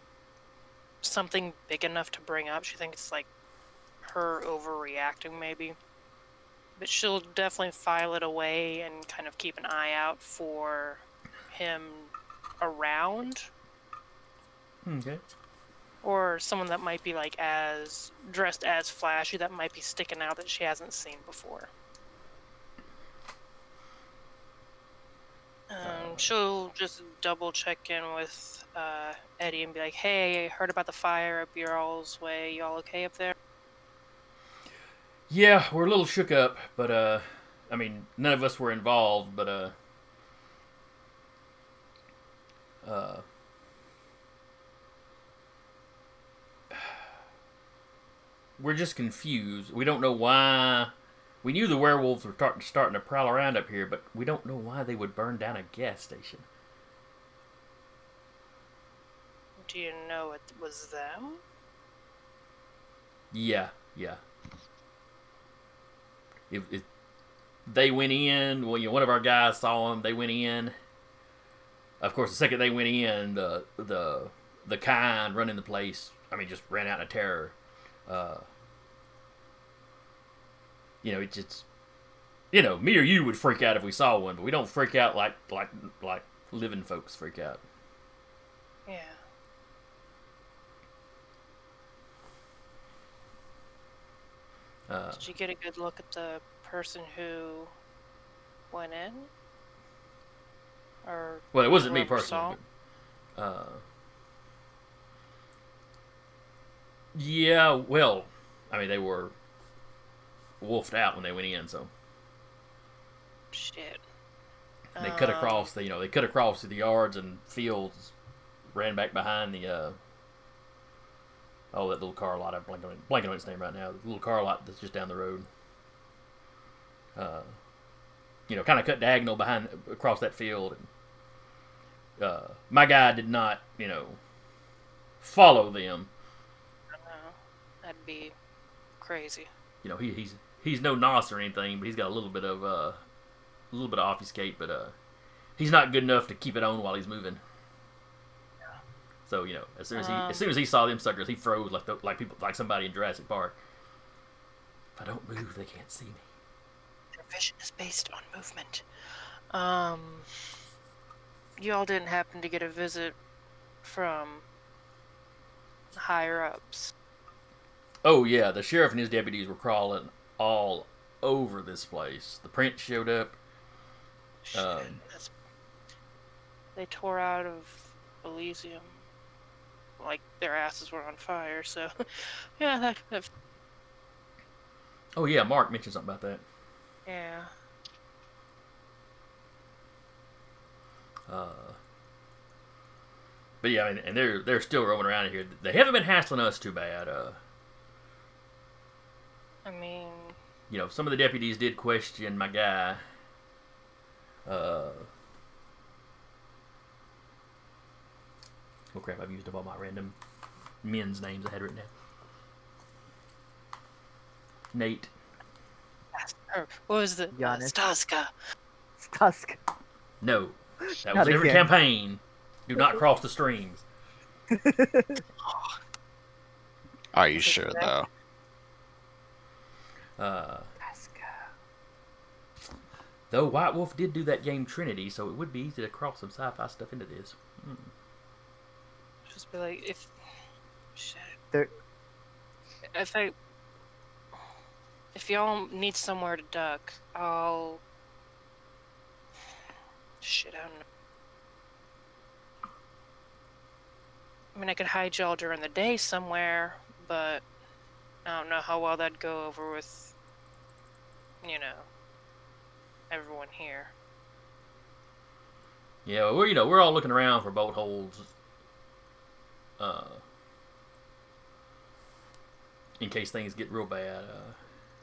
something big enough to bring up. She thinks it's like her overreacting, maybe. But she'll definitely file it away and kind of keep an eye out for him around Okay. or someone that might be like as dressed as flashy that might be sticking out that she hasn't seen before. Um, she'll just double check in with uh, Eddie and be like, "Hey, I heard about the fire up your all's way. Y'all okay up there?" Yeah, we're a little shook up, but uh, I mean, none of us were involved, but uh, uh, we're just confused. We don't know why. We knew the werewolves were start, starting to prowl around up here, but we don't know why they would burn down a gas station. Do you know it was them? Yeah, yeah. If, they went in, well, you know, one of our guys saw them. They went in. Of course, the second they went in, the the the kind running the place. I mean, just ran out in terror. Uh, you know, it's just, you know, me or you would freak out if we saw one, but we don't freak out like like like living folks freak out. Yeah. Uh, Did you get a good look at the person who went in? Or Well, it wasn't me personally. But, uh, yeah, well, I mean, they were wolfed out when they went in, so Shit. they cut Um, across the, you know, they cut across through the yards and fields, ran back behind the, uh, oh, that little car lot. I'm blanking on, blanking on its name right now. The little car lot that's just down the road. Uh, you know, kind of cut diagonal behind across that field. And, uh, my guy did not, you know, follow them. I. That'd be crazy. You know, he, he's he's no nos or anything, but he's got a little bit of uh, a little bit of obfuscate, but uh, he's not good enough to keep it on while he's moving. So you know, as soon as he Um, as soon as he saw them suckers, he froze like the, like people like somebody in Jurassic Park. If I don't move, they can't see me. Their vision is based on movement. Um, you all didn't happen to get a visit from higher ups. Oh yeah, the sheriff and his deputies were crawling all over this place. The prince showed up. Shit, Um, that's... They tore out of Elysium. Like their asses were on fire, so yeah, that, that Oh yeah, Mark mentioned something about that. yeah. Uh, but yeah, I mean, and they're they're still roaming around here. They haven't been hassling us too bad. Uh, I mean, you know, some of the deputies did question my guy. Uh, oh crap! I've used up all my random men's names I had written down. Nate. what was the Giannis. Staska? It's Tusk. No, that was Not a different again. campaign. Do not cross the streams. Are you sure Jack? though? Uh, Tusk. though White Wolf did do that game Trinity, so it would be easy to cross some sci-fi stuff into this. Hmm. Just be like, if shit. There- If I, if y'all need somewhere to duck, I'll. Shit, I don't know. I mean, I could hide y'all during the day somewhere, but I don't know how well that'd go over with, you know, everyone here. Yeah, well, you know we're all looking around for bolt holes. Uh, in case things get real bad. Uh,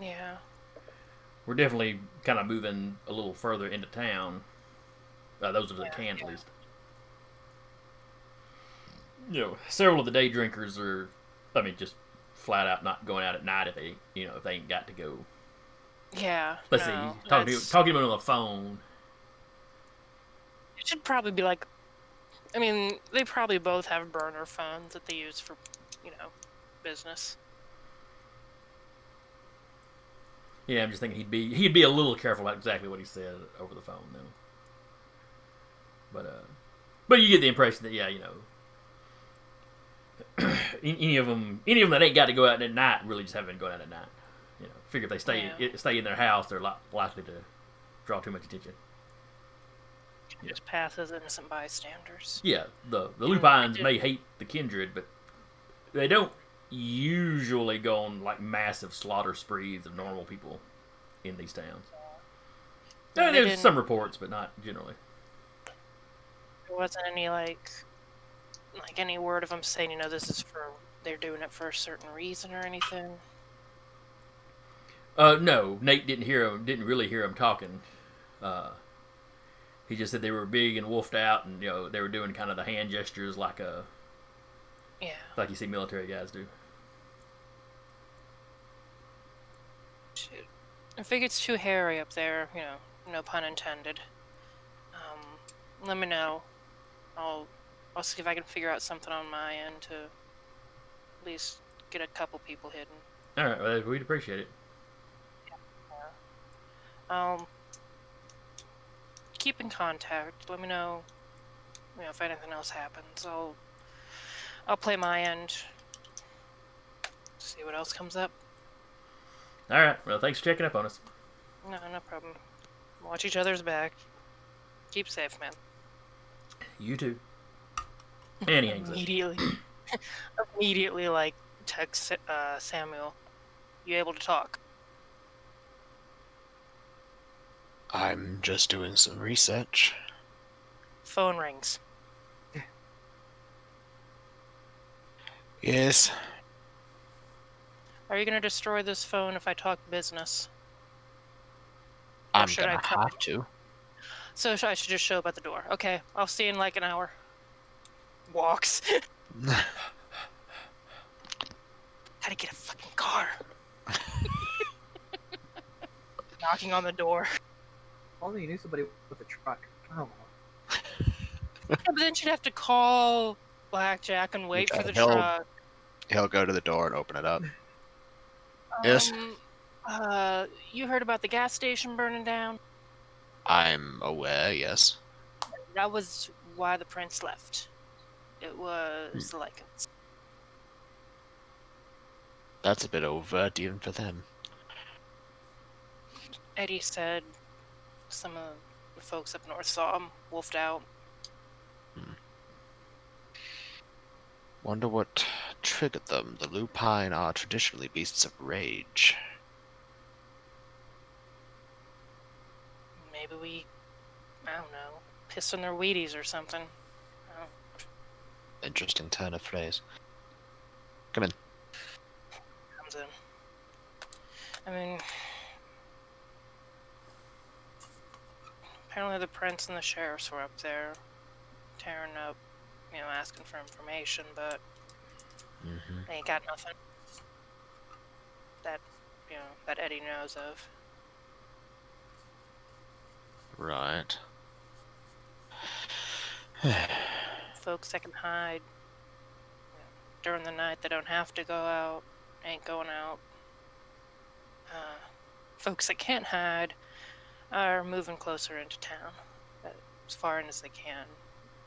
Yeah. we're definitely kind of moving a little further into town. Uh, those of us that can, at least. You know, several of the day drinkers are, I mean, just flat out not going out at night if they, you know, if they ain't got to go. Yeah. Let's no, see, talking to talking to them on the phone. It should probably be like, I mean, they probably both have burner phones that they use for, you know, business. Yeah, I'm just thinking he'd be he'd be a little careful about exactly what he said over the phone, though. But uh, but you get the impression that yeah, you know, any any of them, any of them that ain't got to go out at night really just haven't been going out at night. You know, figure if they stay Yeah. stay in their house, they're li- likely to draw too much attention. Yeah. Just pass as innocent bystanders. Yeah, the the lupines may hate the kindred, but they don't usually go on like massive slaughter sprees of normal people in these towns. Yeah, there's some reports, but not generally. There wasn't any like, like any word of them saying, you know, this is for they're doing it for a certain reason or anything. Uh, no, Nate didn't hear him. Didn't really hear him talking. Uh, he just said they were big and wolfed out, and you know they were doing kind of the hand gestures like a Yeah. like you see military guys do. Shoot. If it gets too hairy up there, you know, no pun intended. Um, let me know. I'll I'll see if I can figure out something on my end to at least get a couple people hidden. All right, well, we'd appreciate it. Um, keep in contact. Let me know, you know, if anything else happens. I'll I'll play my end. See what else comes up. All right, well, thanks for checking up on us. No, no problem. Watch each other's back. Keep safe, man. You too. And he. Immediately, immediately, like text uh, Samuel. You able to talk? I'm just doing some research. Phone rings. Yes, Are you gonna destroy this phone if I talk business? I'm should I gonna come- have to. So I should just show up at the door. Okay, I'll see you in like an hour. Walks. Gotta get a fucking car. Knocking on the door. Only you knew somebody with a truck. Oh. Yeah, but then she'd have to call Blackjack and wait for the he'll- truck. He'll go to the door and open it up. Yes. Um, uh, you heard about the gas station burning down? I'm aware, yes. That was why the prince left. It was the Lycans. That's a bit overt even for them. Eddie said some of the folks up north saw him wolfed out. Hmm. Wonder what triggered them. The lupine are traditionally beasts of rage. Maybe we, I don't know, pissed on their Wheaties or something. Interesting turn of phrase. Come in. comes in. I mean, apparently the prince and the sheriffs were up there, tearing up, you know, asking for information, but hmm they ain't got nothing that, you know, that Eddie knows of. Right. Folks that can hide you know, during the night, they don't have to go out, ain't going out. Uh, folks that can't hide are moving closer into town, as far in as they can.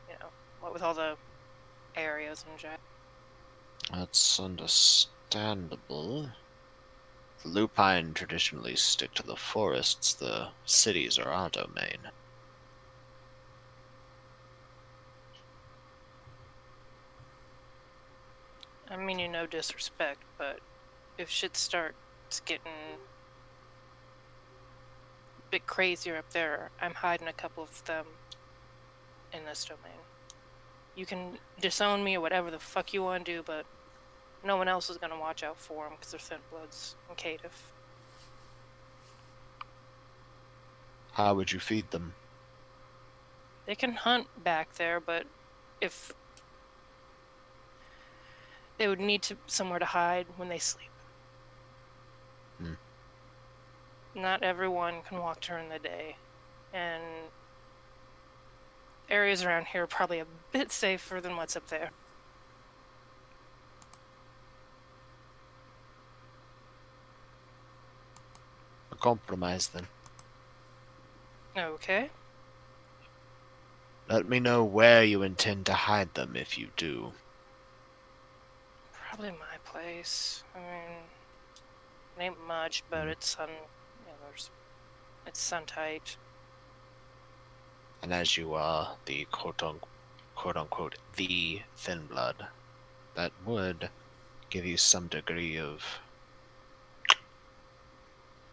You know, what with all the areas and jack. That's understandable. The lupine traditionally stick to the forests, the cities are our domain. I mean, you no disrespect, but if shit starts getting bit crazier up there, I'm hiding a couple of them in this domain. You can disown me or whatever the fuck you want to do, but no one else is gonna watch out for them because they're thin bloods and caitiff. How would you feed them? They can hunt back there, but if they would need to somewhere to hide when they sleep. Hmm. Not everyone can walk during the day, and areas around here are probably a bit safer than what's up there. A compromise then. Okay. Let me know where you intend to hide them if you do. Probably my place. I mean, it ain't much, but hmm. it's sun. You know, there's, it's sun tight. And as you are the quote unquote, quote unquote the thin blood, that would give you some degree of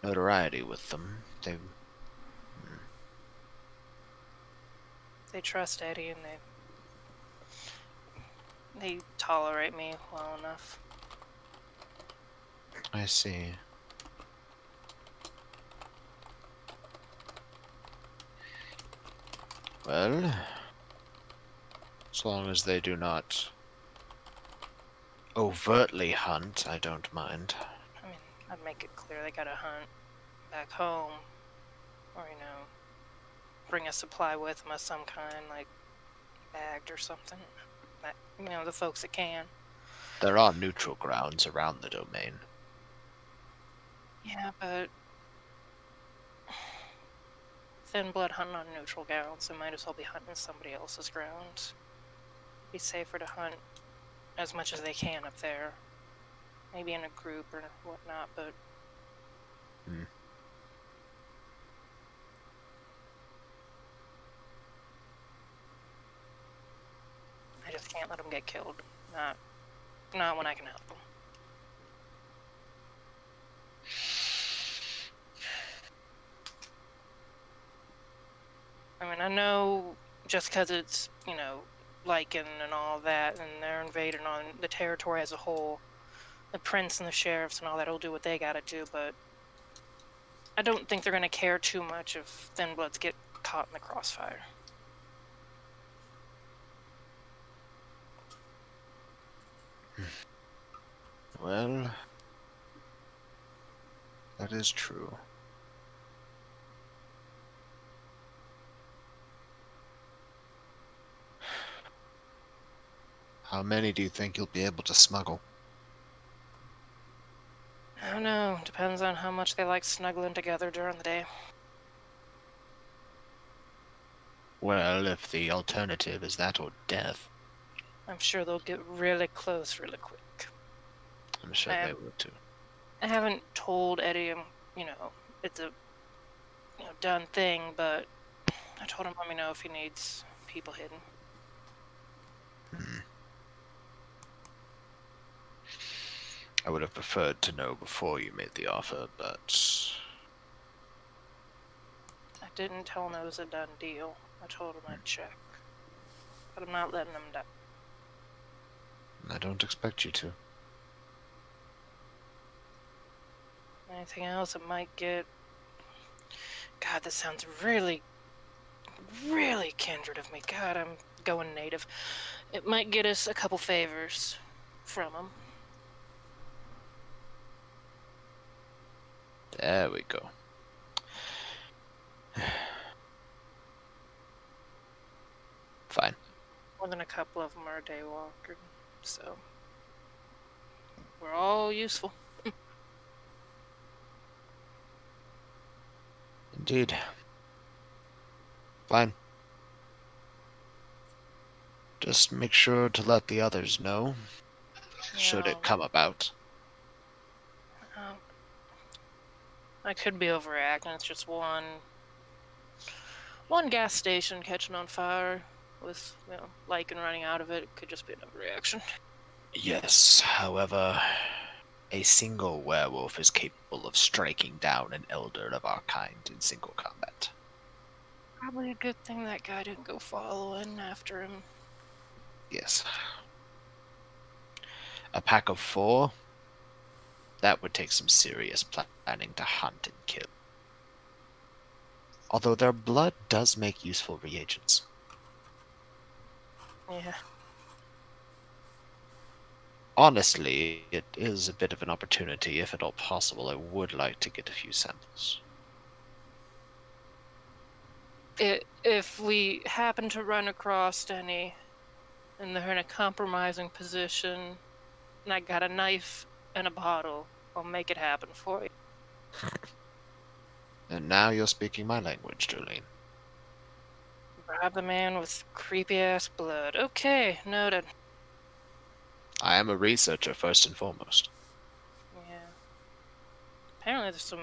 notoriety with them. They hmm. They trust Eddie and they they tolerate me well enough. I see. Well, as long as they do not overtly hunt, I don't mind. I mean, I'd make it clear they gotta hunt back home, or you know, bring a supply with them of some kind, like bagged or something. That you know, the folks that can. There are neutral grounds around the domain. Yeah, but thin blood hunting on neutral grounds, they might as well be hunting somebody else's grounds. Be safer to hunt as much as they can up there. Maybe in a group or whatnot, but Hmm. I just can't let them get killed. Not, not when I can help them. I mean, I know just because it's, you know, Lycan and all that, and they're invading on the territory as a whole, the prince and the sheriffs and all that will do what they gotta do, but I don't think they're gonna care too much if Thin Bloods get caught in the crossfire. Hmm. Well, that is true. How many do you think you'll be able to smuggle? I don't know. Depends on how much they like snuggling together during the day. Well, if the alternative is that or death, I'm sure they'll get really close really quick. I'm sure I they will too. I haven't told Eddie, um, you know, it's a you know done thing, but I told him let me know if he needs people hidden. I would have preferred to know before you made the offer, but I didn't tell him it was a done deal. I told him I'd check, but I'm not letting him down. I don't expect you to. Anything else that might get. God, this sounds really, really kindred of me. God, I'm going native. It might get us a couple favors from him. There we go. Fine. More than a couple of them are daywalker, so we're all useful. Indeed. Fine. Just make sure to let the others know, should it come about. um, I could be overreacting. It's just one, one gas station catching on fire with you know Lycan running out of it. It could just be an overreaction. Yes, however, a single werewolf is capable of striking down an elder of our kind in single combat. Probably a good thing that guy didn't go following after him. Yes. A pack of four? That would take some serious planning to hunt and kill. Although their blood does make useful reagents. Yeah. Honestly, it is a bit of an opportunity. If at all possible, I would like to get a few samples. i if we happen to run across any and they're in a compromising position and I got a knife and a bottle, I'll make it happen for you. And now you're speaking my language, Jolene. Bribe the man with creepy ass blood. Okay, noted. I am a researcher first and foremost. Yeah. Apparently there's some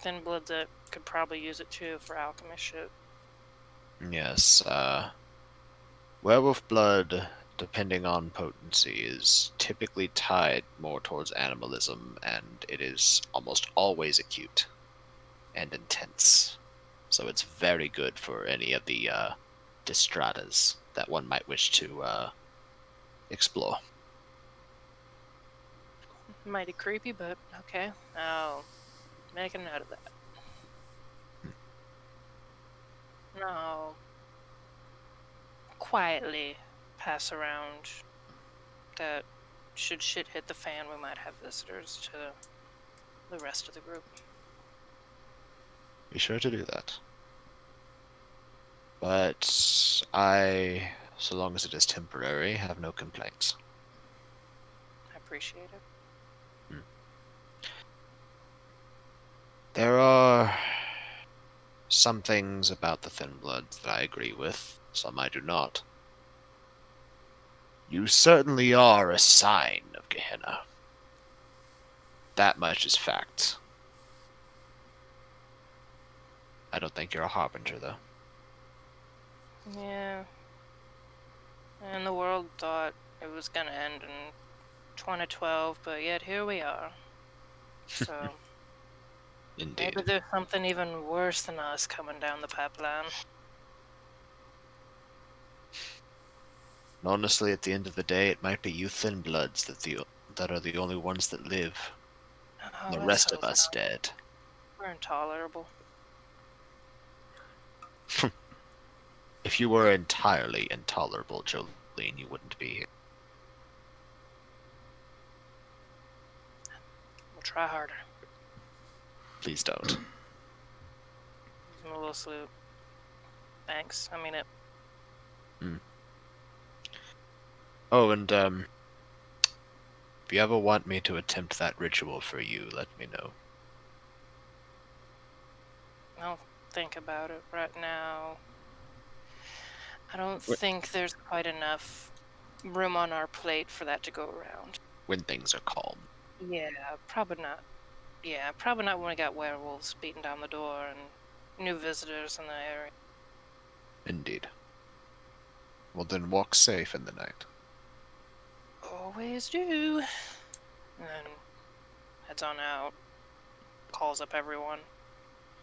thin bloods that could probably use it too for alchemy shit. Yes, uh, werewolf blood, depending on potency, is typically tied more towards animalism, and it is almost always acute and intense. So it's very good for any of the uh, dyscrasias that one might wish to uh, explore. Mighty creepy, but okay. I'll make a note of that. No. Quietly pass around that should shit hit the fan, we might have visitors to the rest of the group. Be sure to do that. But I, so long as it is temporary, have no complaints. I appreciate it. Hmm. There are some things about the Thin Bloods that I agree with, some I do not. You certainly are a sign of Gehenna. That much is fact. I don't think you're a harbinger, though. Yeah. And the world thought it was gonna end in 2012, but yet here we are. So Indeed. maybe there's something even worse than us coming down the pipeline. And honestly, at the end of the day, it might be you Thin Bloods that the that are the only ones that live. Oh, the let's rest of us not. dead. We're intolerable. If you were entirely intolerable, Jolene, you wouldn't be here. We'll try harder. Please don't. Give him a little salute. Thanks. I mean it. Mm. Oh, and um, if you ever want me to attempt that ritual for you, let me know. I'll think about it right now. I don't think there's quite enough room on our plate for that to go around. When things are calm. Yeah, probably not. Yeah, probably not when we got werewolves beating down the door and new visitors in the area. Indeed. Well, then walk safe in the night. Always do. And then heads on out. Calls up everyone.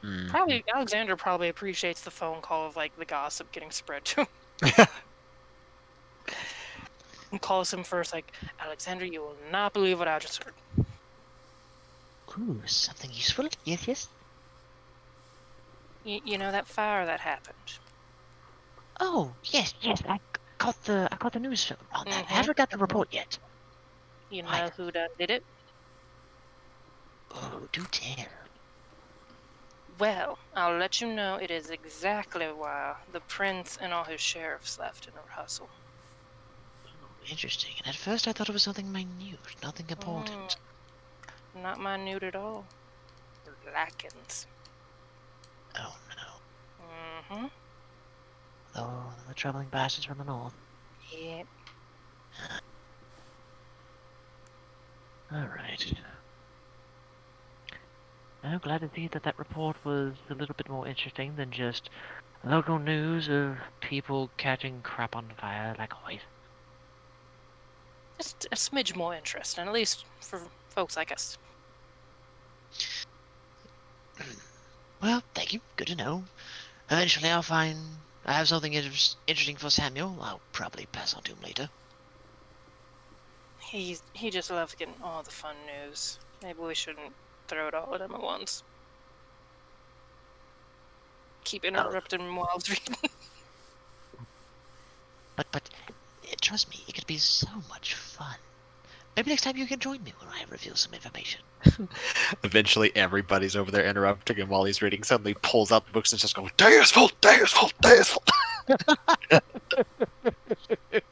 Mm. Probably Alexander probably appreciates the phone call of like the gossip getting spread to him. and calls him first like, Alexander, you will not believe what I just heard. Ooh, something useful. Yes, yes. Y- you know that fire that happened. Oh, yes, yes. I got the I got the news film on that. I Mhm. haven't got the report yet. You know who done did it? Oh, do tell. Well, I'll let you know it is exactly why the prince and all his sheriffs left in a hustle. Interesting. And at first I thought it was something minute, nothing important. Mm, not minute at all. Lycans. Oh no. Mm-hmm. Oh, the troubling bastards from the north. Yep. Alright. I'm glad to see that that report was a little bit more interesting than just local news of people catching crap on fire like always. Just a smidge more interesting, at least for folks like us. Well, thank you. Good to know. Eventually I'll find I have something inter- interesting for Samuel. I'll probably pass on to him later. He's he just loves getting all the fun news. Maybe we shouldn't throw it all at him at once. Keep interrupting him while reading. But but eh, trust me, it could be so much fun. Maybe next time you can join me when I reveal some information. Eventually, everybody's over there interrupting him while he's reading. Suddenly, pulls out the books and just goes, "Deus vult, Deus vult, Deus vult."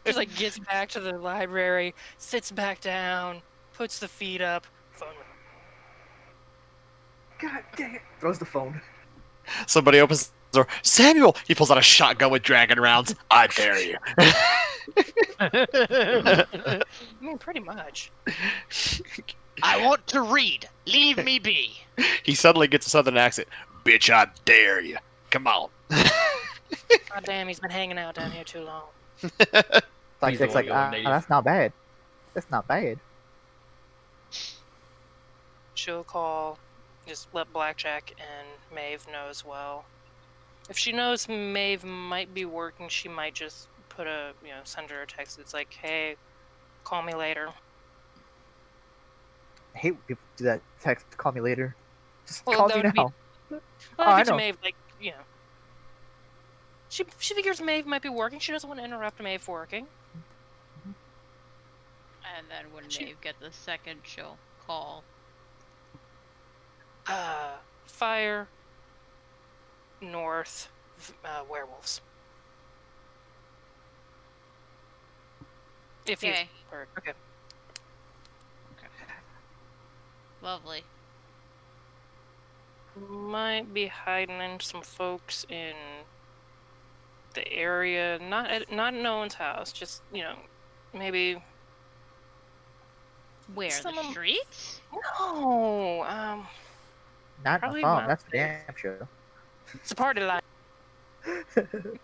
just like gets back to the library, sits back down, puts the feet up. Phone. God dang it! Throws the phone. Somebody opens the door. Samuel. He pulls out a shotgun with dragon rounds. I dare you. I mean, pretty much. I want to read. Leave me be. he suddenly gets a southern accent. Bitch, I dare you. Come on. God damn, he's been hanging out down here too long. Like it's like, going ah, that's not bad. That's not bad. She'll call, just let Blackjack and Maeve know as well. If she knows Maeve might be working, she might just put a, you know, send her a text. It's like, hey, call me later. I hate when people do that. Text, call me later. Just Well, call me would be- now. Well, Oh, I I get know. Maeve, like, you know. She, she figures Maeve might be working. She doesn't want to interrupt Maeve working. And then when She- Maeve get the second, she'll call. Uh, fire, north, uh, werewolves. If you Okay. heard. Okay. Lovely. Might be hiding in some folks in the area, not at, not in no one's house. Just you know, maybe Where? Some the of- streets? no. Um, Not Probably the phone. not That's for there. damn sure. it's a party line.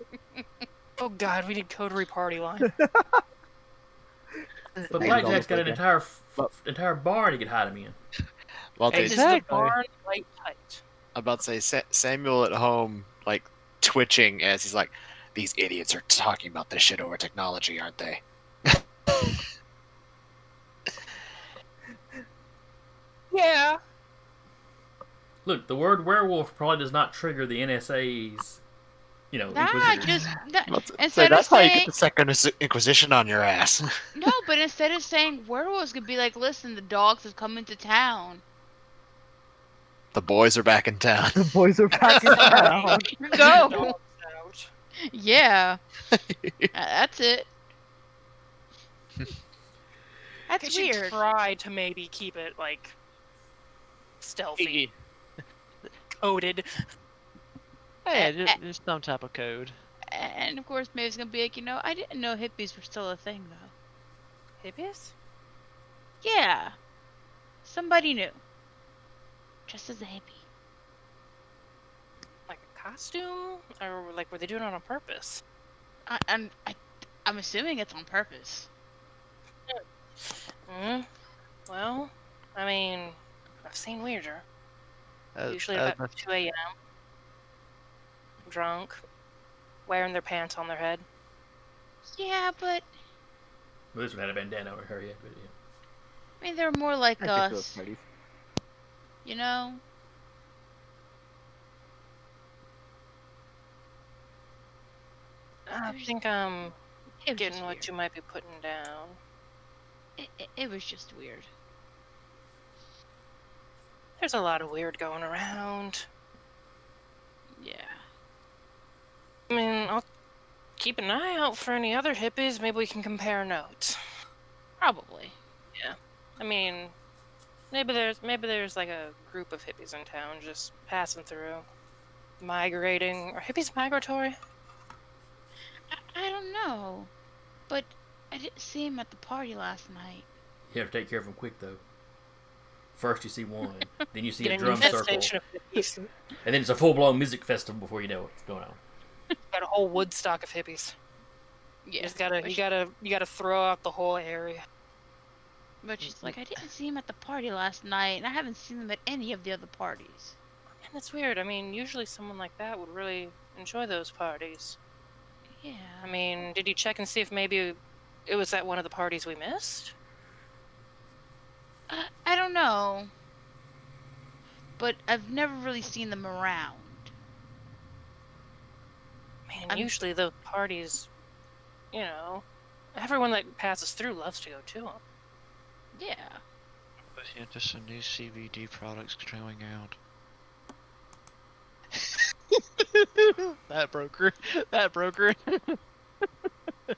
Oh God, we need coterie party line. But Maybe Blackjack's almost got an entire f- entire barn he could hide him in. Well, Is they- the barn light tight? I'm about to say Sa- Samuel at home, like twitching as he's like, "These idiots are talking about this shit over technology, aren't they?" Yeah. Look, the word werewolf probably does not trigger the NSA's, you know, Nah, Inquisitor. just that, I'm about instead of that's how you saying get the second Inquisition on your ass. no, but instead of saying werewolves, could be like, listen, the dogs have come into town. the boys are back in town. The boys are back in town. Go. Yeah. Uh, that's it. That's Could you weird. try to maybe keep it like stealthy, coded? Yeah, Eh, just, just some type of code. And of course, Maeve's gonna be like, you know, I didn't know hippies were still a thing though. Hippies? Yeah, somebody new. Just as a hippie. Like a costume? Or like were they doing it on purpose? I, I'm I, I'm assuming it's on purpose. Hmm. Well, I mean, I've seen weirder. Uh, Usually uh, about 2 a.m. Drunk, wearing their pants on their head. Yeah, but Well, this one had a bandana over her head, but yeah. I mean, they're more like I get to those us, you know. I There's- think um, I'm getting what weird. you might be putting down. It, it, it was just weird. There's a lot of weird going around. Yeah. I mean, I'll keep an eye out for any other hippies. Maybe we can compare notes. Probably. Yeah. I mean, maybe there's maybe there's like a group of hippies in town just passing through, migrating. Are hippies migratory? I, I don't know, but I didn't see him at the party last night. You have to take care of him quick, though. First, you see one, then you see Get a drum circle, infestation of hippies. and then it's a full blown music festival before you know what's going on. Got a whole Woodstock of hippies. You just gotta, you gotta, you gotta throw out the whole area. But she's like, I didn't see him at the party last night, and I haven't seen him at any of the other parties. And that's weird. I mean, usually someone like that would really enjoy those parties. Yeah. I mean, did you check and see if maybe it was at one of the parties we missed? I, I don't know. But I've never really seen them around. Man, I'm- usually the parties, you know, everyone that passes through loves to go to them. Yeah. But yeah, just some new CBD products going out. that broker. That broker. Ow.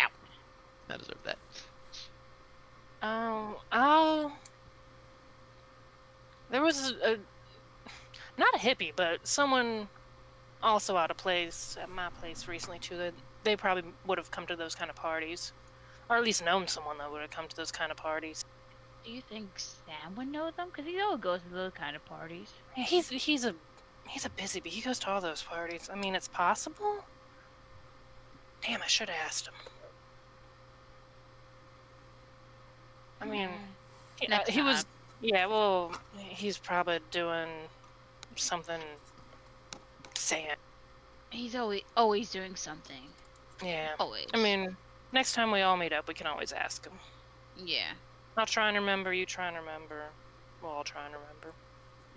I deserve that. Um, I'll. There was a, a not a hippie, but someone also out of place at my place recently too. That they probably would have come to those kind of parties, or at least known someone that would have come to those kind of parties. Do you think Sam would know them? Because he always goes to those kind of parties. Yeah, he's he's a he's a busy bee. He goes to all those parties. I mean, it's possible. Damn, I should have asked him. I mean, hmm. Yeah. Uh, yeah, Next he was. Yeah, well, he's probably doing something. Saying, he's always always doing something. yeah. Always. I mean, next time we all meet up, we can always ask him. yeah. I'll try and remember. You try and remember. We'll all try and remember.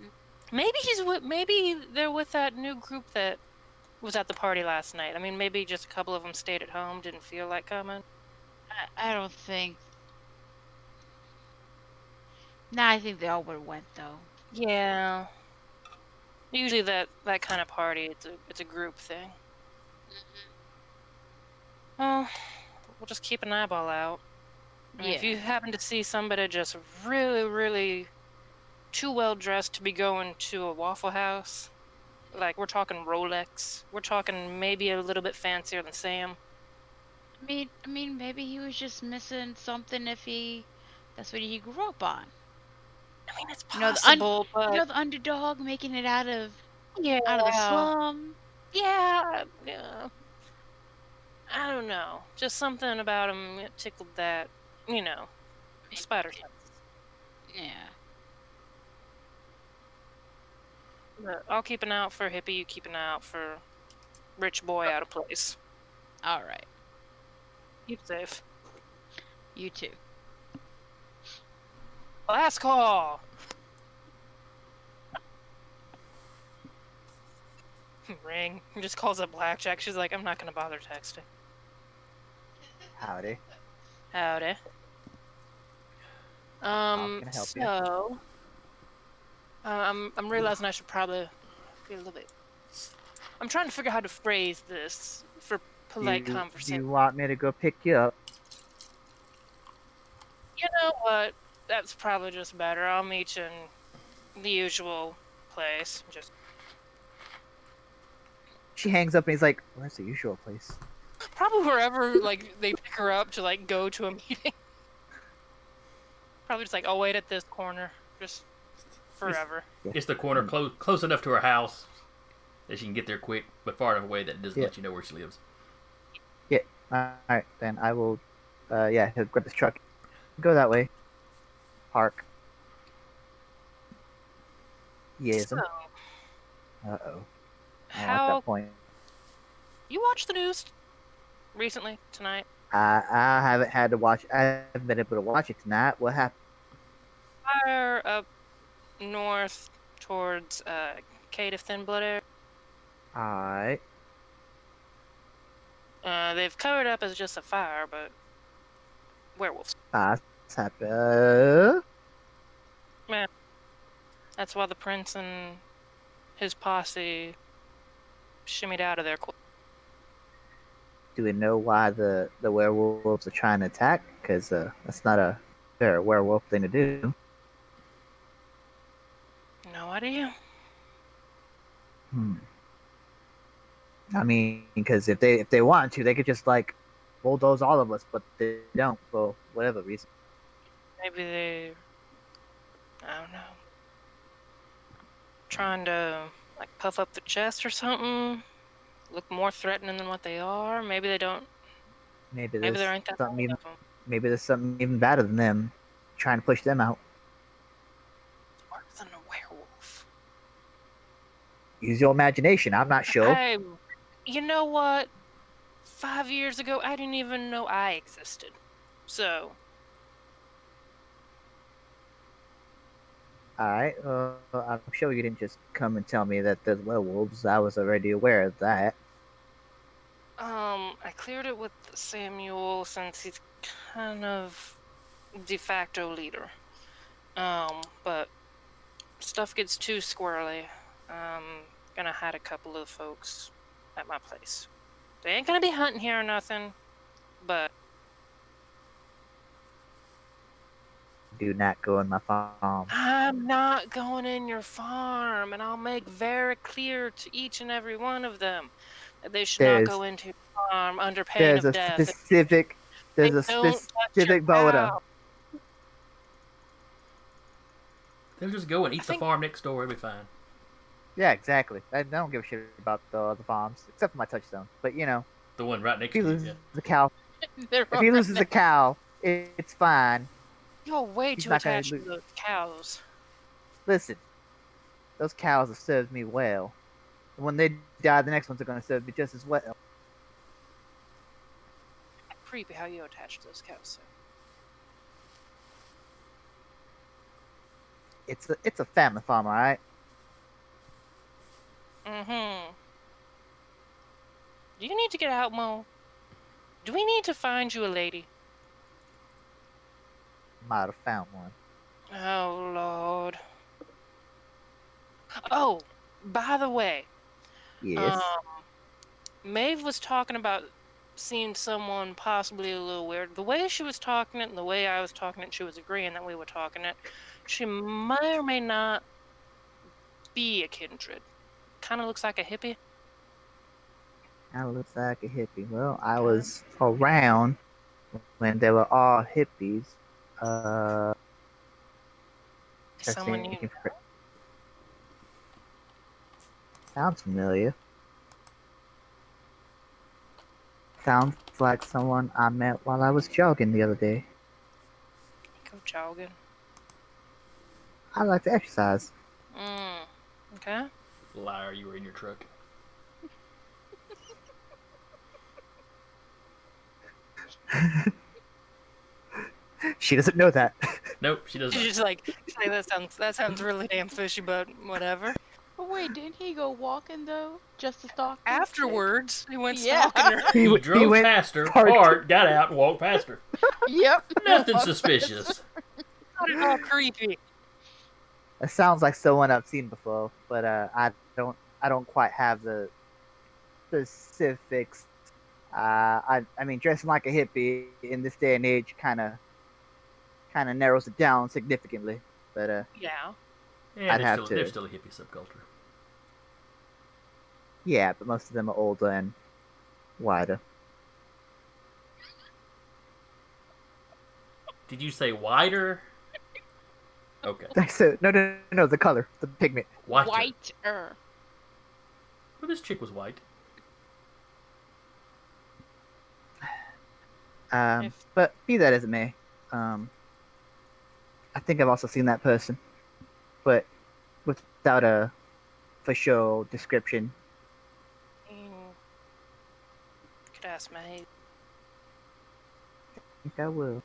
Mm. Maybe he's with. Maybe they're with that new group that was at the party last night. I mean, maybe just a couple of them stayed at home, didn't feel like coming. I, I don't think. Nah, I think they all would have went though. Yeah. Usually that that kind of party, it's a it's a group thing. Mm-hmm. Well, we'll just keep an eyeball out. I mean, If you happen to see somebody just really, really too well dressed to be going to a Waffle House, like we're talking Rolex, we're talking maybe a little bit fancier than Sam. I mean, I mean, maybe he was just missing something if he. That's what he grew up on. I mean, it's You know, the un- possible, but You know, the underdog making it out of yeah, out of the slum. Yeah, yeah. I don't know. Just something about him it tickled that, you know, spider sense. Yeah. But I'll keep an eye out for hippie. You keep an eye out for rich boy oh. out of place. All right. Keep safe. You too. Last call. Ring. He just calls up Blackjack. She's like, I'm not gonna bother texting. Howdy. Howdy. Um, can I help you? so, uh, I'm, I'm realizing I should probably be a little bit. I'm trying to figure out how to phrase this for polite you, conversation. You want me to go pick you up? You know what? That's probably just better. I'll meet you in the usual place. Just she hangs up and he's like, "Where's the usual place?" Probably wherever like they pick her up to like go to a meeting. Probably just like, I'll wait at this corner, just forever. It's the corner close close enough to her house that she can get there quick, but far enough away that it doesn't Yeah. let you know where she lives. Yeah. All right, then I will. Uh, yeah, grab this truck, go that way, park. Yes. So, Uh oh. I don't like how that point. you watched the news recently tonight? I I haven't had to watch. I haven't been able to watch it tonight. What happened? Fire up north towards uh, Caitiff Thin Blood area. All right. Uh, they've covered up as just a fire, but werewolves. That's happened. That's why the prince and his posse shimmied out of there. Do we know why the the werewolves are trying to attack? Because uh, that's not a fair werewolf thing to do. No idea. Hmm. I mean, because if they if they want to, they could just like bulldoze all of us, but they don't for whatever reason. Maybe they. I don't know. Trying to like puff up the chest or something. Look more threatening than what they are. Maybe they don't. Maybe Maybe there ain't that something many even maybe there's something even badder than them, trying to push them out. Worse than a werewolf. Use your imagination. I'm not sure. You know what? Five years ago, I didn't even know I existed. So, All right. Uh, I'm sure you didn't just come and tell me that there's werewolves. I was already aware of that. um, I cleared it with Samuel since he's kind of de facto leader. Um, but stuff gets too squirrely. Um, gonna hide a couple of folks at my place. They ain't gonna be hunting here or nothing, but Do not go in my farm. I'm not going in your farm, and I'll make very clear to each and every one of them that they should There's- not go into your farm under pain There's of a death. specific. There's They a don't touch your specific border. cow. They'll just go and eat I the think- farm next door. It'll be fine. Yeah, exactly. I, I don't give a shit about the the farms, except for my touchstone. But you know, The one right next to you. loses Yeah. the cow, if he loses over a cow, it, it's fine. You're way He's too attached to those cows. Listen, those cows have served me well. And when they die, the next ones are going to serve me just as well. Creepy how you attach to those cows. Sir. It's a it's a family farm, all right. Mm-hmm. Do you need to get out, Mo? Do we need to find you a lady? Might have found one. Oh Lord. Oh, by the way, Yes. Um, Maeve was talking about seeing someone possibly a little weird. The way she was talking it and the way I was talking it, she was agreeing that we were talking it. She may or may not be a kindred. Kind of looks like a hippie. Kind of looks like a hippie. Well, I was around when they were all hippies. Uh, Someone you looking for- Sounds familiar. Sounds like someone I met while I was jogging the other day. go jogging. I like to exercise. Mm. Okay. Liar, you were in your truck. She doesn't know that. Nope, she doesn't. She's just like, say that sounds that sounds really damn fishy, but whatever. But wait, didn't he go walking though? Just to stalk? this chick? Afterwards, he went Yeah. stalking her. He, w- drove went past her, parked- parked, got out, and walked past her. Yep. Nothing suspicious. Not at all creepy. It sounds like someone I've seen before, but uh, I don't. I don't quite have the specifics. Uh, I. I mean, dressing like a hippie in this day and age kind of, kind of narrows it down significantly. But uh, Yeah. Yeah, I'd there's have still, there's still a hippie subculture. Yeah, but most of them are older and wider. Did you say wider? Okay. I said no, no, no, no, the color, the pigment. Whiter. Whiter. Well, this chick was white. Um, If- but be that as it may, um, I think I've also seen that person, but without a for show description. Mm. Could ask Maeve. I think I will.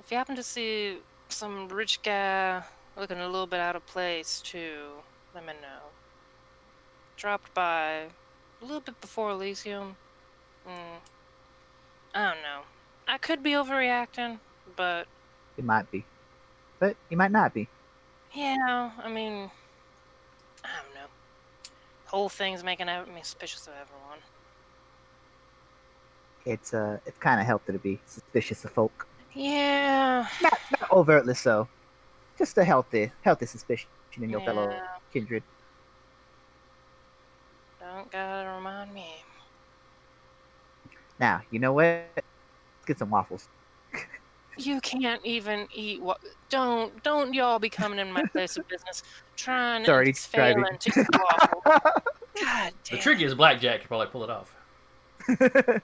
If you happen to see some rich guy looking a little bit out of place, too, let me know. Dropped by a little bit before Elysium. Mm, I don't know. I could be overreacting, but It might be, but it might not be. yeah, I mean, I don't know. Whole thing's making me suspicious of everyone. It's uh, it's kind of healthy to be suspicious of folk, Yeah. not not overtly so, just a healthy, healthy suspicion in your fellow kindred. Don't gotta remind me. Now, you know what? Let's get some waffles. You can't even eat what. Don't don't y'all be coming in my place of business trying It's already and failing driving. to eat waffle. God The damn. trick is blackjack could probably pull it off. I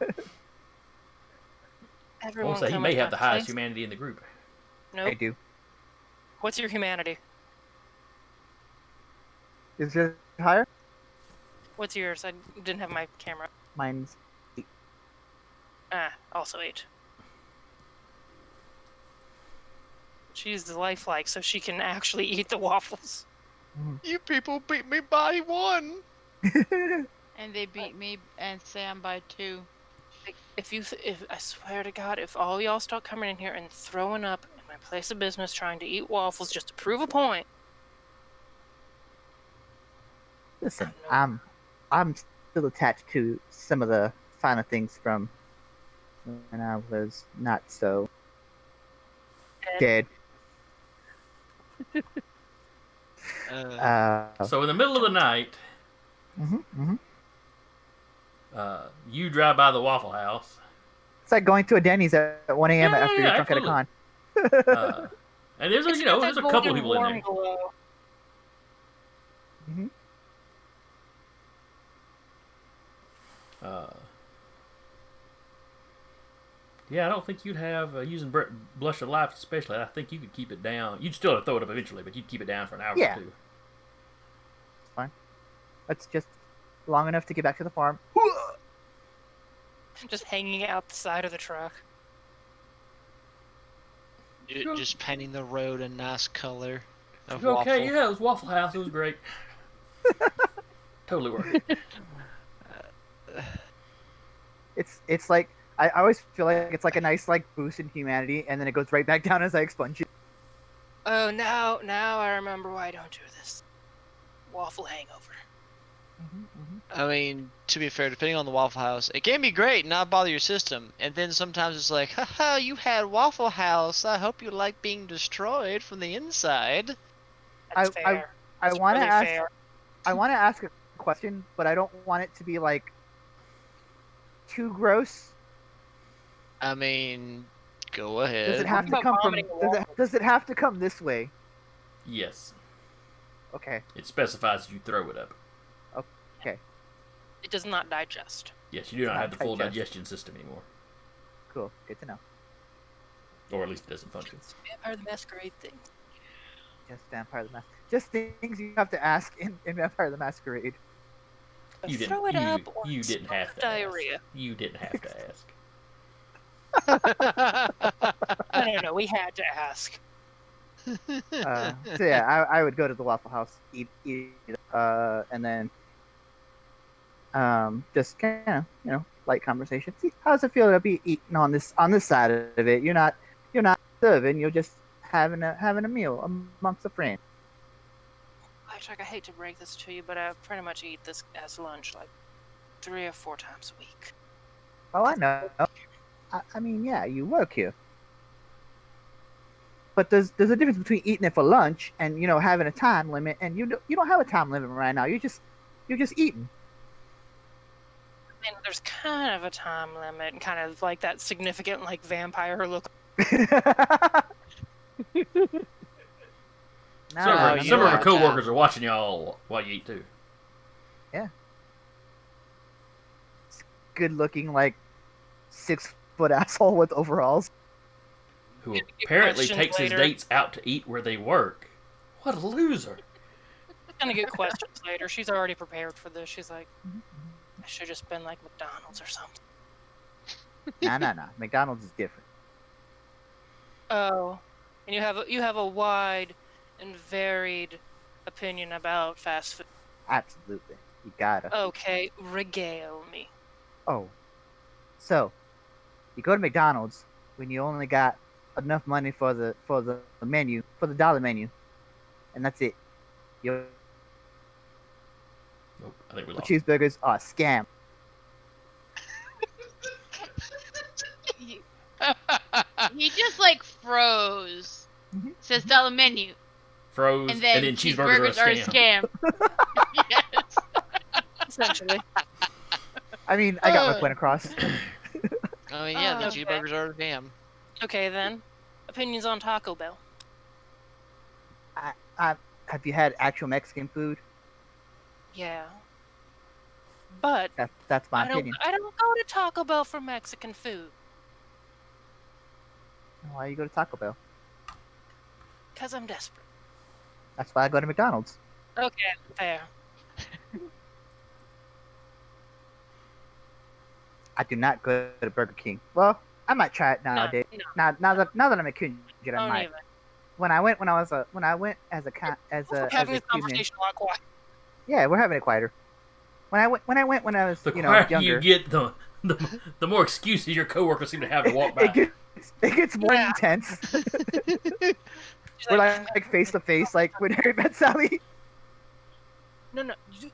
Everyone will say he come may into have the my highest place? humanity in the group. No I Nope. do. What's your humanity? Is yours higher? What's yours? I didn't have my camera. Mine's Ah, also eight. She's the lifelike, so she can actually eat the waffles. Mm-hmm. You people beat me by one. And they beat me and Sam by two. If you, th- if I swear to God, if all y'all start coming in here and throwing up in my place of business, trying to eat waffles just to prove a point, Listen, I'm I'm still attached to some of the finer things from when I was not so dead. Uh, Uh, So in the middle of the night, mhm, mhm. uh, you drive by the Waffle House, It's like going to a Denny's at 1 a.m. Yeah, after yeah, you're drunk at a con. uh, and there's a, It's you know there's a couple people in warm there. glow. Yeah, I don't think you'd have uh, using br- blush of life, especially. I think you could keep it down. You'd still have to throw it up eventually, but you'd keep it down for an hour Yeah. or two. That's fine. That's just long enough to get back to the farm. just hanging out the side of the truck. ju- Sure. just painting the road a nice color of You okay, waffle. yeah, it was Waffle House. It was great. totally worth it. It's it's like I I always feel like it's like a nice like boost in humanity, and then it goes right back down as I expunge it. Oh, now, now I remember why I don't do this. Waffle hangover. Mm-hmm, mm-hmm. I mean, to be fair, depending on the Waffle House, it can be great and not bother your system. And then sometimes it's like, haha, you had Waffle House. I hope you like being destroyed from the inside. That's I- I- fair. I That's want to really ask fair. I want to ask a question, but I don't want it to be like too gross. I mean, go ahead. Does it have to come from? Does it, does it have to come this way? Yes, Okay. it specifies you throw it up. Okay. It does not digest. Yes, you do not Not have the full digest. digestion system anymore, Cool. Good to know. or at least it doesn't function. It's Vampire the Masquerade thing. Just Vampire the Masquerade. Just things you have to ask in, in Vampire the Masquerade. You didn't. throw it you, up or you didn't have to diarrhea. ask. You didn't have to ask. No, no, no. We had to ask. Uh, so yeah, I, I would go to the Waffle House, eat, eat, uh, and then um, just kind of you know light conversation. See, how does it feel to be eating on this on this side of it? You're not you're not serving. You're just having a having a meal amongst a friend. Blackjack, I hate to break this to you, but I pretty much eat this as lunch like three or four times a week. Oh, I know. I, I mean, yeah, you work here. But there's there's a difference between eating it for lunch and you know having a time limit, and you don't, you don't have a time limit right now. You're just you're just eating. And there's kind of a time limit and kind of like that significant like vampire look. No, some of our, some of our watch coworkers are watching y'all while you eat too. Yeah. It's good looking like six foot asshole with overalls. Who Get- get apparently questions takes his dates out to eat where they work. What a loser! Gonna get questions later. She's already prepared for this. She's like, mm-hmm. I should just been like McDonald's or something. nah, nah, nah. McDonald's is different. Oh, and you have a, you have a wide and varied opinion about fast food. Absolutely. You gotta. Okay, regale me. Oh. So, you go to McDonald's when you only got enough money for the for the menu for the dollar menu, and that's it. Your Nope, I think we lost. cheeseburgers are a scam. He just like froze. Mhm. Says dollar menu, Froze, and then, cheeseburgers, are a scam. yes. Essentially, I mean, I got my Uh. point across. I mean, yeah, oh, the Oh, okay. cheeseburgers are a damn. okay then. Opinions on Taco Bell. Have you had actual Mexican food? Yeah, but That's that's my I don't. opinion. I don't go to Taco Bell for Mexican food Why do you go to Taco Bell? because I'm desperate. That's why I go to McDonald's. Okay, fair. I do not go to Burger King. Well, I might try it nowadays. no, Now, now that now that I'm a kid, I don't might. even. When I went when I was a when I went as a con- as a We're as having a this human. conversation a lot quiet. Yeah, we're having it quieter. When I went when I went when I was The you know younger, you get, the, the the more excuses your coworkers seem to have to walk it back. gets it gets more Yeah. intense. She's we're like, like like face to face, like when Harry met Sally. no, no, you, no.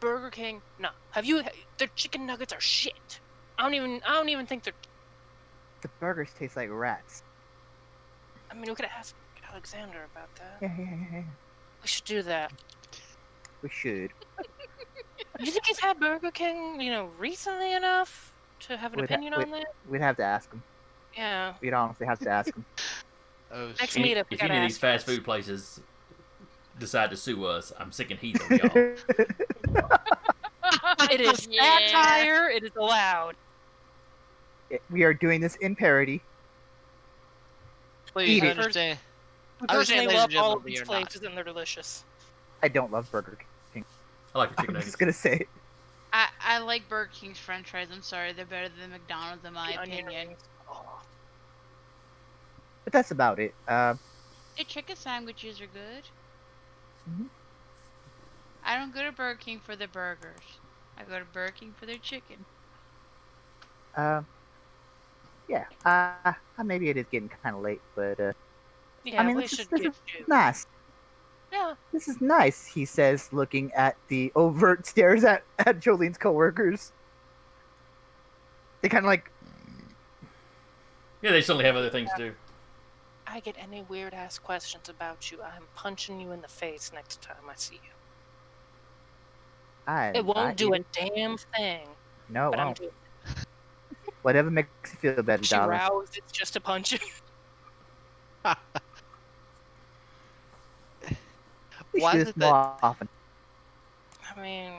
Burger King, no. Have you? Their chicken nuggets are shit. I don't even. I don't even think they're. The burgers taste like rats. I mean, we could ask Alexander about that. Yeah, yeah, yeah, yeah. We should do that. We should. Do you think he's had Burger King, you know, recently enough to have an We'd opinion we'd- on that? We'd have to ask him. Yeah. We'd honestly have to ask him. Oh, Next shit. Meetup, if gotta any of these fast food places decide to sue us, I'm sick and heat on y'all. It is Yeah. satire. It is allowed. we are doing this in parody. Please Eat it. understand. We I personally love all of these places and they're delicious. I don't love Burger King. I like the I'm nuggets. just gonna say it. I, I like Burger King's French fries. I'm sorry, they're better than McDonald's in my The opinion. Oh. But that's about it. Uh, Their chicken sandwiches are good. Mhm. I don't go to Burger King for the burgers. I go to Burger King for their chicken. uh, yeah. Uh, uh, maybe it is getting kind of late, but uh, Yeah, mean, we this is- should this get is you. nice. Yeah. This is nice, he says, looking at the overt stares at, at Jolene's coworkers. They kind of like, Yeah, they certainly have other things to do. I get any weird ass questions about you, I'm punching you in the face next time I see you. I. It won't I do a damn thing, No, it but I'm won't. Whatever makes you feel better, She darling. roused it's just a punch Why is do it that- more often. I mean,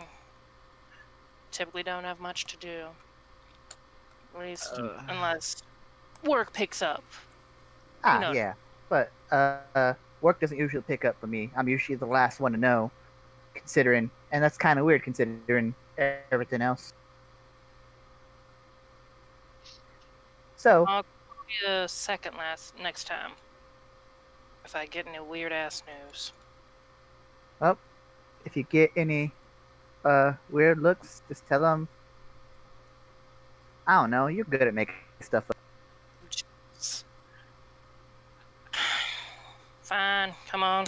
typically don't have much to do. At least Uh. unless work picks up. Ah, know. yeah. But uh, uh, work doesn't usually pick up for me. I'm usually the last one to know, considering, and that's kind of weird considering everything else. So, I'll be the second last next time. If I get any weird ass news. Well, if you get any uh weird looks, just tell them. I don't know. You're good at making stuff up. Jeez. Fine, come on.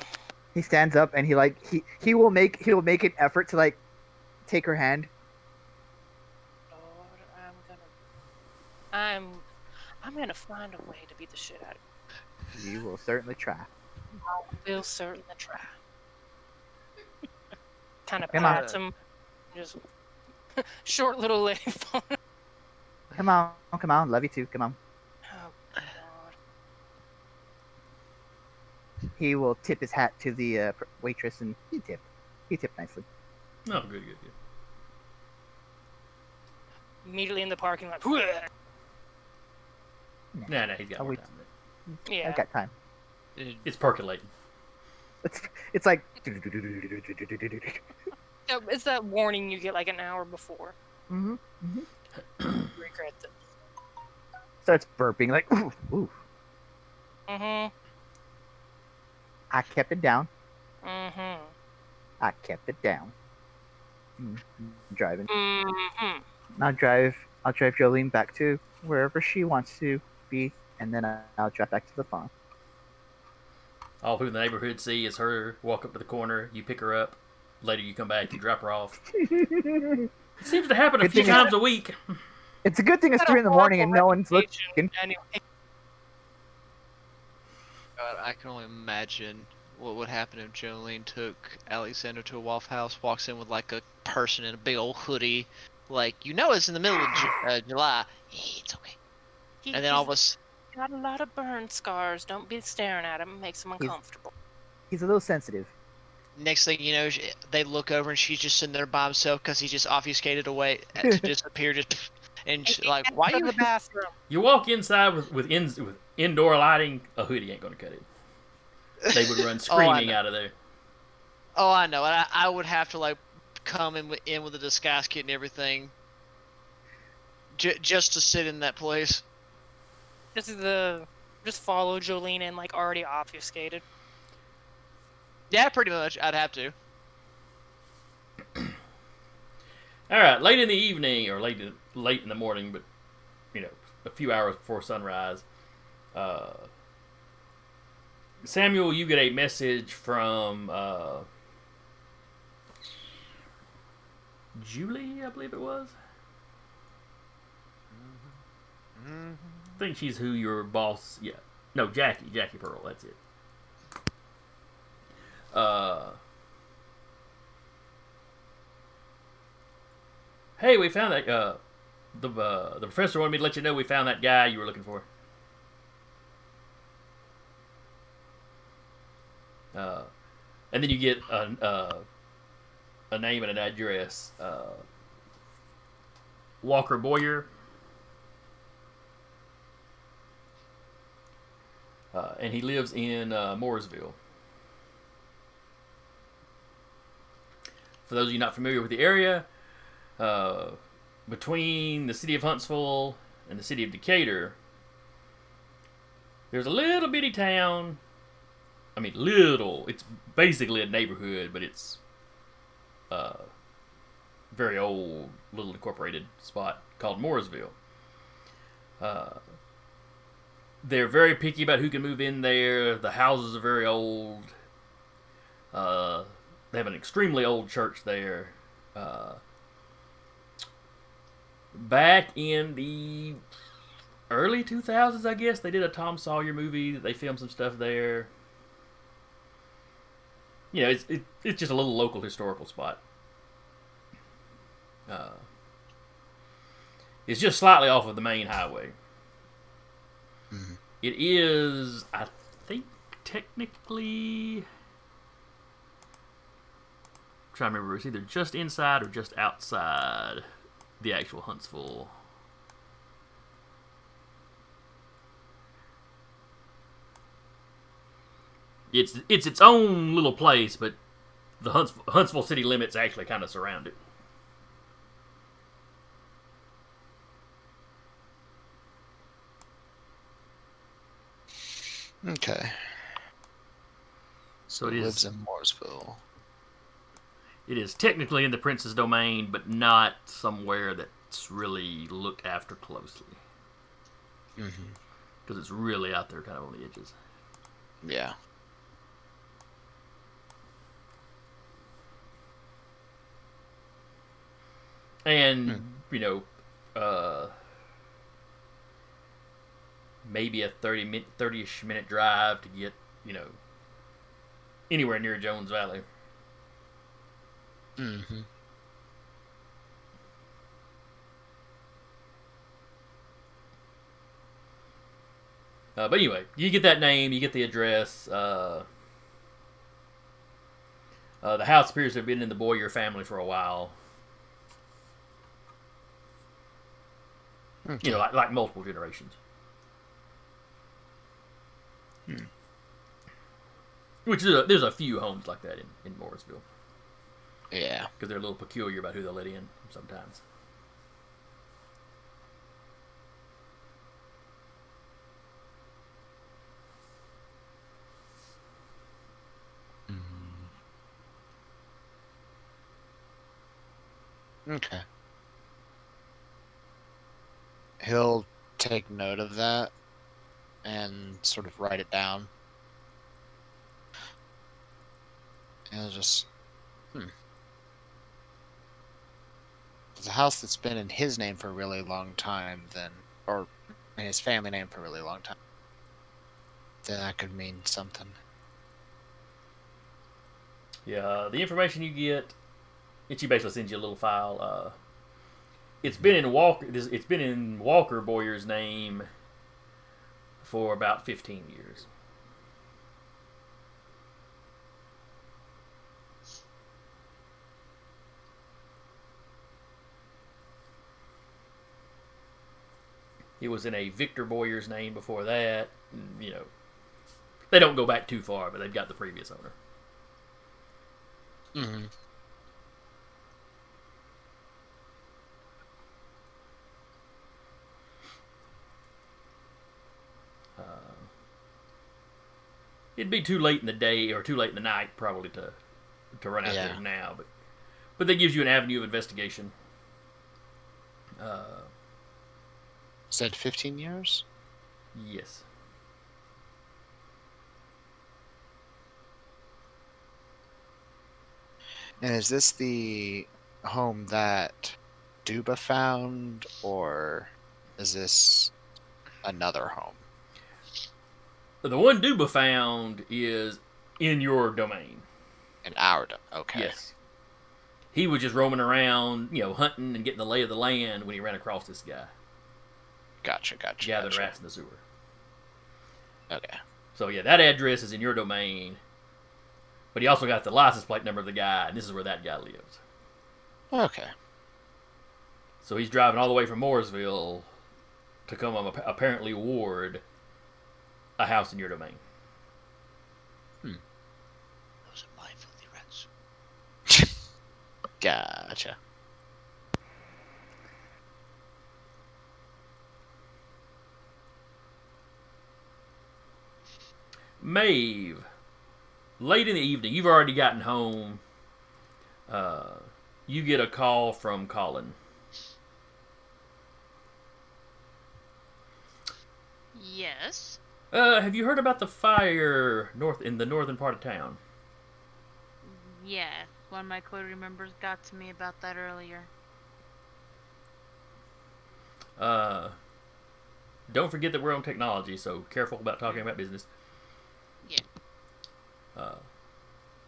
He stands up and he like he he will make he will make an effort to like take her hand. Lord, I'm gonna. I'm. I'm gonna find a way to beat the shit out of You You will certainly try. you. We'll certainly try. kind of Come on. pats him, just Short little lady phone. Come on, come on, love you too. Come on. Oh, God. He will tip his hat to the uh, waitress, and he tip. He tipped nicely. Oh, good, good, good. Immediately in the parking lot. Nah, nah, he's got more we- time. than Yeah. I got time. It- that. It's percolating. It's it's like Yeah, It's that warning you get like an hour before. Mm hmm Regret it. starts burping like ooh ooh. Mm-hmm. I kept it down. Mm-hmm. I kept it down. Mm, Driving. Mm-hmm. I'll drive. I'll drive Jolene back to wherever she wants to be, and then I- I'll drive back to the farm. All who in the neighborhood see is her walk up to the corner. You pick her up. Later, you come back. You drop her off. It seems to happen a Good few thing it's- times a week. It's a good thing it's three in the morning and no one's looking. Anyway. God, I can only imagine what would happen if Jolene took Alexander to a Waffle House, walks in with like a person in a big old hoodie, like you know it's in the middle of Ju- uh, July. Hey, it's okay. He- And then all of he's us, got a lot of burn scars. Don't be staring at him. It makes him uncomfortable. He's a little sensitive. next thing you know, sh- they look over and she's just sitting there by himself because he just obfuscated away to disappear. Just and she, like, why to you? In the bathroom? You walk inside with with, in, with indoor lighting. A hoodie ain't gonna cut it. They would run Oh, screaming know. out of there. Oh, I know. I, I would have to like come in with, in with a disguise kit and everything, j- just to sit in that place. Just the just follow Jolene in like already obfuscated. Yeah, pretty much. I'd have to. All right, late in the evening or late late in the morning, but you know, a few hours before sunrise. Uh, Samuel, you get a message from uh, Julie, I believe it was. I think she's who your boss. Yeah, no, Jackie, Jackie Pearl. That's it. Uh, hey, we found that. Uh, the uh, the professor wanted me to let you know we found that guy you were looking for. Uh, and then you get a uh, a name and an address. Uh, Walker Boyer. Uh, and he lives in uh, Mooresville. For those of you not familiar with the area, uh, between the city of Huntsville and the city of Decatur, there's a little bitty town. I mean, little. It's basically a neighborhood, but it's uh, very old, little incorporated spot called Mooresville. Uh, they're very picky about who can move in there. The houses are very old. Uh, they have an extremely old church there. Uh, back in the early 2000s, I guess, they did a Tom Sawyer movie. They filmed some stuff there. You know, it's, it, it's just a little local historical spot. Uh, it's just slightly off of the main highway. It is, I think, technically. I'm trying to remember, it's either just inside or just outside the actual Huntsville. It's it's its own little place, but the Huntsville, Huntsville city limits actually kind of surround it. Okay. So it lives is in Mooresville. it is technically in the prince's domain, but not somewhere that's really looked after closely Mm-hmm. because it's really out there, kind of on the edges. Yeah. and mm. you know, uh, maybe a 30 minute, 30ish minute drive to get you know anywhere near Jones Valley. Mm-hmm. Uh, but anyway, you get that name, you get the address. Uh, uh, the house appears to have been in the Boyer family for a while. You know, like, like multiple generations. Hmm. Which is a, there's a few homes like that in, in Mooresville Yeah. because they're a little peculiar about who they let in sometimes. Mm-hmm. Okay. He'll take note of that and sort of write it down. And just. Hmm. It's a house that's been in his name for a really long time, then. Or in his family name for a really long time. Then that could mean something. Yeah, the information you get, she basically sends you a little file. Uh, it's been in Walker. It's been in Walker Boyer's name for about fifteen years. It was in a Victor Boyer's name before that. You know, they don't go back too far, but they've got the previous owner. Mm-hmm. It'd be too late in the day or too late in the night probably to to run out Yeah. there now, but but that gives you an avenue of investigation. Uh, Said 15 years? yes. And is this the home that Duba found, or is this another home? The one Duba found is in your domain. In our dom- okay. Yes. He was just roaming around, you know, hunting and getting the lay of the land when he ran across this guy, Gotcha, gotcha. Gathered gotcha. rats in the sewer. Okay. So yeah, that address is in your domain. But he also got the license plate number of the guy, and this is where that guy lives. Okay. So he's driving all the way from Mooresville to come apparently ward a house in your domain. Hmm. Those are my filthy rats. Gotcha. Maeve, late in the evening, you've already gotten home. Uh, you get a call from Colin. Yes. Uh, have you heard about the fire north in the northern part of town? Yes, One of my coterie members got to me about that earlier. Uh, don't forget that we're on technology, so careful about talking about business. Yeah. Uh,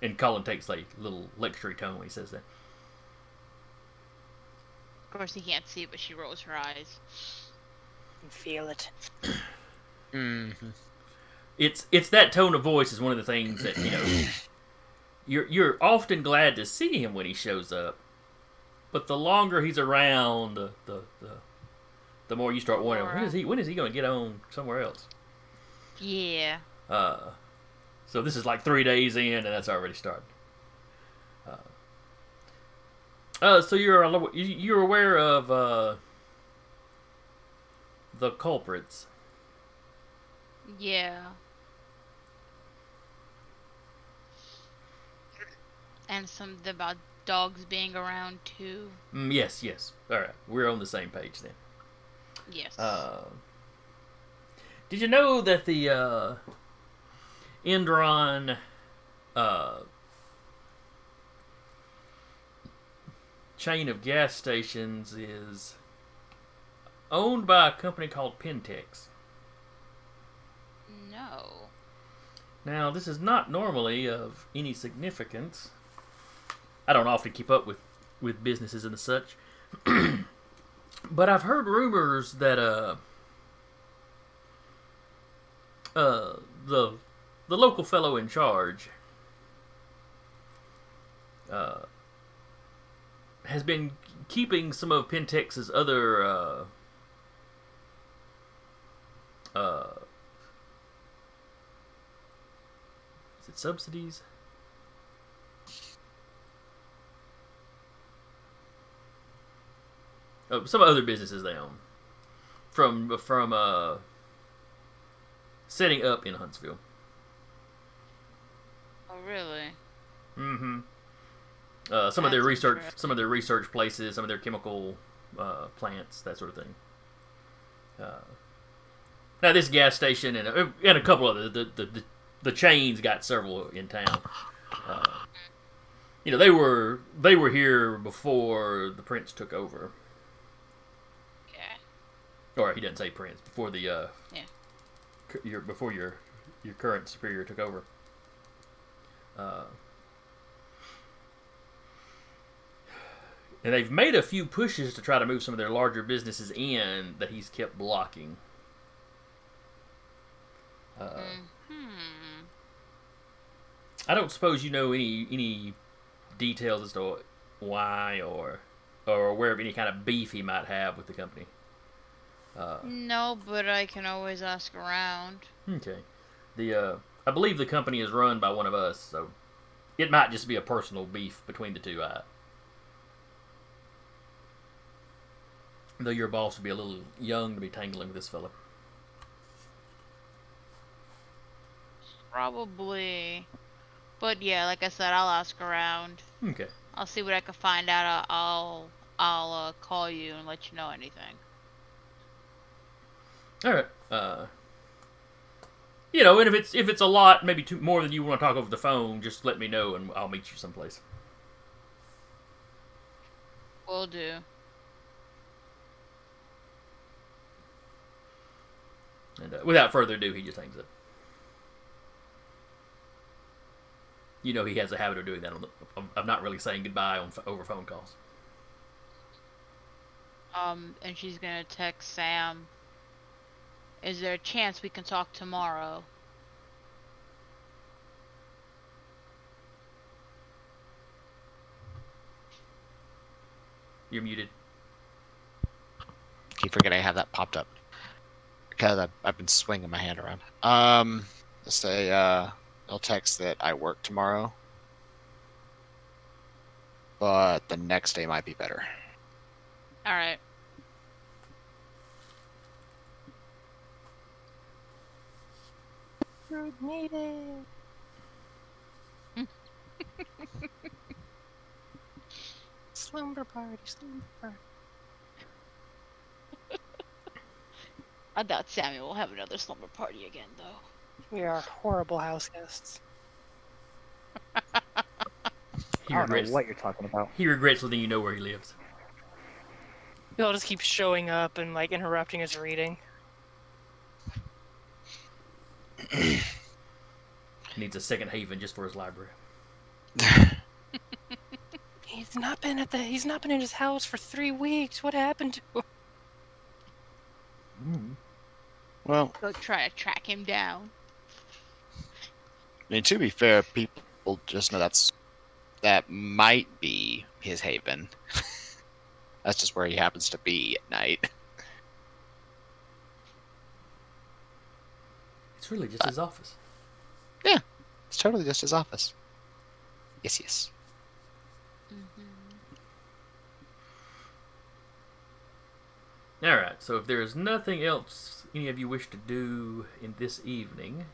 and Colin takes a little lecturing tone when he says that. Of course, he can't see it, but she rolls her eyes. can feel it. Mm-hmm. It's it's that tone of voice is one of the things that you know. You're you're often glad to see him when he shows up, but the longer he's around, the the the, the more you start wondering when is he when is he going to get on somewhere else. Yeah. Uh, so this is like three days in, and that's already started. Uh, uh, so you're you're aware of uh, the culprits. Yeah. And something about dogs being around too. Mm, yes, yes. All right, we're on the same page then. Yes. Uh, did you know that the uh, Endron uh, chain of gas stations is owned by a company called Pentex? No. Now, this is not normally of any significance. I don't often keep up with, with businesses and such. but I've heard rumors that uh uh, the the local fellow in charge uh, has been keeping some of Pentex's other uh, uh, subsidies? Oh, some other businesses they own from from uh, setting up in Huntsville. Oh, really? Mm-hmm. Uh, some of their research, some of their research places, some of their chemical uh, plants, that sort of thing. Uh, now this gas station and a, and a couple of the the, the the chains got several in town. Uh, you know they were they were here before the prince took over, Okay. or he didn't say prince before the uh, Yeah. your before your your current superior took over. Uh, and they've made a few pushes to try to move some of their larger businesses in that he's kept blocking. Uh, Hmm. I don't suppose you know any any details as to why or or aware of any kind of beef he might have with the company. Uh, No, but I can always ask around. Okay. The uh, I believe the company is run by one of us, so it might just be a personal beef between the two. I, though your boss would be a little young to be tangling with this fella. Probably. But yeah, like I said, I'll ask around. Okay. I'll see what I can find out. I'll I'll uh, call you and let you know anything. All right. Uh, you know, and if it's if it's a lot, maybe too, more than you want to talk over the phone, just let me know and I'll meet you someplace. Will do. And uh, without further ado, he just hangs up. You know, he has a habit of doing that on the, of, of not really saying goodbye on over phone calls. Um, and she's gonna text Sam. Is there a chance we can talk tomorrow? You're muted. Keep forgetting I have that popped up because I've, I've been swinging my hand around. Um, let's say uh, I'll text that I work tomorrow, but the next day might be better. All right. Road native. slumber party, slumber party. I doubt Samuel will have another slumber party again, though. We are horrible house guests. He I don't know regrets. what you're talking about. He regrets letting you know where he lives. He'll just keep showing up and like interrupting his reading. He needs a second haven just for his library. He's not been at the. He's not been in his house for three weeks. What happened to him? Hmm. Well, Go try to track him down. I mean, to be fair, people just know that's that might be his haven. that's just where he happens to be at night. It's really just his office. Yeah, it's totally just his office. Yes, yes. Mm-hmm. All right. So if there is nothing else any of you wish to do in this evening,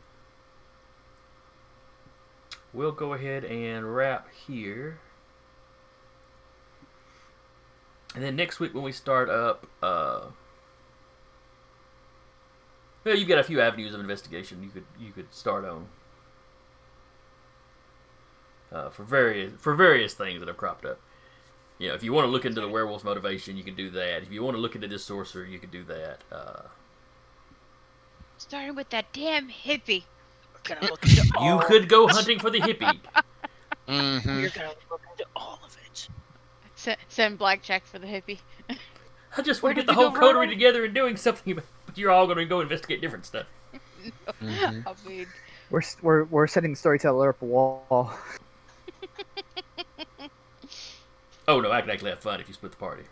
we'll go ahead and wrap here. And then next week when we start up, uh, well, you've got a few avenues of investigation you could you could start on uh, for various for various things that have cropped up. You know, if you want to look into the werewolf's motivation, you can do that. If you want to look into this sorcerer, you can do that. Uh, Starting with that damn hippie. We're gonna look into you all. could go hunting for the hippie. Mm-hmm. We're gonna look into all of it. S- send blackjack for the hippie. I just want to get the whole coterie wrong? together and doing something, but you're all going to go investigate different stuff. Mhm. I mean, We're we're we're setting the storyteller up a wall. Oh no, I can actually have fun if you split the party.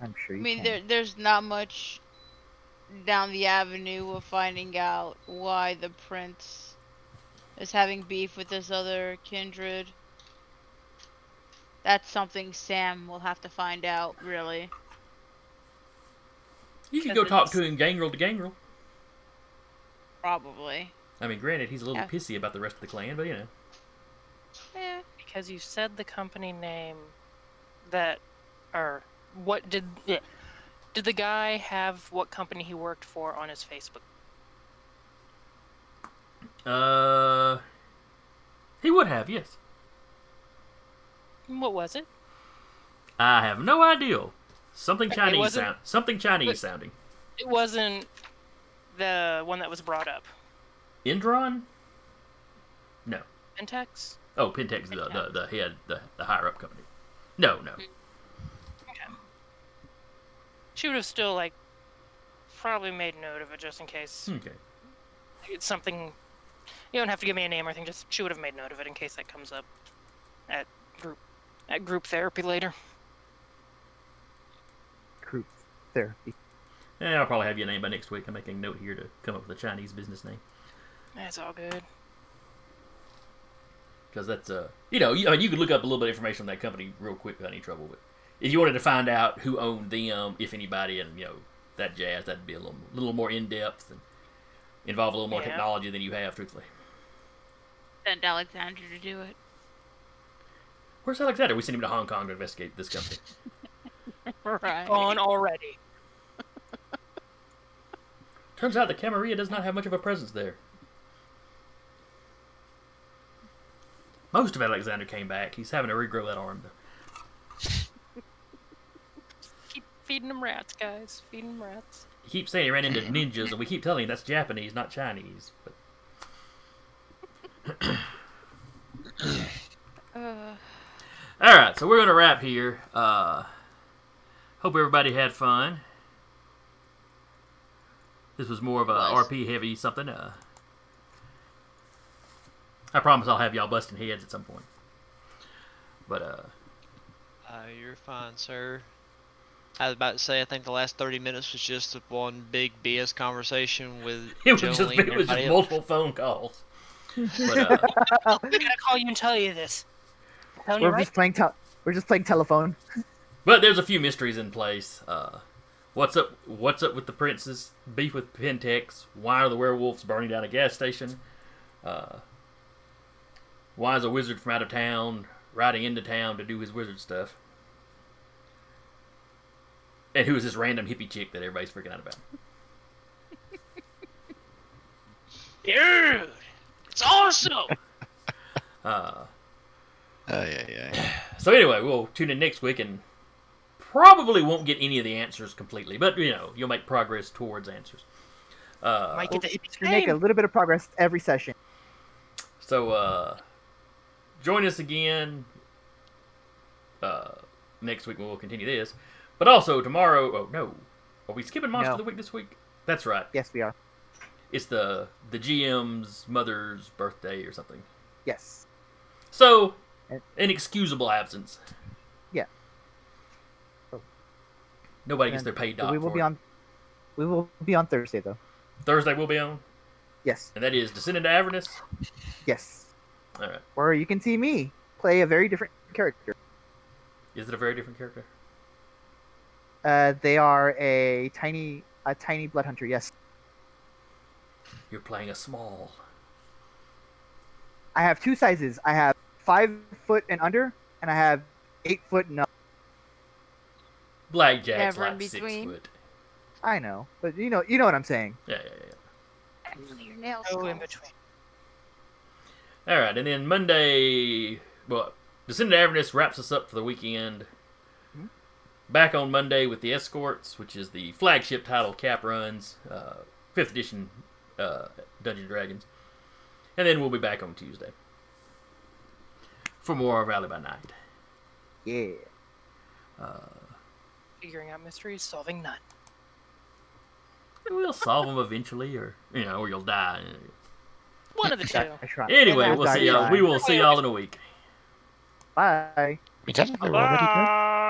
I'm sure I you mean, can. there, there's not much down the avenue of finding out why the prince is having beef with this other kindred. That's something Sam will have to find out, really. You can Because go talk to him gangrel to gangrel. Probably. I mean, granted, he's a little Yeah. pissy about the rest of the clan, but you know. Eh, Because you said the company name that, or what did yeah. Did the guy have what company he worked for on his Facebook? Uh, he would have, yes. What was it? I have no idea. Something Chinese sound, something Chinese sounding. It wasn't the one that was brought up. Endron? No. Pentex? Oh, Pentex, the the, the head, the, the higher up company. No, no. She would have still like probably made note of it just in case Okay. it's something. You don't have to give me a name or anything. Just she would have made note of it in case that comes up at group at group therapy later. Group therapy. Yeah, I'll probably have your name by next week. I'm making note here to come up with a Chinese business name That's all good. because that's uh, you know, you, I mean, you could look up a little bit of information on that company real quick without any trouble. But if you wanted to find out who owned them, if anybody, and you know that jazz, that'd be a little little more in depth and involve a little more Yeah. technology than you have, truthfully. sent Alexander to do it. Where's Alexander? We sent him to Hong Kong to investigate this company. Right. Gone already. Turns out the Camarilla does not have much of a presence there. Most of Alexander came back. He's having to regrow that arm, though. Keep feeding them rats, guys. Feeding them rats. He keeps saying he ran into ninjas, and we keep telling him that's Japanese, not Chinese. But Uh, all right, so we're gonna wrap here. Uh, hope everybody had fun. This was more of a Was. RP heavy something. Uh, I promise I'll have y'all busting heads at some point. But uh, Uh, you're fine, sir. I was about to say, I think the last 30 minutes was just one big BS conversation with it was just Jolene it was just multiple phone calls. But uh, I gotta call you and tell you this. Telling you We're right. just playing. Tel- we're just playing telephone. But there's a few mysteries in place. Uh, what's up? What's up with the prince's beef with Pentex? Why are the werewolves burning down a gas station? Uh, why is a wizard from out of town riding into town to do his wizard stuff? And who is this random hippie chick that everybody's freaking out about? Dude, it's awesome. Uh, Ay, ay, ay. so anyway, we'll tune in next week and probably won't get any of the answers completely, but you know you'll make progress towards answers. Uh, Might get the hippies We make a little bit of progress every session. So uh join us again uh next week when we'll continue this. But also tomorrow oh no. Are we skipping Monster No. of the Week this week? That's right. Yes, we are. It's the the GM's mother's birthday or something. Yes. So And- inexcusable absence. Yeah. Oh. Nobody gets their paid doc we will be it. on. We will be on Thursday though. Thursday we'll be on. Yes. And that is Descend to Avernus. Yes. Alright. Or you can see me play a very different character. Is it a very different character? Uh, they are a tiny, a tiny blood hunter. Yes. You're playing a small. I have two sizes. I have five foot and under, and I have eight foot and up. Blackjack's Never in like six between. foot. I know, but you know, you know what I'm saying. Yeah, yeah, yeah. yeah. Your nails. Go in between. All right, and then Monday, well, Descent into Avernus wraps us up for the weekend. Back on Monday with the Escorts, which is the flagship title Cap runs, uh, fifth edition uh, Dungeons and Dragons, and then we'll be back on Tuesday for more Valley by Night. Yeah. Uh, Figuring out mysteries, solving none. We'll solve them eventually, or you know, or you'll die. One of the two. I Anyway, we'll see y'all. We will see y'all in a week. Bye. I technically, we're already good. Bye.